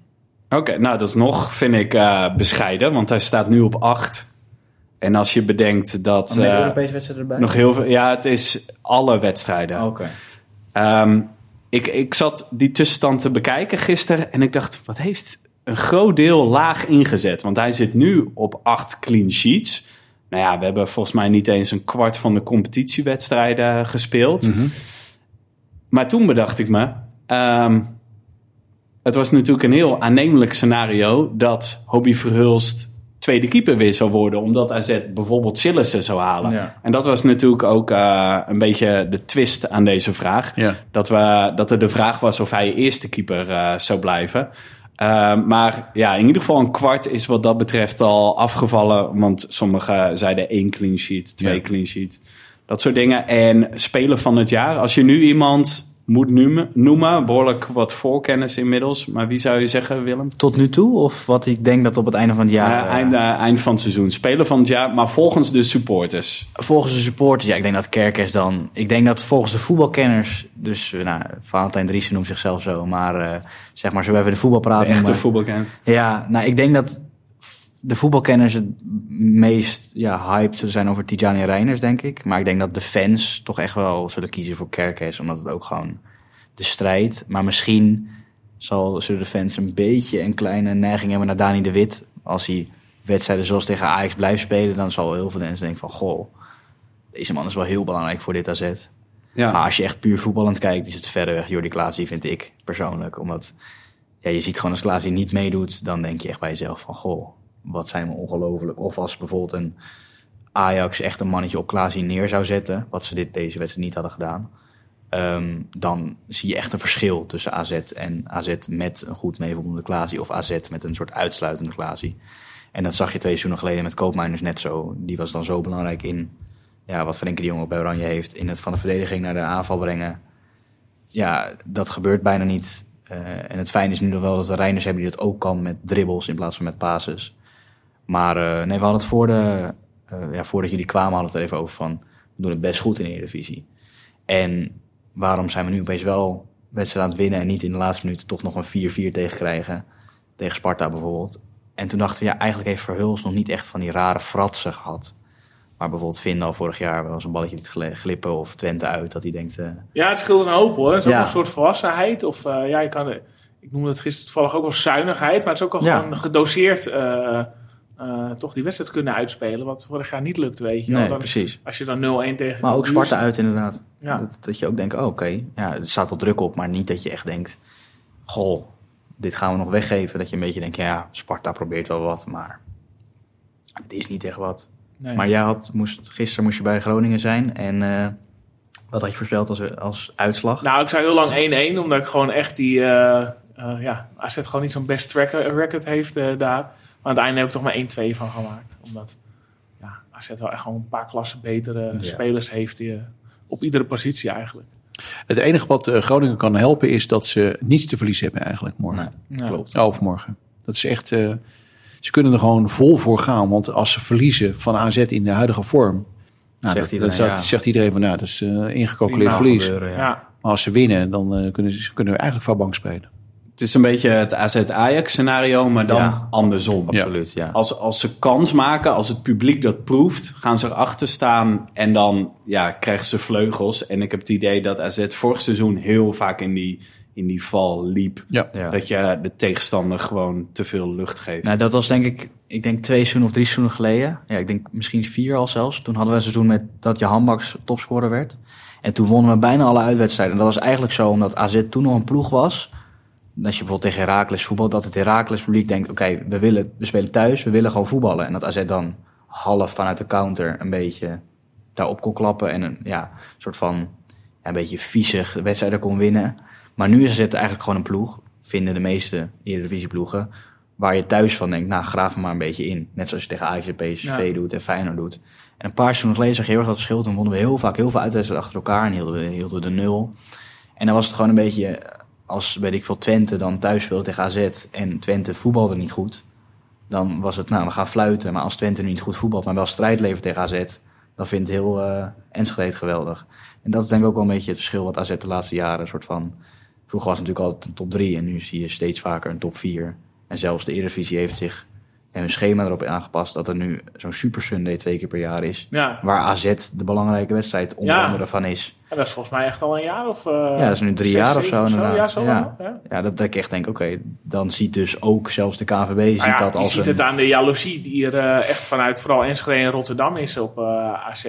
S5: Oké, nou dat is nog, vind ik, eh, bescheiden, want hij staat nu op 8. En als je bedenkt dat
S2: Met
S5: eh,
S2: Europese wedstrijden erbij?
S5: nog heel veel. Ja, het is alle wedstrijden.
S2: Oké.
S5: Ehm, ik, ik zat die tussenstand te bekijken gisteren en ik dacht, wat heeft een groot deel laag ingezet? Want hij zit nu op acht clean sheets. Nou ja, we hebben volgens mij niet eens een kwart van de competitiewedstrijden gespeeld. Maar toen bedacht ik me, ehm, het was natuurlijk een heel aannemelijk scenario dat Hobby Verhulst tweede keeper weer zou worden, omdat AZ bijvoorbeeld Sillissen zou halen.
S2: Ja.
S5: En dat was natuurlijk ook eh, een beetje de twist aan deze vraag.
S6: Ja.
S5: Dat, we, dat er de vraag was of hij eerste keeper eh, zou blijven. Uh, maar ja, in ieder geval een kwart is wat dat betreft al afgevallen. Want sommigen zeiden één clean sheet, twee
S6: Ja.
S5: clean sheet. Dat soort dingen. En speler van het jaar. Als je nu iemand moet noemen, noemen behoorlijk wat voorkennis inmiddels. Maar wie zou je zeggen, Willem?
S2: Tot nu toe? Of wat ik denk dat op het einde van het jaar...
S5: Ja,
S2: eh,
S5: eind, eind van het seizoen. Speler van het jaar, maar volgens de supporters.
S2: Volgens de supporters, ja, ik denk dat Kerkers dan... Ik denk dat volgens de voetbalkenners... Dus, eh, nou, Valentijn Driessen noemt zichzelf zo. Maar eh, zeg maar, zo even de voetbalpraat
S5: De echte
S2: noemen.
S5: voetbalkennis.
S2: Ja, nou, ik denk dat de voetbalkenners het meest ja, hyped zullen zijn over Tijani Reiners, denk ik. Maar ik denk dat de fans toch echt wel zullen kiezen voor Kerkers. Omdat het ook gewoon de strijd... Maar misschien zal, zullen de fans een beetje een kleine neiging hebben naar Dani de Wit. Als hij wedstrijden zoals tegen Ajax blijft spelen... dan zal heel veel mensen denken van... Goh, deze man is wel heel belangrijk voor dit AZ.
S5: Ja.
S2: Maar als je echt puur voetballend kijkt, is het verreweg Jordi Klaasie, vind ik persoonlijk. Omdat ja, je ziet gewoon als Klaasie niet meedoet, dan denk je echt bij jezelf van... Goh, wat zijn we ongelooflijk. Of als bijvoorbeeld een Ajax echt een mannetje op Klaasie neer zou zetten... wat ze dit deze wedstrijd niet hadden gedaan... ehm, dan zie je echt een verschil tussen AZ en AZ met een goed meevoetballende Klaasie... of AZ met een soort uitsluitende Klaasie. En dat zag je twee seizoenen geleden met Koopmeiners net zo. Die was dan zo belangrijk in ja, wat Frenkie de Jong ook bij Oranje heeft... in het van de verdediging naar de aanval brengen. Ja, dat gebeurt bijna niet. Eh, en het fijne is nu nog wel dat de Reiners hebben die dat ook kan met dribbles in plaats van met passes. Maar eh, nee, we hadden het voor de, eh, ja, voordat jullie kwamen hadden we het er even over van... we doen het best goed in de Eredivisie. En waarom zijn we nu opeens wel wedstrijd aan het winnen... en niet in de laatste minuten toch nog een 4-4 tegen krijgen? Tegen Sparta bijvoorbeeld. En toen dachten we, ja, eigenlijk heeft Verhuls nog niet echt van die rare fratsen gehad. Maar bijvoorbeeld Vindal vorig jaar wel eens een balletje liet gli- glippen... of Twente uit, dat hij denkt... eh,
S4: Ja, het scheelt een hoop hoor. Het is ook
S2: Ja.
S4: een soort volwassenheid. Of ja, je kan, ik noemde het gisteren toevallig ook wel zuinigheid. Maar het is ook al
S2: Ja.
S4: gewoon gedoseerd eh, toch die wedstrijd kunnen uitspelen. Wat vorig jaar niet lukt, weet je. wel.
S2: nee,
S4: Dan-
S2: precies.
S4: als je dan 0-1 tegen
S2: Maar ook Sparta uit inderdaad.
S4: Ja.
S2: Dat, dat je ook denkt, oh, oké, ja, er staat wel druk op, maar niet dat je echt denkt, goh, dit gaan we nog weggeven. Dat je een beetje denkt, ja, Sparta probeert wel wat, maar het is niet echt wat.
S4: Nee.
S2: Maar jij had, moest, gisteren moest je bij Groningen zijn en eh, wat had je voorspeld als, als uitslag?
S4: Nou, ik zei heel lang 1-1, omdat ik gewoon echt die... eh ja, AZ gewoon niet zo'n best track record heeft daar. Maar aan het einde heb ik toch maar 1-2 van gemaakt. Omdat ja, AZ wel echt gewoon een paar klassen betere
S2: Ja.
S4: spelers heeft die, eh, op iedere positie eigenlijk.
S6: Het enige wat eh, Groningen kan helpen is dat ze niets te verliezen hebben eigenlijk morgen.
S2: Nee,
S4: Ja.
S2: klopt.
S6: Overmorgen. Dat is echt... eh, ze kunnen er gewoon vol voor gaan. Want als ze verliezen van AZ in de huidige vorm... Nou,
S2: Zegt
S6: dat,
S2: iedereen,
S6: dat
S2: ja.
S6: zegt, iedereen van, nou, dat is eh, ingecalculeerd verlies.
S2: Gebeuren, ja.
S4: Ja.
S6: Maar als ze winnen, dan kunnen ze kunnen we eigenlijk van bank spelen.
S5: Het is een beetje het AZ-Ajax scenario, maar dan
S2: Ja.
S5: andersom.
S2: Absoluut, ja.
S5: Als, als ze kans maken, als het publiek dat proeft, gaan ze erachter staan en dan ja, krijgen ze vleugels. En ik heb het idee dat AZ vorig seizoen heel vaak in die, in die val liep.
S6: Ja.
S2: Ja.
S5: Dat je de tegenstander gewoon te veel lucht geeft.
S2: Nou, dat was denk ik, ik denk twee seizoenen of drie seizoenen geleden. Ja, ik denk misschien vier al zelfs. Toen hadden we een seizoen met dat Jan Baks topscorer werd. En toen wonnen we bijna alle uitwedstrijden. En dat was eigenlijk zo omdat AZ toen nog een ploeg was als je bijvoorbeeld tegen Heracles voetbalt, dat het Heracles publiek denkt, oké, we willen, we spelen thuis, we willen gewoon voetballen. En dat AZ dan half vanuit de counter een beetje daarop kon klappen en een ja, soort van ja, een beetje viezig de wedstrijden kon winnen. Maar nu is het eigenlijk gewoon een ploeg, vinden de meeste Eredivisie-ploegen, waar je thuis van denkt, nou, graaf hem maar een beetje in. Net zoals je tegen Ajax en PSV
S4: Ja.
S2: doet en Feyenoord doet. En een paar seizoenen geleden zag je heel erg dat verschil. Toen wonnen we heel vaak heel veel uitwedstrijden achter elkaar en hielden we, hielden we de nul. En dan was het gewoon een beetje, als weet ik veel, Twente dan thuis speelde tegen AZ en Twente voetbalde niet goed. Dan was het, nou, we gaan fluiten. Maar als Twente nu niet goed voetbalt, maar wel strijd levert tegen AZ, dan vindt heel eh Enschede geweldig. En dat is denk ik ook wel een beetje het verschil wat AZ de laatste jaren een soort van... Vroeger was het natuurlijk altijd een top 3 en nu zie je steeds vaker een top 4. En zelfs de Eredivisie heeft zich en hun schema erop aangepast dat er nu zo'n Super Sunday twee keer per jaar is.
S4: Ja.
S2: Waar AZ de belangrijke wedstrijd onder
S4: Ja.
S2: andere van is.
S4: Ja, dat is volgens mij echt al een jaar of... eh,
S2: Ja, dat is nu drie
S4: zes,
S2: jaar of zo inderdaad.
S4: Ja, zo
S2: Ja.
S4: lang, ja.
S2: Ja, dat, ik echt denk, oké, dan ziet dus ook zelfs de KVB ziet
S4: Nou ja,
S2: dat
S4: je
S2: als
S4: ziet
S2: een...
S4: het aan de jaloezie die er eh, echt vanuit vooral Enschede en Rotterdam is op eh AZ.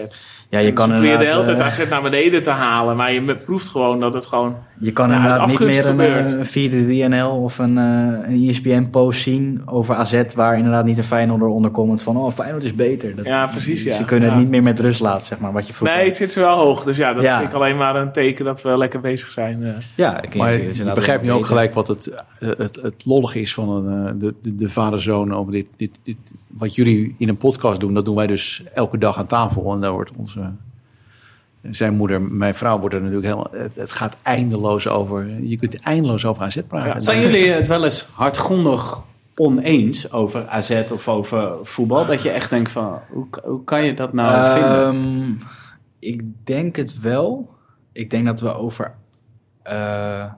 S2: ja, je
S4: En
S2: kan
S4: proberen de
S2: inderdaad,
S4: hele tijd AZ naar beneden te halen, maar je proeft gewoon dat het gewoon...
S2: Je kan inderdaad niet meer een, een 4 NL of een, een ESPN-post zien over AZ... waar inderdaad niet een Feyenoord eronder komt van... oh, Feyenoord is beter. Dat,
S4: Ja, precies, ja.
S2: Ze kunnen het niet meer met rust laten, zeg maar, wat je vroeger...
S4: Nee, het zit ze wel hoog. Dus ja, dat ik alleen maar een teken dat we lekker bezig zijn. eh.
S2: ja, ik,
S6: Maar
S2: ik-
S6: begrijpt nu ook gelijk wat het, eh, het, het lollige is van een, eh, de, de, de vader-zoon over dit, dit, dit. Wat jullie in een podcast doen, dat doen wij dus elke dag aan tafel. En daar wordt onze, zijn moeder, mijn vrouw, wordt er natuurlijk helemaal. Het, het gaat eindeloos over. Je kunt eindeloos over AZ praten.
S4: Ja,
S5: Zijn jullie het wel eens hardgrondig oneens over AZ of over voetbal? Dat je echt denkt van, hoe, hoe kan je dat nou vinden?
S2: Ik denk het wel. Ik denk dat we over... eh,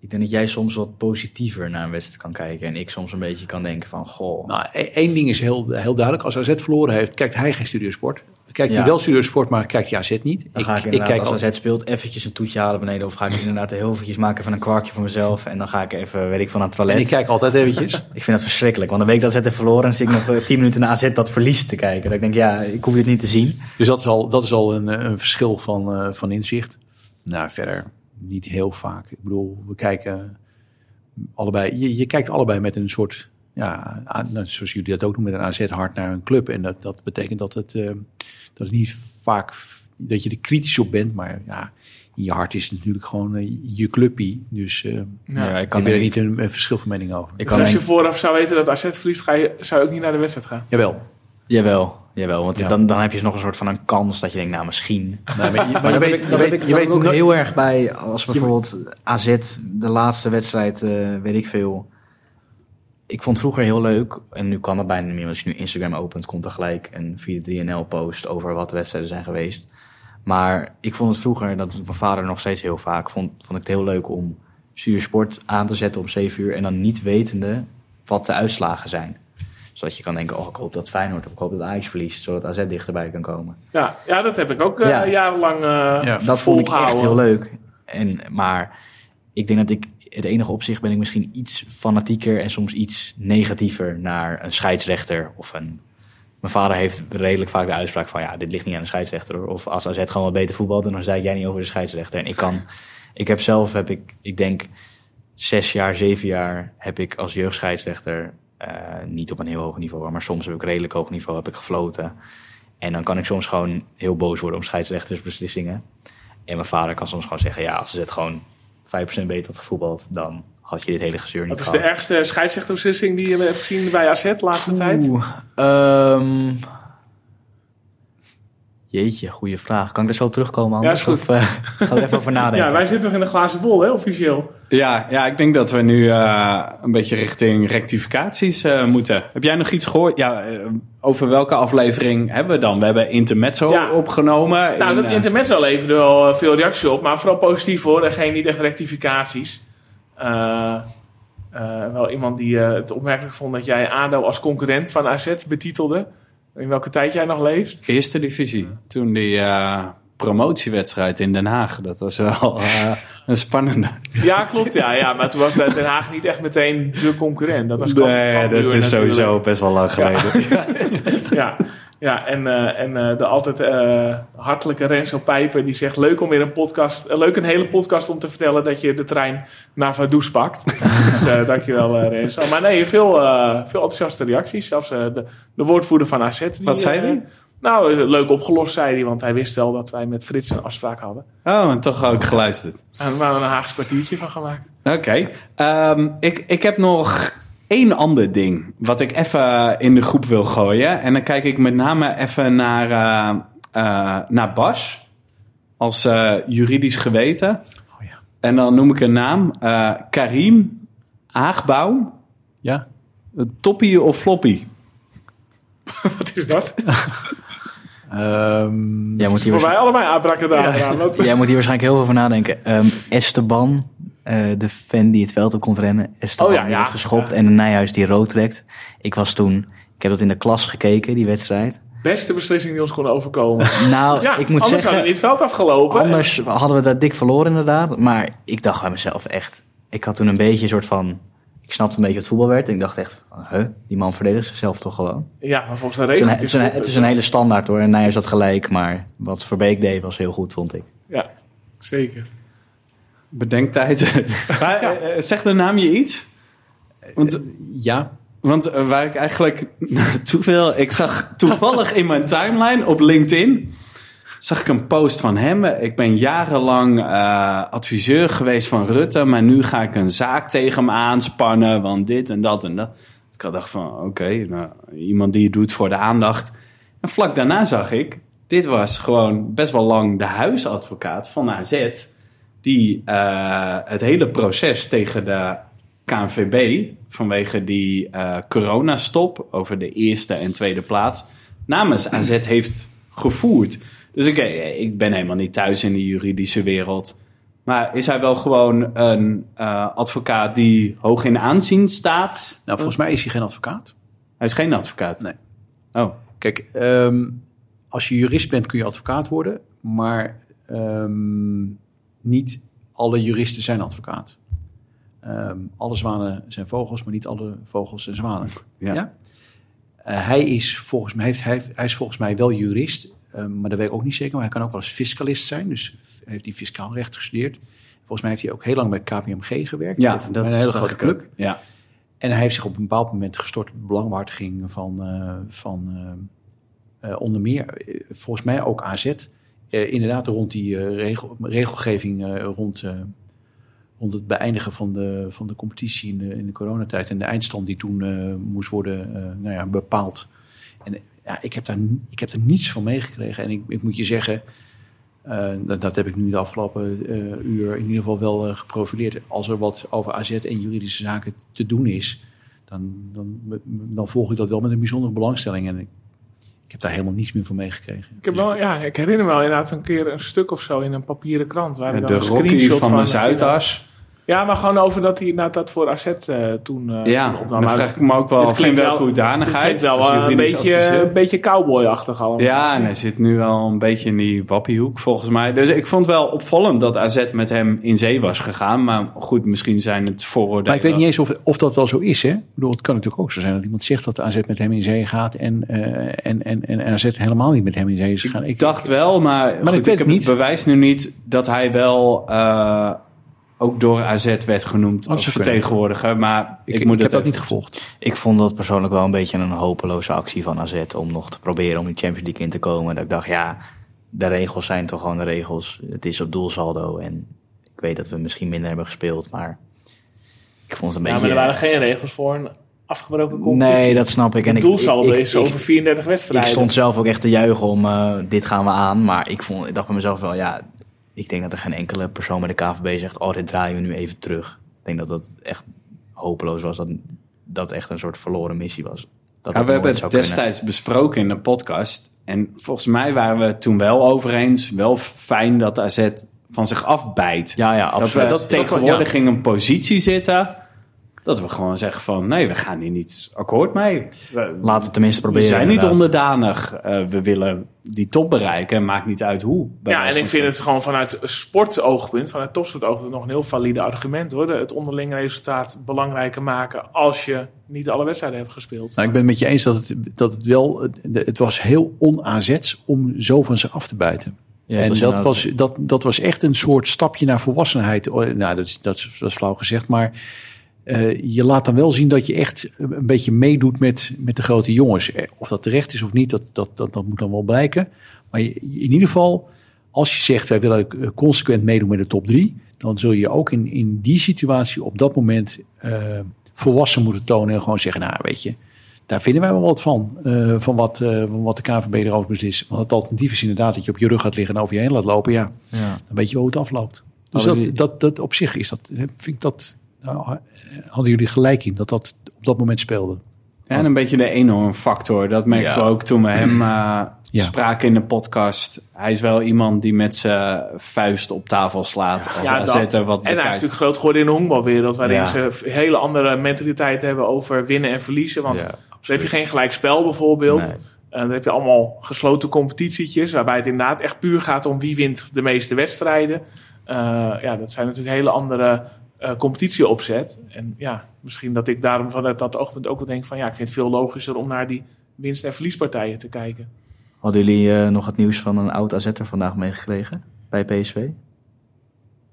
S2: ik denk dat jij soms wat positiever naar een wedstrijd kan kijken. En ik soms een beetje kan denken van, goh...
S6: Nou, e- één ding is heel, heel duidelijk. Als AZ verloren heeft, kijkt hij geen studiosport. Kijkt hij
S2: Ja.
S6: wel studiosport, maar kijkt hij AZ niet.
S2: Dan ga ik,
S6: ik kijk
S2: als
S6: al,
S2: AZ speelt, eventjes een toetje halen beneden. Of ga ik inderdaad heel eventjes maken van een kwarkje voor mezelf. En dan ga ik even, weet ik, van aan het toilet.
S6: en ik kijk altijd eventjes.
S2: Ik vind dat verschrikkelijk. Want de week dat AZ heeft verloren, dan zit ik nog eh, tien minuten naar AZ dat verlies te kijken. Dat ik denk, ja, ik hoef dit niet te zien.
S6: Dus dat is al, dat is al een, eh, een verschil van, eh, van inzicht. Nou, verder niet heel vaak. Ik bedoel, we kijken allebei. Je, je kijkt allebei met een soort, ja, nou, zoals jullie dat ook doen, met een AZ-hart naar een club. En dat, dat betekent dat het, eh, dat het niet vaak dat je er kritisch op bent, maar ja, in je hart is het natuurlijk gewoon eh, je clubpie. Dus eh
S2: Ja, ik
S6: ik
S2: kan
S6: er niet een, een verschil van mening over.
S2: Ik
S4: Dus
S2: kan
S4: als je vooraf zou weten dat AZ verliest, ga je, zou je ook niet naar de wedstrijd gaan.
S6: Jawel.
S2: Jawel, jawel. Want
S6: Ja.
S2: dan, dan heb je nog een soort van een kans dat je denkt, nou misschien.
S6: Nee, maar je, maar weet,
S2: weet,
S6: je
S2: dat
S6: weet,
S2: weet,
S6: je weet
S2: ook heel erg bij als bijvoorbeeld AZ de laatste wedstrijd, eh, weet ik veel. Ik vond vroeger heel leuk, en nu kan dat bijna niet meer. Als je nu Instagram opent, komt er gelijk een 4-3-NL post over wat de wedstrijden zijn geweest. Maar ik vond het vroeger, dat doet mijn vader nog steeds heel vaak, vond, vond ik het heel leuk om Sport aan te zetten om 7 uur en dan niet wetende wat de uitslagen zijn. Zodat je kan denken, oh ik hoop dat Feyenoord of ik hoop dat Ajax verliest, zodat AZ dichterbij kan komen.
S4: Ja, ja dat heb ik ook eh,
S2: Ja.
S4: jarenlang eh
S6: Ja,
S2: dat vond ik echt heel leuk. En, maar ik denk dat ik, het enige opzicht ben ik misschien iets fanatieker en soms iets negatiever naar een scheidsrechter of een... Mijn vader heeft redelijk vaak de uitspraak van, ja, dit ligt niet aan de scheidsrechter. Of als AZ gewoon wat beter voetbalt, dan zei jij niet over de scheidsrechter. En ik kan, ik heb zelf, heb ik, ik denk zes jaar, zeven jaar heb ik als jeugdscheidsrechter, eh, niet op een heel hoog niveau, maar soms heb ik redelijk hoog niveau, heb ik gefloten. En dan kan ik soms gewoon heel boos worden om scheidsrechtersbeslissingen. En mijn vader kan soms gewoon zeggen, ja, als ze het gewoon 5% beter had gevoetbald, dan had je dit hele gezeur niet
S4: Wat is de
S2: gehad.
S4: ergste scheidsrechterbeslissing die je hebt gezien bij AZ de laatste tijd?
S2: Ehm, jeetje, goede vraag. Kan ik er zo op terugkomen anders?
S4: is goed.
S2: Of eh, ga er even over nadenken?
S4: Ja, wij zitten nog in de glazen bol, hè, officieel.
S5: Ja, ja, ik denk dat we nu eh, een beetje richting rectificaties eh, moeten. Heb jij nog iets gehoord? Ja, over welke aflevering hebben we dan? We hebben Intermezzo
S4: Ja.
S5: opgenomen.
S4: Nou,
S5: in,
S4: dat intermezzo leverde wel veel reactie op, maar vooral positief hoor. En geen niet echt rectificaties. Eh, eh, wel iemand die het opmerkelijk vond dat jij ADO als concurrent van AZ betitelde. In welke tijd jij nog leeft.
S5: Eerste divisie. Toen die eh, promotiewedstrijd in Den Haag. Dat was wel eh, een spannende.
S4: Ja, klopt. Ja, ja, maar toen was Den Haag niet echt meteen de concurrent. Dat was
S2: Nee, dat is
S4: natuurlijk.
S2: sowieso best wel lang geleden.
S4: Ja. Ja, en, eh, en eh, de altijd eh, hartelijke Renzo Pijper die zegt... leuk om weer een podcast, leuk een hele podcast om te vertellen... dat je de trein naar Vaduz pakt. dus dankjewel Renzo. Maar nee, veel, veel enthousiaste reacties. Zelfs de, de woordvoerder van AZ. Die,
S5: Wat zei hij?
S4: nou, leuk opgelost zei hij, want hij wist wel dat wij met Frits een afspraak hadden.
S5: Oh, en toch ook geluisterd.
S4: En we hebben een Haagse kwartiertje van gemaakt.
S5: Oké. Ehm, ik, ik heb nog één ander ding wat ik even in de groep wil gooien. En dan kijk ik met name even naar, eh, eh, naar Bas als eh, juridisch geweten.
S6: Oh ja.
S5: En dan noem ik een naam. Eh, Karim Aagbouw.
S6: Ja?
S5: Toppie of floppy?
S4: Wat is dat?
S6: Ehm,
S2: Jij moet hier,
S4: Voor mij allebei abracadabra. Ja. Want-
S2: jij moet hier waarschijnlijk heel veel over nadenken. Ehm, Esteban, eh, de fan die het veld op komt rennen. Esteban
S4: Oh ja,
S2: die
S4: ja.
S2: wordt geschopt
S4: Ja.
S2: en de Nijhuis die rood trekt. Ik was toen, ik heb dat in de klas gekeken, die wedstrijd.
S4: Beste beslissing die ons kon overkomen.
S2: Nou, ik moet
S4: anders
S2: zeggen...
S4: hadden we niet het veld afgelopen.
S2: Anders hadden we dat dik verloren inderdaad. Maar ik dacht bij mezelf echt... Ik had toen een beetje een soort van... Ik snapte een beetje wat voetbal werd. En ik dacht echt van... Huh, die man verdedigt zichzelf toch gewoon.
S4: Ja, maar volgens de
S2: Het is, een, het, is een, het is een hele standaard hoor. En Nijers had gelijk. Maar wat Verbeek deed was heel goed, vond ik.
S4: Ja, zeker.
S5: Bedenktijd. Maar, eh, eh, Zegt de naam je iets? Want
S6: ja,
S5: Want eh, waar ik eigenlijk naartoe wil, ik zag toevallig in mijn timeline op LinkedIn, zag ik een post van hem. Ik ben jarenlang eh, adviseur geweest van Rutte, maar nu ga ik een zaak tegen hem aanspannen, want dit en dat en dat. Dus ik had dacht van, oké, nou, iemand die het doet voor de aandacht. En vlak daarna zag ik, dit was gewoon best wel lang de huisadvocaat van AZ, die eh, het hele proces tegen de KNVB vanwege die eh, coronastop over de eerste en tweede plaats namens AZ heeft gevoerd. Dus ik, eh, ik ben helemaal niet thuis in de juridische wereld. Maar is hij wel gewoon een advocaat die hoog in aanzien staat?
S6: nou volgens mij is hij geen advocaat.
S5: Hij is geen advocaat.
S6: Nee.
S5: Oh,
S6: Kijk, ehm, als je jurist bent kun je advocaat worden, maar ehm, niet alle juristen zijn advocaat. Ehm, alle zwanen zijn vogels, maar niet alle vogels zijn zwanen.
S5: ja.
S6: Ja? Eh, hij, is volgens mij, heeft, hij, hij is volgens mij wel jurist, ehm, maar dat weet ik ook niet zeker. Maar hij kan ook wel eens fiscalist zijn, dus heeft hij fiscaal recht gestudeerd. Volgens mij heeft hij ook heel lang bij KPMG gewerkt.
S5: Ja, dat
S6: een hele grote club.
S5: Ja.
S6: En hij heeft zich op een bepaald moment gestort op de belangbehartiging van, eh, van eh, onder meer, volgens mij ook AZ. Eh, inderdaad, rond die eh, regel, regelgeving eh, rond, rond het beëindigen van de, van de competitie in de, in de coronatijd. En de eindstand die toen moest worden nou ja, bepaald. En ja, ik, heb daar, ik heb er niets van meegekregen. En ik, ik moet je zeggen, dat, dat heb ik nu de afgelopen uur in ieder geval wel geprofileerd. Als er wat over AZ en juridische zaken te doen is, dan, dan, dan volg ik dat wel met een bijzondere belangstelling. En ik heb daar helemaal niets meer van meegekregen.
S4: Ik, heb wel, ja, ik herinner me wel inderdaad een keer een stuk of zo in een papieren krant. Waar
S5: De
S4: dan een
S5: Rocky
S4: screenshot
S5: van de Zuidas.
S4: Ja, maar gewoon over dat hij inderdaad dat voor AZ eh, toen eh,
S5: Ja,
S4: toen opnam. Maar
S5: vraag ik me ook wel
S4: het
S5: af in
S4: klinkt
S5: welke
S4: wel-
S5: hoedanigheid.
S4: Het klinkt wel eh, een beetje, een beetje cowboy-achtig allemaal.
S5: Ja, en hij zit nu wel een beetje in die wappiehoek volgens mij. Dus ik vond het wel opvallend dat AZ met hem in zee was gegaan. Maar goed, misschien zijn het vooroordelen.
S6: Maar ik weet niet eens of, of dat wel zo is. Hè? Ik bedoel, het kan natuurlijk ook zo zijn dat iemand zegt dat AZ met hem in zee gaat en, eh, en, en, en AZ helemaal niet met hem in zee is gegaan.
S5: Ik dacht wel, maar, goed,
S6: ik weet
S5: heb
S6: het niet.
S5: het bewijs nu niet dat hij wel eh, ook door AZ werd genoemd
S6: dat
S5: als vertegenwoordiger. Maar ik,
S6: ik,
S5: moet
S6: ik heb dat niet gevolgd.
S2: Ik vond dat persoonlijk wel een beetje een hopeloze actie van AZ. Om nog te proberen om die Champions League in te komen. Dat ik dacht, ja, de regels zijn toch gewoon de regels. Het is op doelsaldo. En ik weet dat we misschien minder hebben gespeeld. Maar ik vond het een
S4: Ja, maar
S2: beetje...
S4: er waren geen regels voor een afgebroken competitie.
S2: Nee, dat snap ik. En
S4: Het
S2: ik,
S4: doelsaldo
S2: ik, ik,
S4: is over 34
S2: ik
S4: wedstrijden.
S2: stond zelf ook echt te juichen om eh, dit gaan we aan. Maar ik, vond, ik dacht bij mezelf wel, ja, ik denk dat er geen enkele persoon bij de KVB zegt, oh, dit draaien we nu even terug. Ik denk dat dat echt hopeloos was, dat dat echt een soort verloren missie was. Dat
S5: Ja, we hebben het
S2: kunnen.
S5: destijds besproken in de podcast. En volgens mij waren we toen wel over eens. Wel fijn dat AZ van zich afbijt.
S2: Ja, ja,
S5: dat we
S2: absoluut.
S5: dat tegenwoordig in een positie zitten. Dat we gewoon zeggen van nee, we gaan hier niet akkoord mee. We,
S2: Laten we tenminste
S5: we
S2: proberen.
S5: zijn niet
S2: inderdaad.
S5: onderdanig. Eh, we willen die top bereiken en maakt niet uit hoe.
S4: Ja, en ik vind het gewoon vanuit sportoogpunt, vanuit topsportoogpunt, nog een heel valide argument hoor. De- Het onderlinge resultaat belangrijker maken als je niet alle wedstrijden hebt gespeeld.
S6: Nou, ik ben het met je eens dat het, dat het wel... Het, het was heel on-AZ's om zo van ze af te bijten.
S2: Ja, het
S6: en
S2: was
S6: dat was, dat, dat was echt een soort stapje naar volwassenheid. Oh, Nou, dat is, dat is, dat is flauw gezegd, maar eh, je laat dan wel zien dat je echt een beetje meedoet met, met de grote jongens. Eh, Of dat terecht is of niet, dat, dat, dat, dat moet dan wel blijken. Maar je- in ieder geval, als je zegt wij willen eh, consequent meedoen met de top drie, dan zul je ook in, in die situatie op dat moment volwassen moeten tonen en gewoon zeggen, nou weet je, daar vinden wij wel wat van. van, wat, van wat de KVB erover beslist. Want het alternatief is inderdaad dat je op je rug gaat liggen en over je heen laat lopen. Ja,
S2: Ja.
S6: dan weet je hoe het afloopt. Dus dat, dat, dat op zich is dat, vind ik dat, hadden jullie gelijk in dat dat op dat moment speelde.
S5: En een beetje de enorm factor. Dat merkten
S2: Ja.
S5: we ook toen we hem eh,
S6: Ja.
S5: spraken in de podcast. Hij is wel iemand die met zijn vuist op tafel slaat. als
S4: Ja,
S5: er wat
S4: En hij is natuurlijk groot geworden in de honkbalwereld, waarin
S2: Ja.
S4: ze een hele andere mentaliteit hebben over winnen en verliezen. Want
S2: Ja,
S4: dan heb je geen gelijk spel bijvoorbeeld.
S2: Nee.
S4: En dan heb je allemaal gesloten competitietjes, waarbij het inderdaad echt puur gaat om wie wint de meeste wedstrijden. Eh, ja, dat zijn natuurlijk hele andere eh competitieopzet. En ja, misschien dat ik daarom vanuit dat oogpunt ook wel denk van ja, ik vind het veel logischer om naar die winst- en verliespartijen te kijken.
S2: Hadden jullie eh, nog het nieuws van een oud AZ'er vandaag meegekregen bij PSV?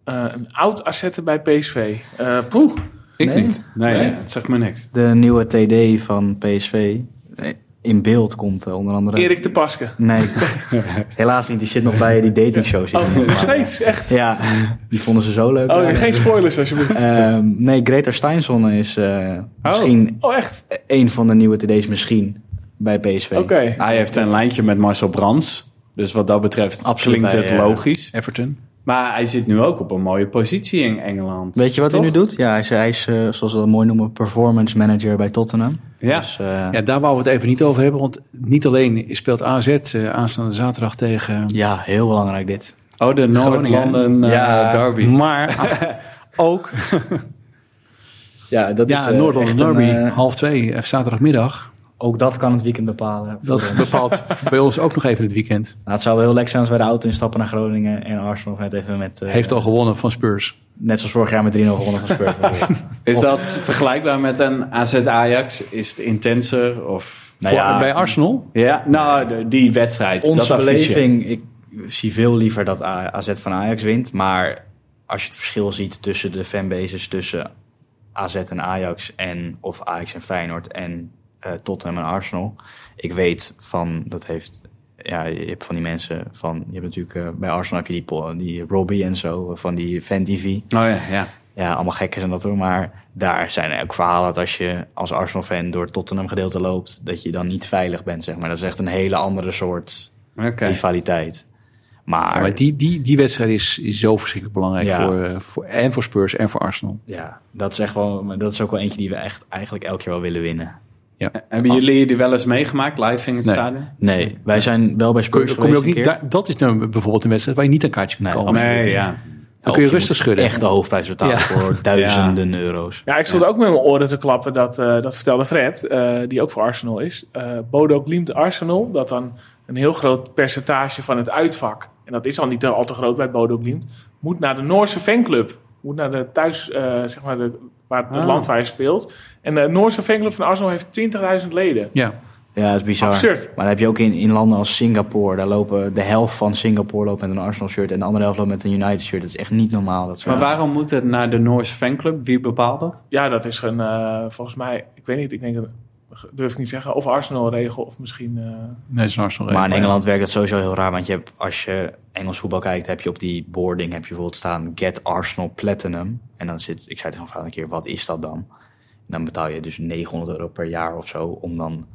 S4: Eh, een oud assetten bij PSV. Eh poeh.
S5: Ik
S2: Nee?
S5: niet. Nee,
S4: Nee?
S5: het zegt me niks.
S2: De nieuwe TD van PSV. In beeld komt eh, onder andere...
S4: Erik de Paske.
S2: Nee, helaas niet. Die zit nog bij die datingshows.
S4: Oh, nog steeds, echt.
S2: Ja, die vonden ze zo leuk.
S4: Oh, geen spoilers alsjeblieft.
S2: Ehm, nee, Greta Steinson is eh, misschien
S4: Oh, echt?
S2: een van de nieuwe TD's misschien bij PSV.
S4: Oké.
S5: Hij heeft een lijntje met Marcel Brands. Dus wat dat betreft
S2: Absoluut
S5: klinkt
S2: bij,
S5: het
S2: eh,
S5: logisch.
S6: Everton.
S5: Maar hij zit nu ook op een mooie positie in Engeland.
S2: Weet je wat
S5: Toch?
S2: hij nu doet? Ja, hij is, hij is eh, zoals we dat mooi noemen, performance manager bij Tottenham.
S5: Ja.
S2: Dus, eh,
S6: Ja, daar wou we het even niet over hebben. Want niet alleen speelt AZ eh, aanstaande zaterdag tegen...
S2: ja, heel belangrijk dit.
S5: Oh, de Noord-London eh,
S2: Ja.
S5: derby.
S6: Maar ook
S2: Ja, dat
S6: ja,
S2: is eh,
S6: Noord-London
S2: echt een,
S6: Derby, half twee, zaterdagmiddag.
S2: Ook dat kan het weekend bepalen.
S6: Dat bepaalt bij ons ook nog even het weekend.
S2: Nou, het zou wel heel lekker zijn als wij de auto instappen naar Groningen en Arsenal net even met... eh,
S6: Heeft al gewonnen van Spurs.
S2: Net zoals vorig jaar met 3-0 gewonnen van Spurs.
S5: Is dat vergelijkbaar met een AZ-Ajax? Is het intenser? Of...
S2: Nou
S6: Voor-
S2: ja,
S6: bij Arsenal?
S5: Ja, nou, de- die wedstrijd.
S2: Onze
S5: dat
S2: beleving, ik zie veel liever dat AZ van Ajax wint. Maar als je het verschil ziet tussen de fanbases tussen AZ en Ajax en of Ajax en Feyenoord en eh, Tottenham en Arsenal. Ik weet van, dat heeft, ja, je hebt van die mensen van, je hebt natuurlijk eh, bij Arsenal heb je die, die Robbie en zo, van die fan TV.
S5: Oh ja, ja.
S2: Ja, allemaal gekken zijn dat hoor. Maar daar zijn ook verhalen dat als je als Arsenal-fan door het Tottenham-gedeelte loopt, dat je dan niet veilig bent, zeg maar. Dat is echt een hele andere soort
S5: Oké.
S2: rivaliteit. Maar,
S6: Ja, maar die, die, die wedstrijd is, is zo verschrikkelijk belangrijk
S2: Ja.
S6: voor, eh, voor, en voor Spurs en voor Arsenal.
S2: ja, dat is echt wel, maar dat is ook wel eentje die we echt eigenlijk elk jaar wel willen winnen.
S5: Hebben jullie die wel eens meegemaakt live in het
S6: Nee.
S5: stadion?
S2: Nee, wij zijn wel bij Spurs
S6: kom je ook
S2: geweest
S6: niet,
S2: een keer.
S6: daar- dat is nou bijvoorbeeld een wedstrijd waar je niet aan kaartje kunt
S2: Nee,
S6: komen.
S5: Nee, ja.
S6: Dan kun je rustig schudden.
S2: Echt de hoofdprijs betalen
S6: Ja.
S2: voor duizenden euro's.
S4: Ja, ik stond ook met mijn oren te klappen, dat, eh, dat vertelde Fred, eh, die ook voor Arsenal is. Eh Bodo Glimt Arsenal, dat dan een heel groot percentage van het uitvak, en dat is al niet al te groot bij Bodo Glimt, moet naar de Noorse fanclub. Moet naar de thuis, eh, zeg maar, de, waar, het
S5: Ah.
S4: land waar je speelt. En de Noorse fanclub van Arsenal heeft 20.000 leden.
S6: Ja.
S2: Ja, dat is bizar.
S4: Absurd.
S2: Maar dan heb je ook in, in landen als Singapore, daar lopen de helft van Singapore loopt met een Arsenal shirt en de andere helft loopt met een United shirt. Dat is echt niet normaal. Dat soort
S5: Maar waarom moet het naar de Noorse fanclub? Wie bepaalt dat?
S4: Ja, dat is een, eh, volgens mij, ik weet niet, ik denk, dat- durf ik niet zeggen, of Arsenal-regel, of misschien... eh,
S6: Nee, is een Arsenal.
S2: Maar in Engeland werkt dat sowieso heel raar. Want je hebt, als je Engels voetbal kijkt, heb je op die boarding heb je bijvoorbeeld staan Get Arsenal Platinum. En dan zit, ik zei tegen mijn een keer, wat is dat dan? En dan betaal je dus 900 euro per jaar of zo. Om dan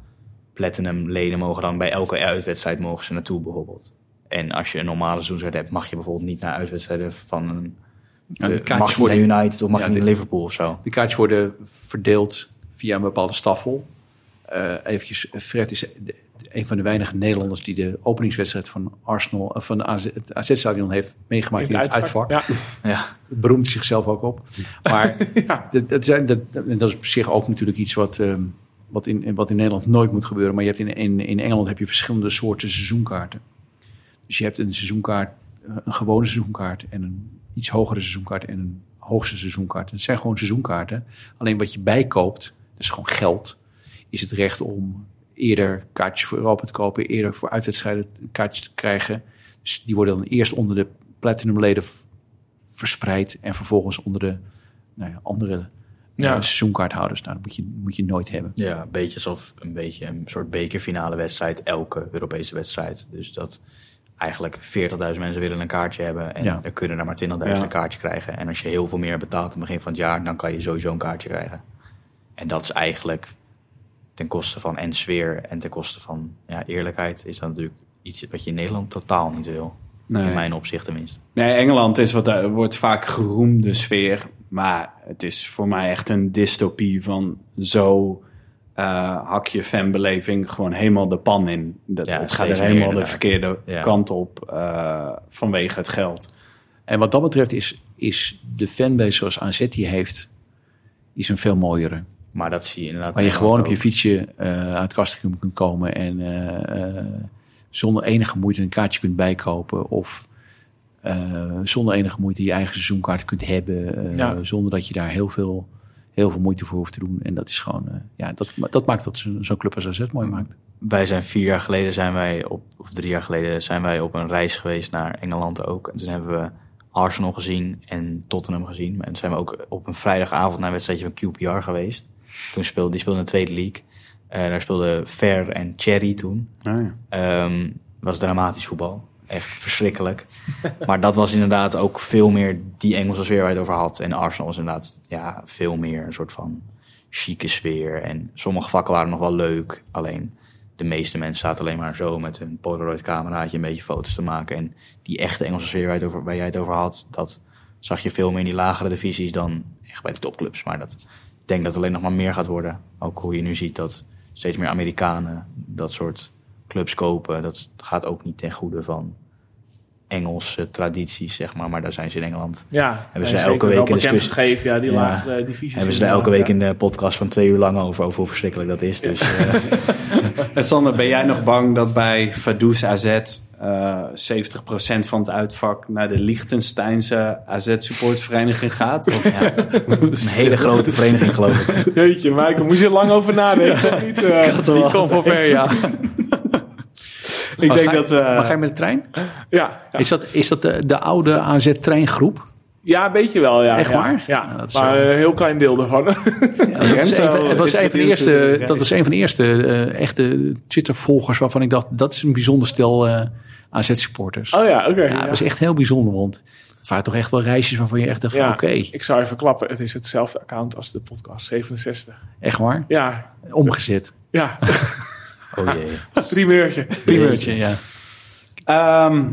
S2: Platinum leden mogen dan bij elke uitwedstrijd mogen ze naartoe bijvoorbeeld. En als je een normale seizoenswet hebt, mag je bijvoorbeeld niet naar uitwedstrijden van een...
S6: Ja,
S2: de- mag je naar United of mag
S6: Ja,
S2: je naar Liverpool of zo.
S6: De kaartjes worden verdeeld via een bepaalde staffel. Eh eventjes, Fred is de- een van de weinige Nederlanders die de openingswedstrijd van Arsenal, eh, van de AZ, het AZ-stadion heeft meegemaakt in, het uitvak.
S4: Ja.
S2: Ja.
S6: Beroemt zichzelf ook op. Maar
S4: Ja.
S6: dat, dat, zijn- dat, dat is op zich ook natuurlijk iets wat, ehm, wat, in, wat in Nederland nooit moet gebeuren. Maar je hebt in, in, in Engeland heb je verschillende soorten seizoenkaarten. Dus je hebt een seizoenkaart, eh, een gewone seizoenkaart en een iets hogere seizoenkaart en een hoogste seizoenkaart. Het zijn gewoon seizoenkaarten. Alleen wat je bijkoopt, dat is gewoon geld, is het recht om eerder kaartjes voor Europa te kopen, eerder voor uitwedstrijden kaartjes te krijgen. Dus die worden dan eerst onder de platinumleden verspreid en vervolgens onder de nou ja, andere eh,
S4: Ja.
S6: seizoenkaarthouders. Nou, dat moet je, moet je nooit hebben.
S2: Ja, een beetje alsof een beetje een soort bekerfinale wedstrijd elke Europese wedstrijd. Dus dat eigenlijk 40.000 mensen willen een kaartje hebben en
S6: Ja.
S2: er kunnen er maar 20.000
S5: Ja.
S2: een kaartje krijgen. En als je heel veel meer betaalt aan het begin van het jaar, dan kan je sowieso een kaartje krijgen. En dat is eigenlijk ten koste van en sfeer en ten koste van ja, eerlijkheid is dat natuurlijk iets wat je in Nederland totaal niet wil.
S5: Nee.
S2: In mijn opzicht tenminste.
S5: Nee, Engeland is wat, er wordt vaak geroemd, de sfeer. Maar het is voor mij echt een dystopie van zo eh, hak je fanbeleving gewoon helemaal de pan in. Dat,
S2: Ja,
S5: het gaat er helemaal de verkeerde
S2: Ja.
S5: kant op eh, vanwege het geld.
S6: En wat dat betreft is, is de fanbase zoals AZ die heeft, is een veel mooiere.
S2: Maar dat zie je inderdaad.
S6: Waar je gewoon op je fietsje eh, uit Kastrikum kunt komen en eh, eh, zonder enige moeite een kaartje kunt bijkopen. Of eh, zonder enige moeite je eigen seizoenkaart kunt hebben. eh,
S4: Ja.
S6: Zonder dat je daar heel veel, heel veel moeite voor hoeft te doen. En dat is gewoon, eh, ja, dat, dat maakt wat zo- zo'n club als AZ mooi maakt.
S2: Wij zijn vier jaar geleden zijn wij op, of drie jaar geleden zijn wij op een reis geweest naar Engeland ook. En toen hebben we Arsenal gezien en Tottenham gezien. En toen zijn we ook op een vrijdagavond naar een wedstrijdje van QPR geweest. Toen speelde, die speelde in de tweede league. Eh, daar speelden Fer en Cherry toen.
S5: Ah, ja.
S2: Ehm was dramatisch voetbal. Echt verschrikkelijk. maar dat was inderdaad ook veel meer die Engelse sfeer waar je het over had. En Arsenal was inderdaad ja, veel meer een soort van chique sfeer. En sommige vakken waren nog wel leuk. Alleen de meeste mensen zaten alleen maar zo met hun Polaroid cameraatje een beetje foto's te maken. En die echte Engelse sfeer waar, je het over, waar jij het over had, dat zag je veel meer in die lagere divisies dan echt bij de topclubs. Maar dat, denk dat het alleen nog maar meer gaat worden. Ook hoe je nu ziet dat steeds meer Amerikanen dat soort clubs kopen. Dat gaat ook niet ten goede van Engelse tradities, zeg maar. Maar daar zijn ze in Engeland.
S4: Ja,
S2: Hebben ze
S4: en
S2: elke week in
S4: bekend
S2: discussie-
S4: gegeven, ja, die
S2: Ja.
S4: lagere divisies.
S2: Hebben ze daar elke week in de podcast van twee uur lang over, over hoe verschrikkelijk dat is. Dus eh,
S5: En Sander, ben jij nog bang dat bij Vaduz AZ eh 70% van het uitvak naar de Liechtensteinse AZ-supportvereniging gaat? Of,
S2: ja, een hele grote vereniging, geloof ik.
S4: Jeetje, Michael, moest je er lang over nadenken. Niet, eh,
S5: Die komt van ver, ja. Ik
S6: Maar
S5: denk
S6: je-
S5: dat we...
S6: Maar ga je met de trein?
S4: ja, ja.
S6: Is dat, is dat de, de oude AZ-treingroep?
S4: ja, een beetje wel, ja.
S6: Echt
S4: ja.
S6: waar?
S4: Ja,
S6: Ja, dat is
S4: maar
S6: zo.
S4: een heel klein deel ervan.
S6: dat, is was een van de eerste, dat was een van de eerste eh, echte Twitter-volgers waarvan ik dacht, dat is een bijzonder stel eh, AZ-supporters.
S4: oh ja, oké.
S6: ja, dat was echt heel bijzonder, want het waren toch echt wel reisjes waarvan je echt dacht
S4: Ja,
S6: oké,
S4: ik zou even klappen. Het is hetzelfde account als de podcast 67.
S6: echt waar?
S4: Ja,
S6: Omgezet.
S4: ja,
S2: Oh jee.
S4: primeurtje.
S6: Primeurtje, ja.
S5: Ehm,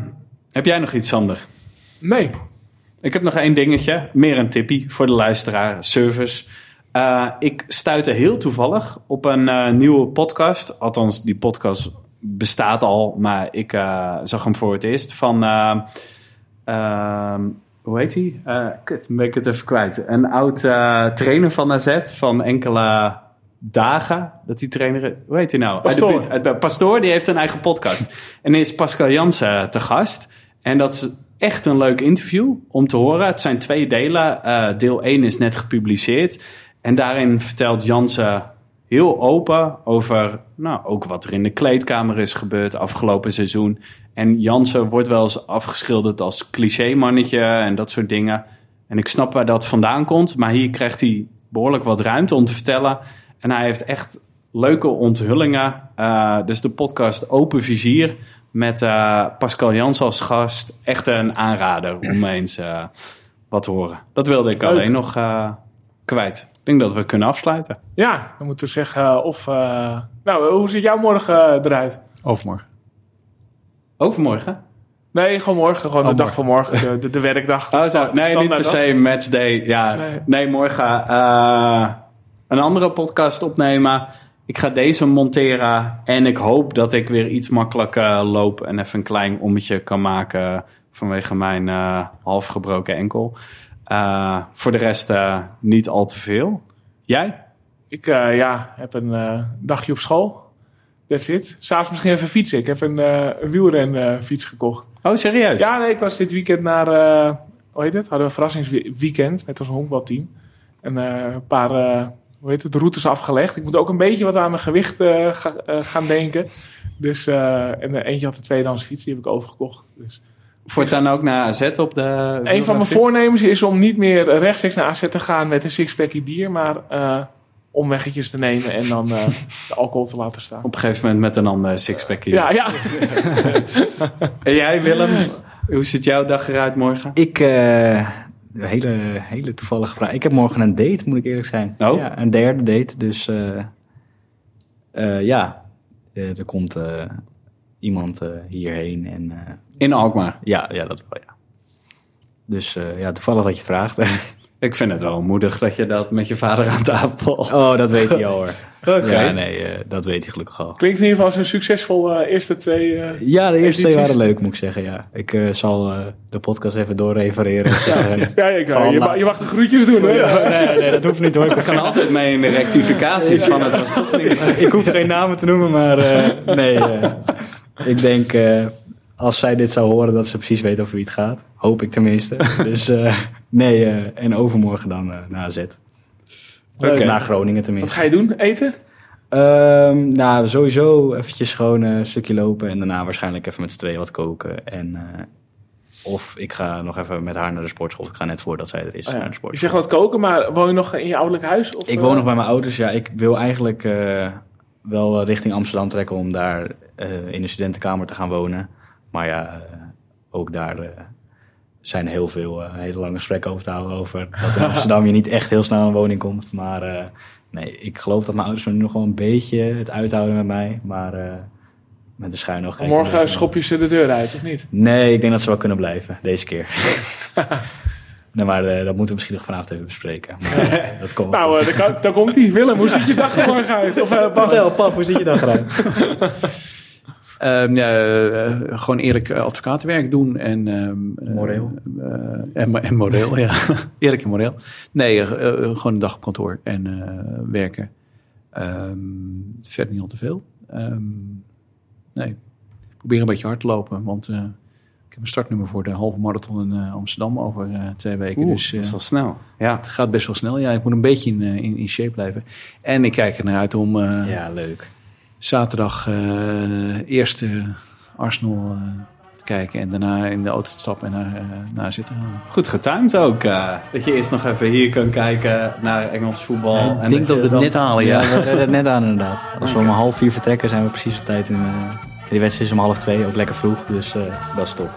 S5: heb jij nog iets, Sander?
S4: Nee.
S5: Ik heb nog één dingetje, meer een tippie voor de luisteraar, service. Eh, ik stuitte heel toevallig op een eh, nieuwe podcast. Althans, die podcast bestaat al, maar ik eh, zag hem voor het eerst. Van, eh, ehm, hoe heet hij? Eh kut, ben ik het even kwijt. Een oud trainer van AZ van enkele dagen dat die trainer. Hoe heet hij nou? Uit de
S4: Pastoor.
S5: buurt, uit de- Pastoor, die heeft een eigen podcast. en is Pascal Jansen te gast. En dat is echt een leuk interview om te horen. Het zijn twee delen. Deel 1 is net gepubliceerd. En daarin vertelt Jansen heel open over nou, ook wat er in de kleedkamer is gebeurd afgelopen seizoen. En Jansen wordt wel eens afgeschilderd als cliché-mannetje en dat soort dingen. En ik snap waar dat vandaan komt. Maar hier krijgt hij behoorlijk wat ruimte om te vertellen. En hij heeft echt leuke onthullingen. Eh, dus de podcast Open Vizier met eh, Pascal Jans als gast. Echt een aanrader om eens eh, wat te horen. Dat wilde ik
S4: Leuk.
S5: alleen nog kwijt. Ik denk dat we kunnen afsluiten.
S4: Ja, dan moeten we zeggen eh, of... eh, nou, hoe ziet jouw morgen eh, eruit?
S6: Overmorgen.
S5: Overmorgen?
S4: Nee, gewoon morgen. Gewoon de dag van morgen. De, de, de werkdag.
S5: Oh, zo. Nee, niet per se matchday. Ja,
S4: Nee.
S5: nee, morgen eh, een andere podcast opnemen. ik ga deze monteren en ik hoop dat ik weer iets makkelijker loop en even een klein ommetje kan maken vanwege mijn eh, half gebroken enkel. Eh, voor de rest eh, niet al te veel. Jij?
S4: Ik eh, ja, heb een dagje op school. That's it. S'avonds misschien even fietsen. Ik heb een, een wielrenfiets gekocht.
S5: Oh, serieus?
S4: Ja, nee, ik was dit weekend naar, hoe heet het? Hadden we een verrassingsweekend met ons honkbalteam. En een paar, hoe heet het, routes afgelegd. Ik moet ook een beetje wat aan mijn gewicht ga- gaan denken. Dus, en eentje had een tweedehands fiets, die heb ik overgekocht. Dus.
S5: Voortaan ook naar AZ op de...
S4: Een van mijn voornemens is om niet meer rechtstreeks naar AZ te gaan met een sixpackje bier, maar eh, omweggetjes te nemen en dan eh, de alcohol te laten staan.
S5: Op een gegeven moment met een ander sixpack hier.
S4: Ja, ja.
S5: En jij Willem, hoe ziet jouw dag eruit morgen?
S2: Ik, eh, een hele, hele toevallige vraag. Ik heb morgen een date, moet ik eerlijk zijn.
S5: Oh?
S2: Ja, een derde date. Dus eh, eh, ja, er komt eh, iemand eh, hierheen. En eh,
S5: In Alkmaar.
S2: ja, ja, dat wel, ja. Dus eh, ja, toevallig dat je het vraagt.
S5: Ik vind het wel moedig dat je dat met je vader aan tafel...
S2: oh, dat weet hij al hoor.
S5: Oké.
S2: Ja, nee, eh, dat weet hij gelukkig al.
S4: Klinkt in ieder geval als een succesvol eh, eerste twee. eh,
S2: Ja, de eerste twee waren leuk, moet ik zeggen. Ja. Ik eh, zal eh, de podcast even doorrefereren. Ja,
S4: ja, ik,
S2: Van,
S4: je, mag, je mag de groetjes doen hoor.
S2: nee, nee, dat hoeft niet hoor.
S5: Het kan altijd mee in de rectificaties van het was toch niet...
S2: ik hoef geen namen te noemen, maar eh, nee. eh, ik denk eh, als zij dit zou horen dat ze precies weet over wie het gaat. Hoop ik tenminste. dus eh, nee, eh, en overmorgen dan eh naar AZ.
S5: Oké.
S2: Naar Groningen
S4: Wat
S2: tenminste.
S4: ga je doen? Eten?
S2: Ehm, nou, sowieso eventjes gewoon een stukje lopen en daarna waarschijnlijk even met z'n tweeën wat koken. En, of ik ga nog even met haar naar de sportschool. Ik ga net voordat zij er is
S4: Oh ja.
S2: naar de
S4: Je
S2: sportschool.
S4: zegt wat koken, maar woon je nog in je ouderlijk huis? Of,
S2: Ik woon nog bij mijn ouders. Ja, ik wil eigenlijk wel richting Amsterdam trekken om daar in de studentenkamer te gaan wonen. Maar ja, eh, ook daar eh, zijn heel veel eh, hele lange gesprekken over te houden over dat in Amsterdam je niet echt heel snel een woning komt. Maar eh, nee, ik geloof dat mijn ouders me nu nog wel een beetje het uithouden met mij. Maar eh, met de schuin kijken
S4: Morgen schop je ze de deur uit, of niet?
S2: Nee, ik denk dat ze wel kunnen blijven, deze keer. nee, maar dat moeten we misschien nog vanavond even bespreken. Maar, dat komt wel
S4: Nou, daar, komt hij. Willem, hoe ziet je dag er morgen uit? Of Bas?
S2: Wel, pap, hoe ziet je dag eruit?
S6: Ja, eh, gewoon eerlijk eh, advocatenwerk doen en... ehm, eh,
S2: Moreel.
S6: en, en moreel, ja. eerlijk en moreel. Nee, gewoon een dag op kantoor en werken. Ehm, verder niet al te veel. Nee, probeer een beetje hard te lopen, want ik heb een startnummer voor de halve marathon in Amsterdam over twee weken.
S5: Oeh,
S6: dus
S5: dat is wel snel. Ja.
S6: het gaat best wel snel. Ja, ik moet een beetje in, in, in shape blijven. En ik kijk er naar uit om
S2: Ja, leuk.
S6: Zaterdag eh eerst Arsenal eh, te kijken en daarna in de auto te stappen en naar, eh, naar zitten gaan.
S5: Goed getimed ook. eh, dat je eerst nog even hier kan kijken naar Engels voetbal.
S6: ik denk dat we het net halen, ja.
S2: Ja, we redden het net aan inderdaad. Als we om half vier vertrekken, zijn we precies op tijd. In, eh, die wedstrijd is om half twee, ook lekker vroeg. Dus eh, dat is top.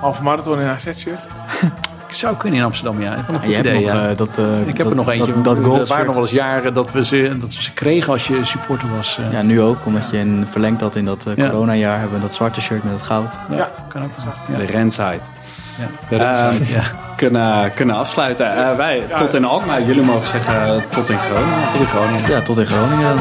S4: Halve marathon in een AZ-shirt.
S6: Ik zou kunnen in Amsterdam, ja. Ik heb nog een
S2: En
S6: goed
S2: je hebt
S6: idee,
S2: nog
S6: ja.
S2: eh, dat... eh,
S6: ik heb
S2: dat-
S6: er nog eentje.
S2: Dat, dat
S6: er
S2: gold
S6: waren nog wel eens jaren dat we ze, dat we ze kregen als je supporter was. eh.
S2: Ja, nu ook, omdat je in, verlengd had in dat eh,
S6: Ja.
S2: coronajaar. Hebben we dat zwarte shirt met het goud.
S4: Ja.
S6: kan ook. Ja.
S5: De Renside.
S6: Ja. De
S5: Ehm,
S6: ja.
S5: Kunnen, kunnen afsluiten. Eh, wij tot in Alkmaar. Jullie mogen zeggen tot in Groningen.
S6: Tot in Groningen.
S2: Ja, tot in Groningen.